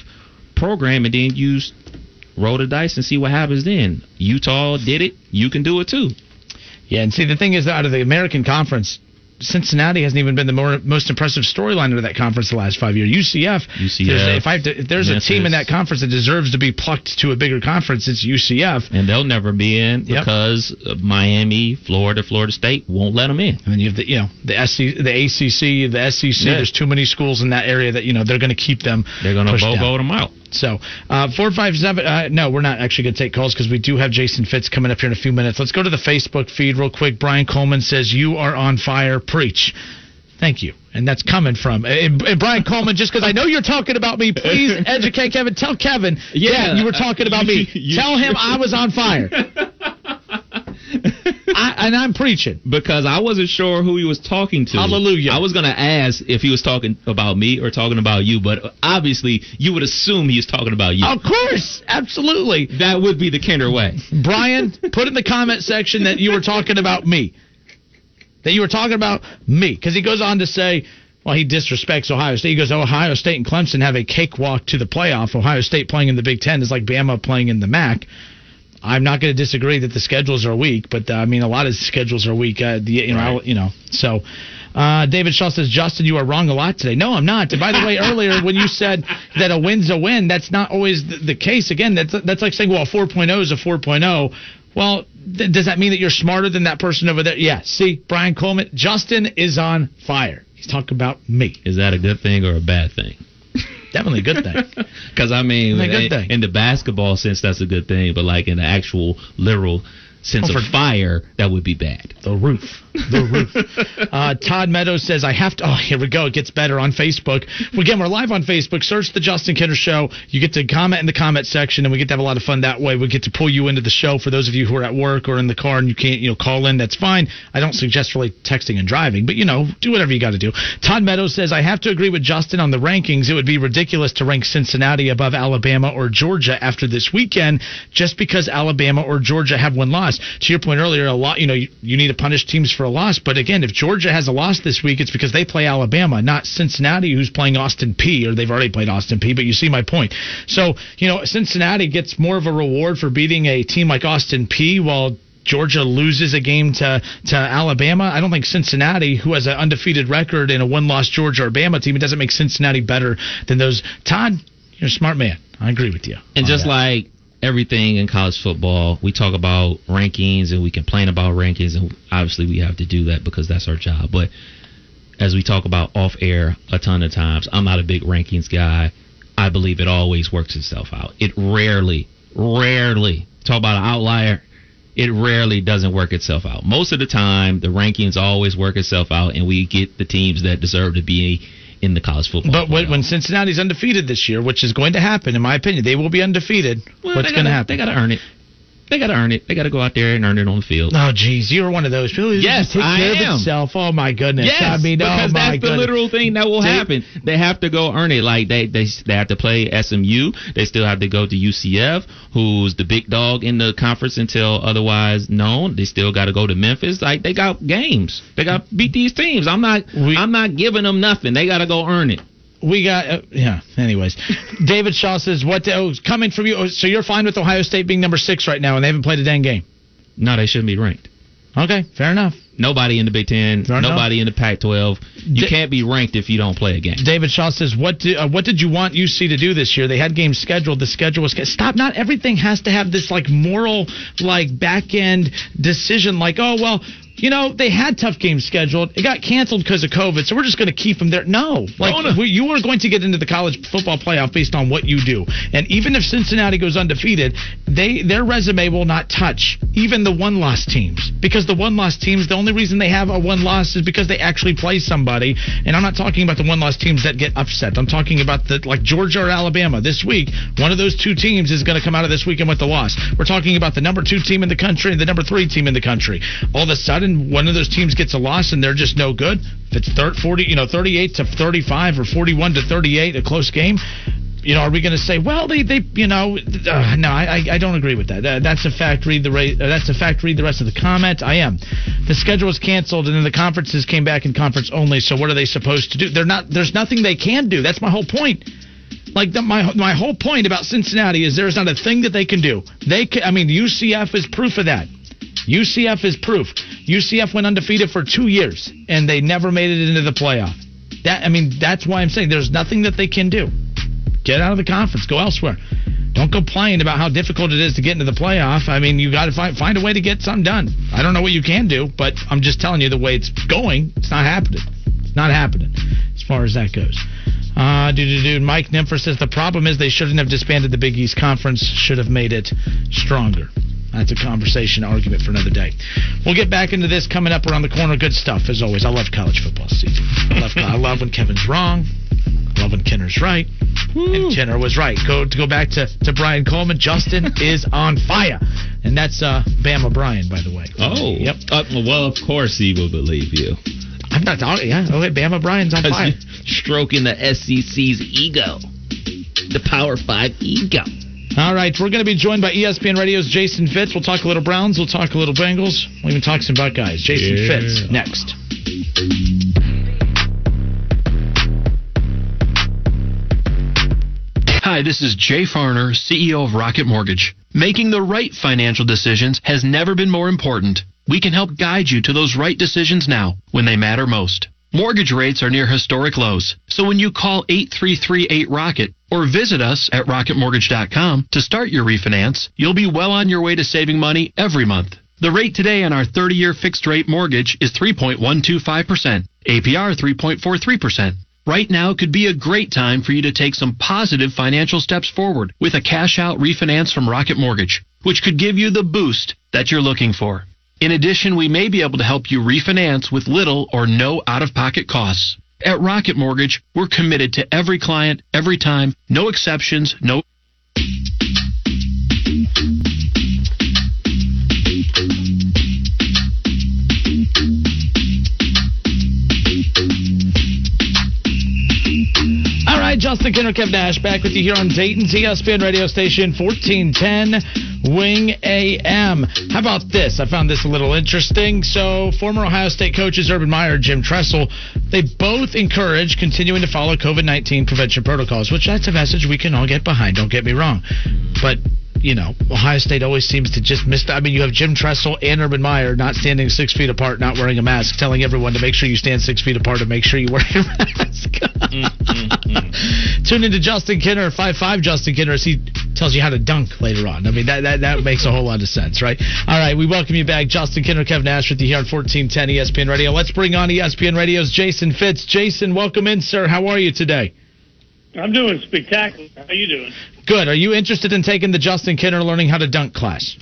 program, and then you roll the dice and see what happens. Then Utah did it. You can do it too. Yeah, and see the thing is, out of the American Conference, Cincinnati hasn't even been the more, most impressive storyline of that conference the last five years. UCF, UCF, there's, if, I have to, if there's a team in that conference that deserves to be plucked to a bigger conference, it's UCF. and they'll never be in Yep. because Miami, Florida, Florida State won't let them in. And then you have the you know the SC, the ACC, the SEC. Yeah. There's too many schools in that area that you know they're going to keep them. They're going to down. BOGO them out. So uh, four five seven. Uh, no, we're not actually going to take calls because we do have Jason Fitz coming up here in a few minutes. Let's go to the Facebook feed real quick. Brian Coleman says you are on fire. Preach. Thank you. And that's coming from and, and Brian Coleman. Just because I know you're talking about me, please educate Kevin. Tell Kevin, yeah, you were talking about me. Tell him I was on fire. I, and I'm preaching. because I wasn't sure who he was talking to. Hallelujah. I was going to ask if he was talking about me or talking about you, but obviously you would assume he was talking about you. Of course, absolutely. That would be the Kinder way. Brian, put in the comment section that you were talking about me. That you were talking about me. Because he goes on to say, well, he disrespects Ohio State. He goes, Ohio State and Clemson have a cakewalk to the playoff. Ohio State playing in the Big Ten is like Bama playing in the MAC. I'm not going to disagree that the schedules are weak, but uh, I mean, a lot of schedules are weak. Uh, the, you know, I- you know, so. Uh, David Shaw says, Justin, you are wrong a lot today. No, I'm not. And by the way, earlier when you said that a win's a win, that's not always the, the case. Again, that's that's like saying, well, a 4.0 is a 4.0. Well, th- does that mean that you're smarter than that person over there? Yeah. See, Brian Coleman, Justin is on fire. He's talking about me. Is that a good thing or a bad thing? Definitely a good thing. Because I mean, in, in the basketball sense, that's a good thing, but like in the actual literal sense Oh, of fire, that would be bad. The roof. The roof. uh, Todd Meadows says, I have to. Oh, here we go. It gets better on Facebook. Again, we're live on Facebook. Search The Justin Kinner Show. You get to comment in the comment section, and we get to have a lot of fun that way. We get to pull you into the show for those of you who are at work or in the car and you can't, you know, call in. That's fine. I don't suggest really texting and driving, but, you know, do whatever you got to do. Todd Meadows says, I have to agree with Justin on the rankings. It would be ridiculous to rank Cincinnati above Alabama or Georgia after this weekend just because Alabama or Georgia have one loss. To your point earlier, a lot, you know, you, you need to punish teams for a loss. But again, if Georgia has a loss this week, it's because they play Alabama, not Cincinnati, who's playing Austin Peay, or they've already played Austin Peay. But you see my point. So, you know, Cincinnati gets more of a reward for beating a team like Austin Peay, while Georgia loses a game to, to Alabama. I don't think Cincinnati, who has an undefeated record and a one loss Georgia or Bama team, it doesn't make Cincinnati better than those. Todd, you're a smart man. I agree with you. And oh, just that. like everything in college football, we talk about rankings and we complain about rankings, and obviously we have to do that because that's our job. But as we talk about off air a ton of times, I'm not a big rankings guy. I believe it always works itself out. It rarely, rarely, talk about an outlier, it rarely doesn't work itself out. Most of the time, the rankings always work itself out, and we get the teams that deserve to be in the college football. But when, when Cincinnati's undefeated this year, which is going to happen, in my opinion, they will be undefeated. Well, What's going gotta- happen? They got to earn it. They got to earn it. They got to go out there and earn it on the field. Oh, geez, you're one of those people. who Yes, take I care am. of itself. Oh my goodness. Yes, I mean, because oh my that's the literal thing that will happen. They have to go earn it. Like they, they they have to play SMU. They still have to go to UCF, who's the big dog in the conference until otherwise known. They still got to go to Memphis. Like they got games. They got beat these teams. I'm not I'm not giving them nothing. They got to go earn it. We got uh, yeah. Anyways, David Shaw says what? Oh, coming from you. oh, So you're fine with Ohio State being number six right now, and they haven't played a dang game. No, they shouldn't be ranked. Okay, fair enough. Nobody in the Big Ten. Fair enough. nobody in the Pac-12. You Da- can't be ranked if you don't play a game. David Shaw says, "What do, uh, what did you want UC to do this year? They had games scheduled. The schedule was stop. Not everything has to have this like moral, like back end decision. Like, oh well, you know they had tough games scheduled. It got canceled because of COVID, so we're just going to keep them there. No, like we, you are going to get into the college football playoff based on what you do. And even if Cincinnati goes undefeated, they their resume will not touch even the one loss teams because the one loss teams. The only reason they have a one loss is because they actually play somebody. And I'm not talking about the one loss teams that get upset. I'm talking about the like Georgia or Alabama this week. One of those two teams is going to come out of this weekend with a loss. We're talking about the number two team in the country and the number three team in the country. All of a sudden, one of those teams gets a loss and they're just no good. If it's thir- 40, you know, 38 to 35 or 41 to 38, a close game. You know, are we going to say, well, they, they, you know, uh, no, I, I- I don't agree with that. Uh, that's a fact. Read the ra- uh, that's a fact. Read the rest of the comment. I am. The schedule was canceled, and then the conferences came back in conference only. So what are they supposed to do? They're not. There's nothing they can do. That's my whole point. Like the, my my whole point about Cincinnati is there's not a thing that they can do. They, can, I mean, UCF is proof of that. UCF is proof. UCF went undefeated for two years and they never made it into the playoff. That I mean, that's why I'm saying there's nothing that they can do. Get out of the conference, go elsewhere. Don't complain about how difficult it is to get into the playoff. I mean, you got to find find a way to get something done. I don't know what you can do, but I'm just telling you the way it's going, it's not happening. It's not happening as far as that goes. Uh, dude, dude, Mike Nympher says the problem is they shouldn't have disbanded the Big East Conference. Should have made it stronger. That's a conversation argument for another day. We'll get back into this coming up around the corner. Good stuff as always. I love college football season. I love, I love when Kevin's wrong. I love when Kinner's right. And Kinner was right. Go to go back to, to Brian Coleman. Justin is on fire. And that's uh Bama Brian, by the way. Oh, Yep. Uh, well, of course he will believe you. I'm not talking. Yeah. Okay. Bama Brian's on fire. Stroking the SEC's ego, the Power Five ego. All right, we're going to be joined by ESPN Radio's Jason Fitz. We'll talk a little Browns. We'll talk a little Bengals. We'll even talk some Buckeyes. Jason Yeah. Fitz next. Hi, this is Jay Farner, CEO of Rocket Mortgage. Making the right financial decisions has never been more important. We can help guide you to those right decisions now when they matter most. Mortgage rates are near historic lows, so when you call 8338-ROCKET or visit us at rocketmortgage.com to start your refinance, you'll be well on your way to saving money every month. The rate today on our 30-year fixed rate mortgage is 3.125%, APR 3.43%. Right now could be a great time for you to take some positive financial steps forward with a cash out refinance from Rocket Mortgage, which could give you the boost that you're looking for. In addition, we may be able to help you refinance with little or no out of pocket costs. At Rocket Mortgage, we're committed to every client, every time, no exceptions, no. Right, Justin Kinner, Kev Nash, back with you here on Dayton's ESPN radio station, 1410 Wing AM. How about this? I found this a little interesting. So, former Ohio State coaches Urban Meyer Jim Tressel, they both encourage continuing to follow COVID 19 prevention protocols, which that's a message we can all get behind. Don't get me wrong. But you know, Ohio State always seems to just miss. I mean, you have Jim Tressel and Urban Meyer not standing six feet apart, not wearing a mask, telling everyone to make sure you stand six feet apart and make sure you wear your mask. Mm-hmm. Tune into Justin Kinner, five five Justin Kinner, as he tells you how to dunk later on. I mean, that, that that makes a whole lot of sense, right? All right, we welcome you back, Justin Kinner, Kevin Nash with you here on 1410 ESPN Radio. Let's bring on ESPN Radio's Jason Fitz. Jason, welcome in, sir. How are you today? I'm doing spectacular. How you doing? Good. Are you interested in taking the Justin Kinner learning how to dunk class?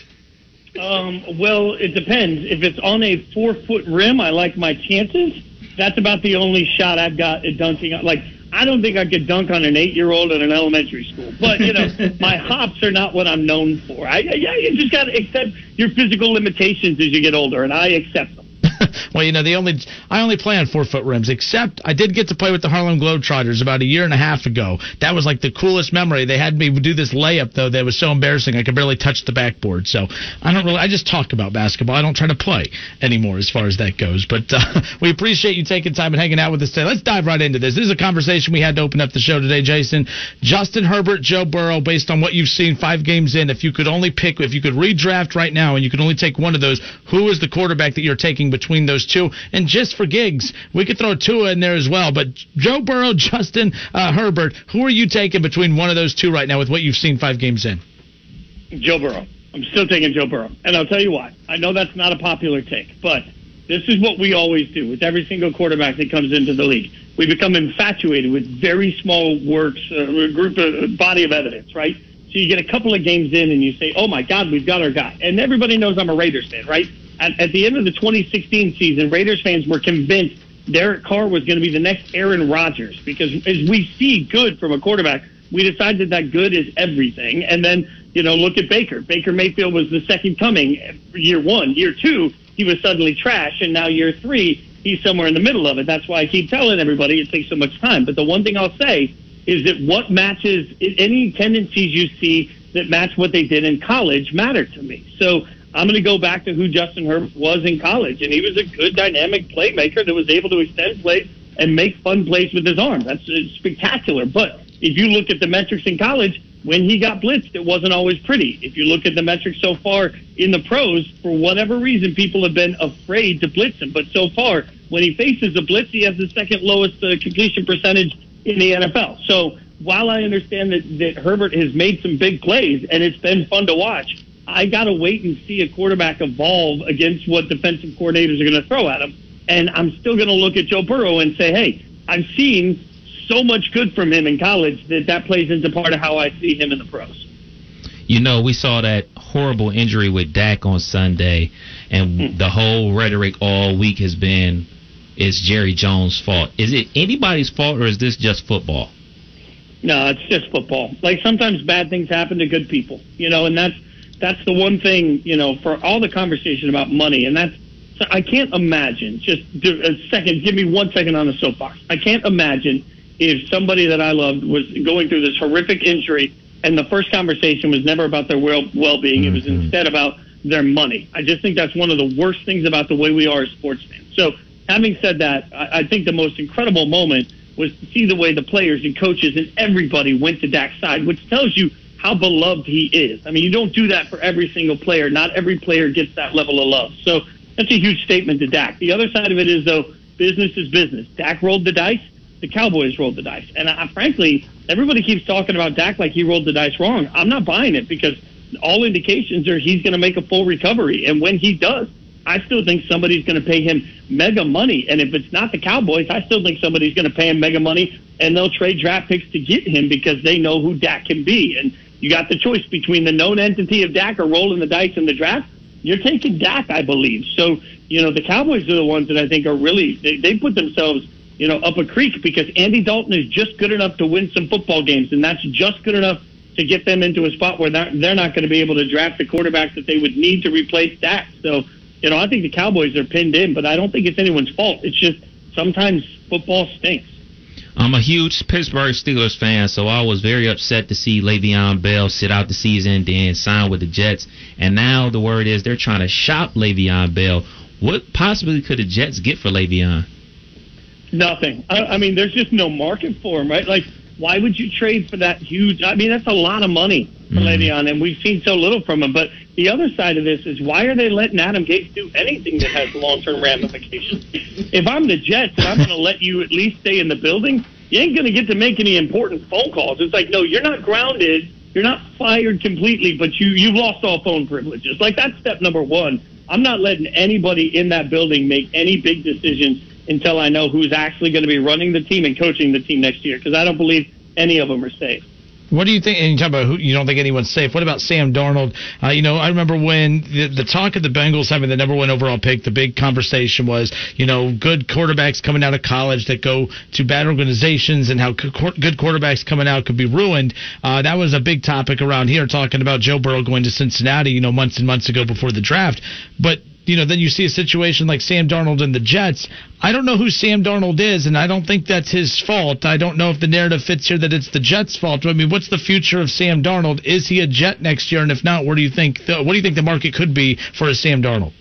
Um, well, it depends. If it's on a four foot rim, I like my chances. That's about the only shot I've got at dunking. Like, I don't think I could dunk on an eight year old in an elementary school. But, you know, my hops are not what I'm known for. I, yeah, you just got to accept your physical limitations as you get older, and I accept them. Well, you know, the only I only play on four foot rims. Except I did get to play with the Harlem Globetrotters about a year and a half ago. That was like the coolest memory. They had me do this layup though that was so embarrassing I could barely touch the backboard. So I don't really. I just talk about basketball. I don't try to play anymore as far as that goes. But uh, we appreciate you taking time and hanging out with us today. Let's dive right into this. This is a conversation we had to open up the show today, Jason. Justin Herbert, Joe Burrow. Based on what you've seen five games in, if you could only pick, if you could redraft right now and you could only take one of those, who is the quarterback that you're taking between those two? And just for gigs, we could throw Tua in there as well. But Joe Burrow, Justin uh, Herbert, who are you taking between one of those two right now with what you've seen five games in? Joe Burrow. I'm still taking Joe Burrow. And I'll tell you why. I know that's not a popular take, but this is what we always do with every single quarterback that comes into the league. We become infatuated with very small works, uh, a group of body of evidence, right? So you get a couple of games in and you say, oh my God, we've got our guy. And everybody knows I'm a Raiders fan, right? At, at the end of the 2016 season, Raiders fans were convinced Derek Carr was going to be the next Aaron Rodgers because as we see good from a quarterback, we decided that good is everything. And then, you know, look at Baker. Baker Mayfield was the second coming year one. Year two, he was suddenly trash. And now year three, he's somewhere in the middle of it. That's why I keep telling everybody it takes so much time. But the one thing I'll say is that what matches any tendencies you see that match what they did in college matter to me. So I'm going to go back to who Justin Herbert was in college, and he was a good dynamic playmaker that was able to extend plays and make fun plays with his arm. That's uh, spectacular. But if you look at the metrics in college, when he got blitzed, it wasn't always pretty. If you look at the metrics so far in the pros, for whatever reason, people have been afraid to blitz him. But so far, when he faces a blitz, he has the second lowest uh, completion percentage in the NFL. So while I understand that, that Herbert has made some big plays and it's been fun to watch, I got to wait and see a quarterback evolve against what defensive coordinators are going to throw at him. And I'm still going to look at Joe Burrow and say, hey, I've seen so much good from him in college that that plays into part of how I see him in the pros. You know, we saw that horrible injury with Dak on Sunday, and hmm. the whole rhetoric all week has been it's Jerry Jones' fault. Is it anybody's fault, or is this just football? No, it's just football. Like sometimes bad things happen to good people, you know, and that's that's the one thing, you know, for all the conversation about money, and that's I can't imagine. Just a second, give me one second on the soapbox. I can't imagine if somebody that I loved was going through this horrific injury, and the first conversation was never about their well well being. It was mm-hmm. instead about their money. I just think that's one of the worst things about the way we are as sports fans. So, having said that, I, I think the most incredible moment was to see the way the players and coaches and everybody went to Dak's side, which tells you how beloved he is. I mean, you don't do that for every single player. Not every player gets that level of love. So that's a huge statement to Dak. The other side of it is, though, business is business. Dak rolled the dice. The Cowboys rolled the dice. And I, frankly, everybody keeps talking about Dak like he rolled the dice wrong. I'm not buying it because all indications are he's going to make a full recovery. And when he does, I still think somebody's going to pay him mega money. And if it's not the Cowboys, I still think somebody's going to pay him mega money and they'll trade draft picks to get him because they know who Dak can be. And you got the choice between the known entity of Dak or rolling the dice in the draft. You're taking Dak, I believe. So, you know, the Cowboys are the ones that I think are really, they, they put themselves, you know, up a creek because Andy Dalton is just good enough to win some football games. And that's just good enough to get them into a spot where they're, they're not going to be able to draft the quarterback that they would need to replace Dak. So, you know, I think the Cowboys are pinned in, but I don't think it's anyone's fault. It's just sometimes football stinks. I'm a huge Pittsburgh Steelers fan, so I was very upset to see Le'Veon Bell sit out the season, then sign with the Jets, and now the word is they're trying to shop Le'Veon Bell. What possibly could the Jets get for Le'Veon? Nothing. I, I mean, there's just no market for him, right? Like, why would you trade for that huge? I mean, that's a lot of money for Le'Veon, and we've seen so little from him. But the other side of this is why are they letting Adam Gase do anything that has long-term ramifications? If I'm the Jets and I'm going to let you at least stay in the building, you ain't going to get to make any important phone calls. It's like, no, you're not grounded. You're not fired completely, but you you've lost all phone privileges. Like that's step number one. I'm not letting anybody in that building make any big decisions until I know who's actually going to be running the team and coaching the team next year because I don't believe any of them are safe. What do you think? And you talk about who you don't think anyone's safe. What about Sam Darnold? Uh, you know, I remember when the, the talk of the Bengals having the number one overall pick, the big conversation was, you know, good quarterbacks coming out of college that go to bad organizations and how good quarterbacks coming out could be ruined. Uh, that was a big topic around here, talking about Joe Burrow going to Cincinnati, you know, months and months ago before the draft. But you know, then you see a situation like Sam Darnold and the Jets. I don't know who Sam Darnold is, and I don't think that's his fault. I don't know if the narrative fits here that it's the Jets' fault. I mean, what's the future of Sam Darnold? Is he a Jet next year? And if not, where do you think? the, What do you think the market could be for a Sam Darnold?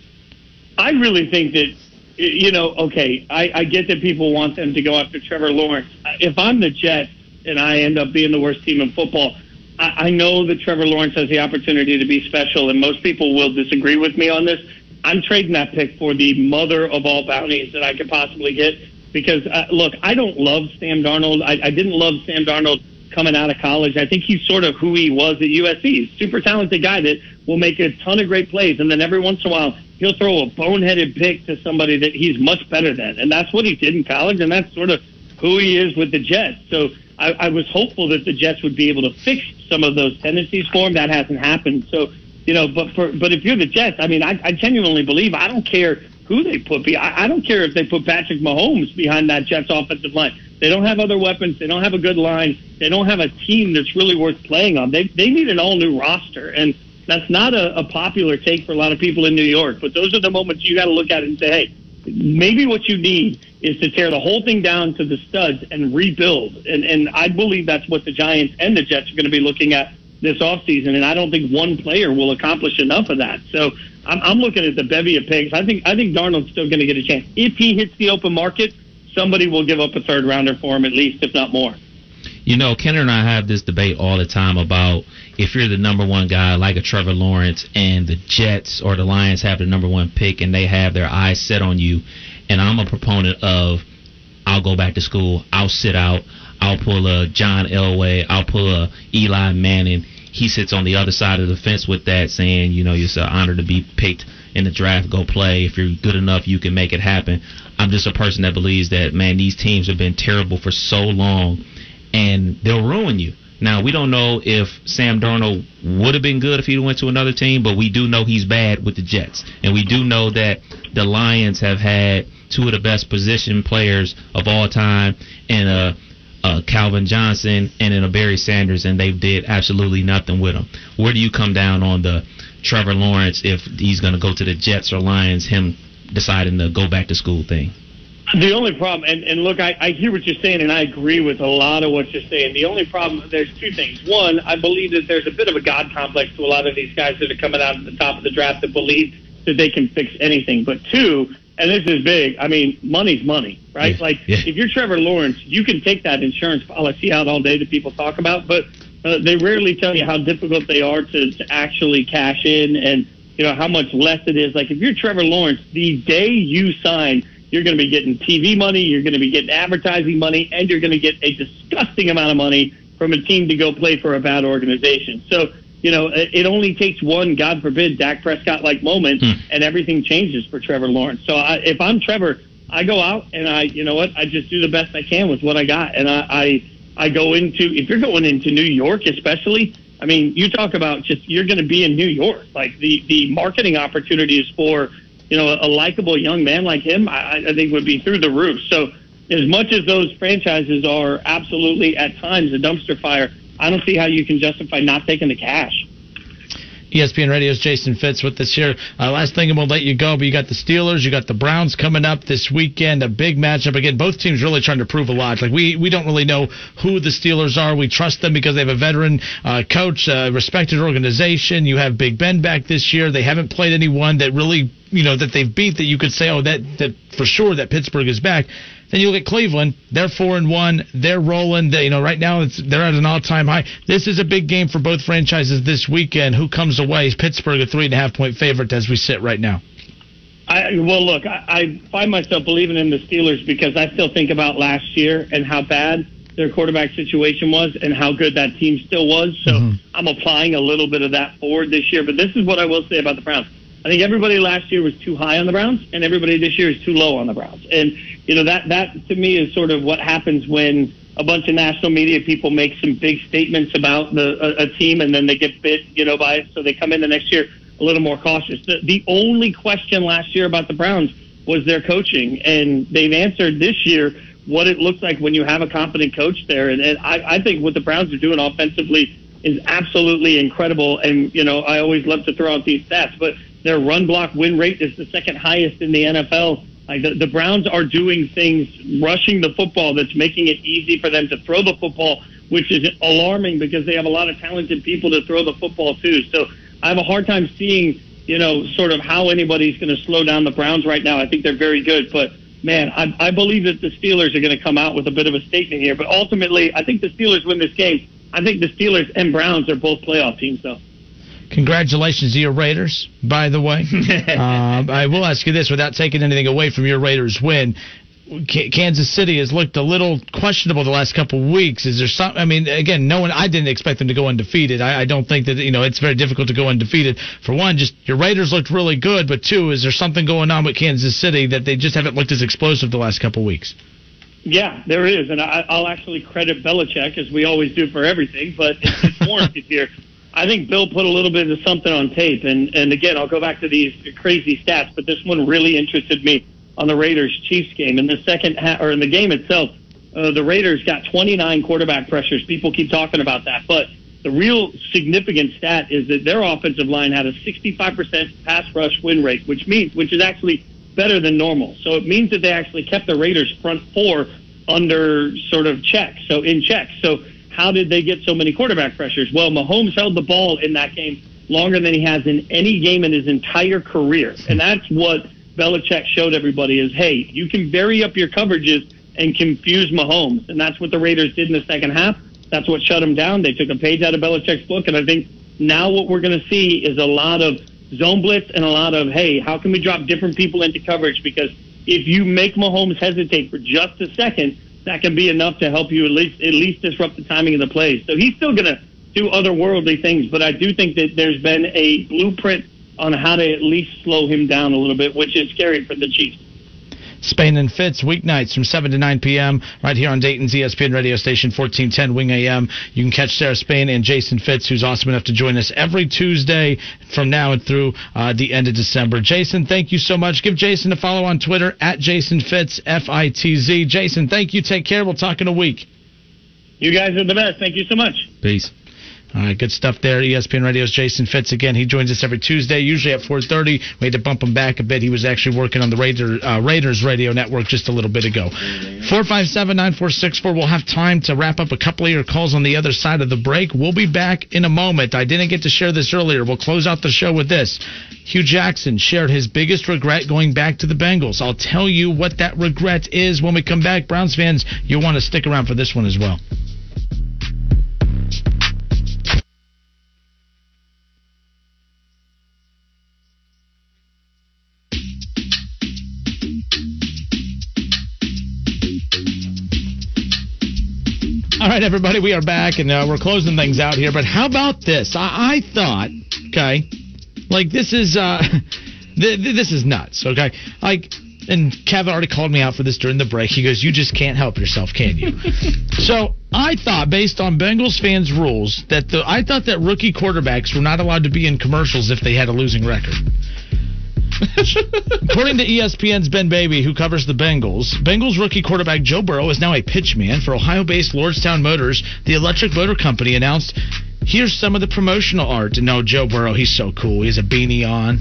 I really think that you know, okay, I, I get that people want them to go after Trevor Lawrence. If I'm the Jets and I end up being the worst team in football, I, I know that Trevor Lawrence has the opportunity to be special, and most people will disagree with me on this. I'm trading that pick for the mother of all bounties that I could possibly get. Because uh, look, I don't love Sam Darnold. I, I didn't love Sam Darnold coming out of college. I think he's sort of who he was at USC. He's super talented guy that will make a ton of great plays, and then every once in a while he'll throw a boneheaded pick to somebody that he's much better than, and that's what he did in college, and that's sort of who he is with the Jets. So I, I was hopeful that the Jets would be able to fix some of those tendencies for him. That hasn't happened. So you know, but for but if you're the Jets, I mean, I, I genuinely believe I don't care who they put. be- I, I don't care if they put Patrick Mahomes behind that Jets offensive line. They don't have other weapons. They don't have a good line. They don't have a team that's really worth playing on. They they need an all new roster, and that's not a, a popular take for a lot of people in New York. But those are the moments you got to look at and say, hey, maybe what you need is to tear the whole thing down to the studs and rebuild. And and I believe that's what the Giants and the Jets are going to be looking at this offseason. And I don't think one player will accomplish enough of that. So I'm, I'm looking at the bevy of picks. I think I think Darnold's still going to get a chance if he hits the open market. Somebody will give up a third rounder for him at least, if not more. You know, Kinner and I have this debate all the time about if you're the number one guy like a Trevor Lawrence and the Jets or the Lions have the number one pick and they have their eyes set on you, and I'm a proponent of I'll go back to school, I'll sit out, I'll pull a John Elway, I'll pull a Eli Manning. He sits on the other side of the fence with that, saying, you know, it's an honor to be picked in the draft. Go play. If you're good enough, you can make it happen. I'm just a person that believes that, man, these teams have been terrible for so long, and they'll ruin you. Now we don't know if Sam Darnold would have been good if he went to another team, but we do know he's bad with the Jets, and we do know that the Lions have had two of the best position players of all time in a, a Calvin Johnson and then a Barry Sanders, and they did absolutely nothing with him. Where do you come down on the Trevor Lawrence if he's going to go to the Jets or Lions? Him deciding to go back to school thing. The only problem, and, and look, I, I hear what you're saying, and I agree with a lot of what you're saying. The only problem, there's two things. One, I believe that there's a bit of a God complex to a lot of these guys that are coming out at the top of the draft that believe that they can fix anything. But two, and this is big, I mean, money's money, right? Like, if you're Trevor Lawrence, you can take that insurance policy out all day that people talk about, but uh, they rarely tell you how difficult they are to, to actually cash in and, you know, how much less it is. Like, if you're Trevor Lawrence, the day you sign, you're going to be getting TV money, you're going to be getting advertising money, and you're going to get a disgusting amount of money from a team to go play for a bad organization. So, you know, it it only takes one, God forbid, Dak Prescott like moment, hmm. and everything changes for Trevor Lawrence. So, I, if I'm Trevor, I go out and I, you know what, I just do the best I can with what I got, and I, I, I go into if you're going into New York, especially. I mean, you talk about just you're going to be in New York. Like the the marketing opportunities for you know a likable young man like him, I, I think would be through the roof. So as much as those franchises are absolutely at times a dumpster fire, I don't see how you can justify not taking the cash. ESPN Radio's Jason Fitz with us here. Uh, last thing, and we'll let you go. But you got the Steelers, you got the Browns coming up this weekend. A big matchup again. Both teams really trying to prove a lot. Like we we don't really know who the Steelers are. We trust them because they have a veteran uh, coach, uh, respected organization. You have Big Ben back this year. They haven't played anyone that really you know that they've beat that you could say, oh, that that for sure that Pittsburgh is back. Then you look at Cleveland; they're four and one. They're rolling. They, you know, right now it's, they're at an all-time high. This is a big game for both franchises this weekend. Who comes away? Is Pittsburgh a three and a half point favorite as we sit right now? I, well, look, I, I find myself believing in the Steelers because I still think about last year and how bad their quarterback situation was and how good that team still was. So mm-hmm. I'm applying a little bit of that forward this year. But this is what I will say about the Browns. I think everybody last year was too high on the Browns, and everybody this year is too low on the Browns. And you know that that to me is sort of what happens when a bunch of national media people make some big statements about the a, a team, and then they get bit, you know, by it. So they come in the next year a little more cautious. The, the only question last year about the Browns was their coaching, and they've answered this year what it looks like when you have a competent coach there. And, and I, I think what the Browns are doing offensively is absolutely incredible. And you know, I always love to throw out these stats, but their run block win rate is the second highest in the NFL. Like the, the Browns are doing things, rushing the football that's making it easy for them to throw the football, which is alarming because they have a lot of talented people to throw the football too. So I have a hard time seeing, you know, sort of how anybody's going to slow down the Browns right now. I think they're very good, but man, I, I believe that the Steelers are going to come out with a bit of a statement here. But ultimately, I think the Steelers win this game. I think the Steelers and Browns are both playoff teams, though. Congratulations to your Raiders, by the way. um, I will ask you this without taking anything away from your Raiders win. Kansas City has looked a little questionable the last couple of weeks. Is there some? I mean, again, no one. I didn't expect them to go undefeated. I, I don't think that you know it's very difficult to go undefeated. For one, just your Raiders looked really good, but two, is there something going on with Kansas City that they just haven't looked as explosive the last couple of weeks? Yeah, there is, and I, I'll actually credit Belichick as we always do for everything, but it's, it's warranted here. I think Bill put a little bit of something on tape, and and again, I'll go back to these crazy stats, but this one really interested me on the Raiders Chiefs game. In the second half, or in the game itself, uh, the Raiders got 29 quarterback pressures. People keep talking about that, but the real significant stat is that their offensive line had a 65% pass rush win rate, which means which is actually better than normal. So it means that they actually kept the Raiders front four under sort of check, so in check. So how did they get so many quarterback pressures? Well, Mahomes held the ball in that game longer than he has in any game in his entire career, and that's what Belichick showed everybody is, hey, you can vary up your coverages and confuse Mahomes, and that's what the Raiders did in the second half. That's what shut him down. They took a page out of Belichick's book, and I think now what we're going to see is a lot of zone blitz and a lot of hey, how can we drop different people into coverage? Because if you make Mahomes hesitate for just a second, that can be enough to help you at least at least disrupt the timing of the plays. So he's still going to do otherworldly things, but I do think that there's been a blueprint on how to at least slow him down a little bit, which is scary for the Chiefs. Spain and Fitz weeknights from 7 to 9 p.m. right here on Dayton's ESPN radio station 1410 Wing AM. You can catch Sarah Spain and Jason Fitz, who's awesome enough to join us every Tuesday from now and through uh, the end of December. Jason, thank you so much. Give Jason a follow on Twitter at Jason Fitz F I T Z. Jason, thank you. Take care. We'll talk in a week. You guys are the best. Thank you so much. Peace. All right, good stuff there. ESPN Radio's Jason Fitz again. He joins us every Tuesday, usually at 4:30. We had to bump him back a bit. He was actually working on the Raider, uh, Raiders radio network just a little bit ago. 457-9464. We'll have time to wrap up a couple of your calls on the other side of the break. We'll be back in a moment. I didn't get to share this earlier. We'll close out the show with this. Hue Jackson shared his biggest regret going back to the Bengals. I'll tell you what that regret is when we come back. Browns fans, you'll want to stick around for this one as well. All right, everybody, we are back and uh, we're closing things out here. But how about this? I, I thought, okay, like this is uh, th- th- this is nuts. Okay, like, and Kevin already called me out for this during the break. He goes, "You just can't help yourself, can you?" so I thought, based on Bengals fans' rules, that the I thought that rookie quarterbacks were not allowed to be in commercials if they had a losing record. According to ESPN's Ben Baby, who covers the Bengals, Bengals rookie quarterback Joe Burrow is now a pitchman for Ohio-based Lordstown Motors. The electric motor company announced, "Here's some of the promotional art." No, Joe Burrow, he's so cool. He has a beanie on,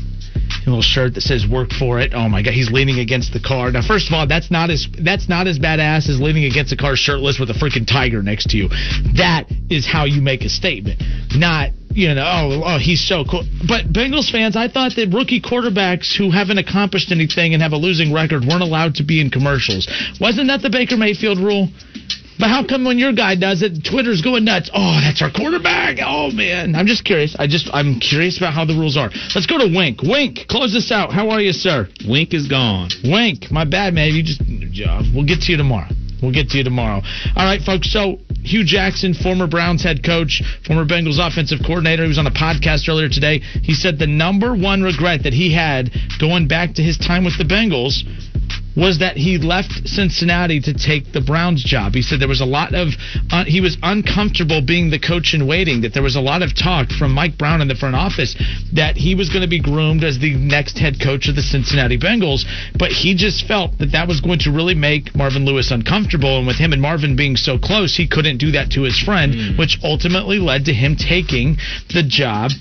a little shirt that says "Work for it." Oh my God, he's leaning against the car. Now, first of all, that's not as that's not as badass as leaning against a car shirtless with a freaking tiger next to you. That is how you make a statement, not you know, oh, oh, he's so cool. But Bengals fans, I thought that rookie quarterbacks who haven't accomplished anything and have a losing record weren't allowed to be in commercials. Wasn't that the Baker Mayfield rule? But how come when your guy does it, Twitter's going nuts? Oh, that's our quarterback. Oh man, I'm just curious. I just I'm curious about how the rules are. Let's go to Wink. Wink, close this out. How are you, sir? Wink is gone. Wink, my bad, man. You just we'll get to you tomorrow. We'll get to you tomorrow. All right, folks. So Hue Jackson, former Browns head coach, former Bengals offensive coordinator, he was on a podcast earlier today. He said the number one regret that he had going back to his time with the Bengals was that he left Cincinnati to take the Browns job. He said there was a lot of uh, he was uncomfortable being the coach in waiting. That there was a lot of talk from Mike Brown in the front office that he was going to be groomed as the next head coach of the Cincinnati Bengals, but he just felt that that was going to really make Marvin Lewis uncomfortable. And with him and Marvin being so close, he couldn't do that to his friend, which ultimately led to him taking the job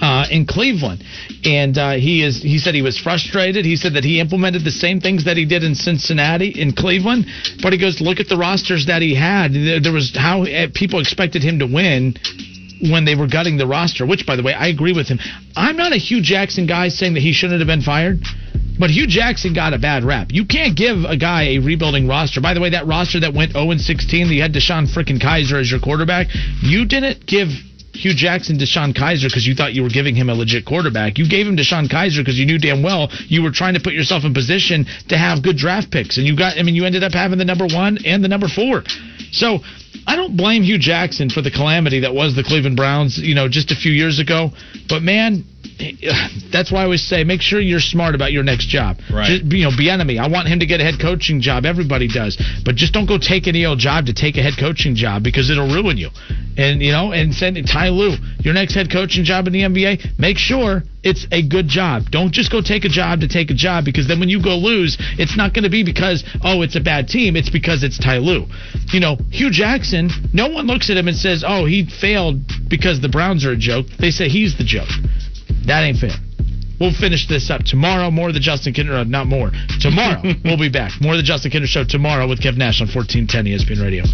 uh, in Cleveland, and uh, he is. He said he was frustrated. He said that he implemented the same things that he did in Cincinnati, in Cleveland. But he goes, look at the rosters that he had. There, there was how uh, people expected him to win when they were gutting the roster. Which, by the way, I agree with him. I'm not a Hue Jackson guy saying that he shouldn't have been fired. But Hue Jackson got a bad rap. You can't give a guy a rebuilding roster. By the way, that roster that went 0 16, that you had DeShone freaking Kizer as your quarterback, you didn't give Hue Jackson DeShone Kizer because you thought you were giving him a legit quarterback. You gave him DeShone Kizer because you knew damn well you were trying to put yourself in position to have good draft picks. And you got, I mean, you ended up having the number one and the number four. So I don't blame Hue Jackson for the calamity that was the Cleveland Browns, you know, just a few years ago. But man, that's why I always say make sure you're smart about your next job. Right. Just, you know, be enemy. I want him to get a head coaching job. Everybody does. But just don't go take any old job to take a head coaching job because it'll ruin you. And you know, and send Ty Lue, your next head coaching job in the NBA, make sure it's a good job. Don't just go take a job to take a job because then when you go lose, it's not going to be because oh it's a bad team. It's because it's Ty Lue. You know, Hue Jackson. No one looks at him and says oh he failed because the Browns are a joke. They say he's the joke. That ain't fair. We'll finish this up tomorrow. More of the Justin Kinner, uh, not more. Tomorrow we'll be back. More of the Justin Kinner Show tomorrow with Kev Nash on 1410 ESPN Radio.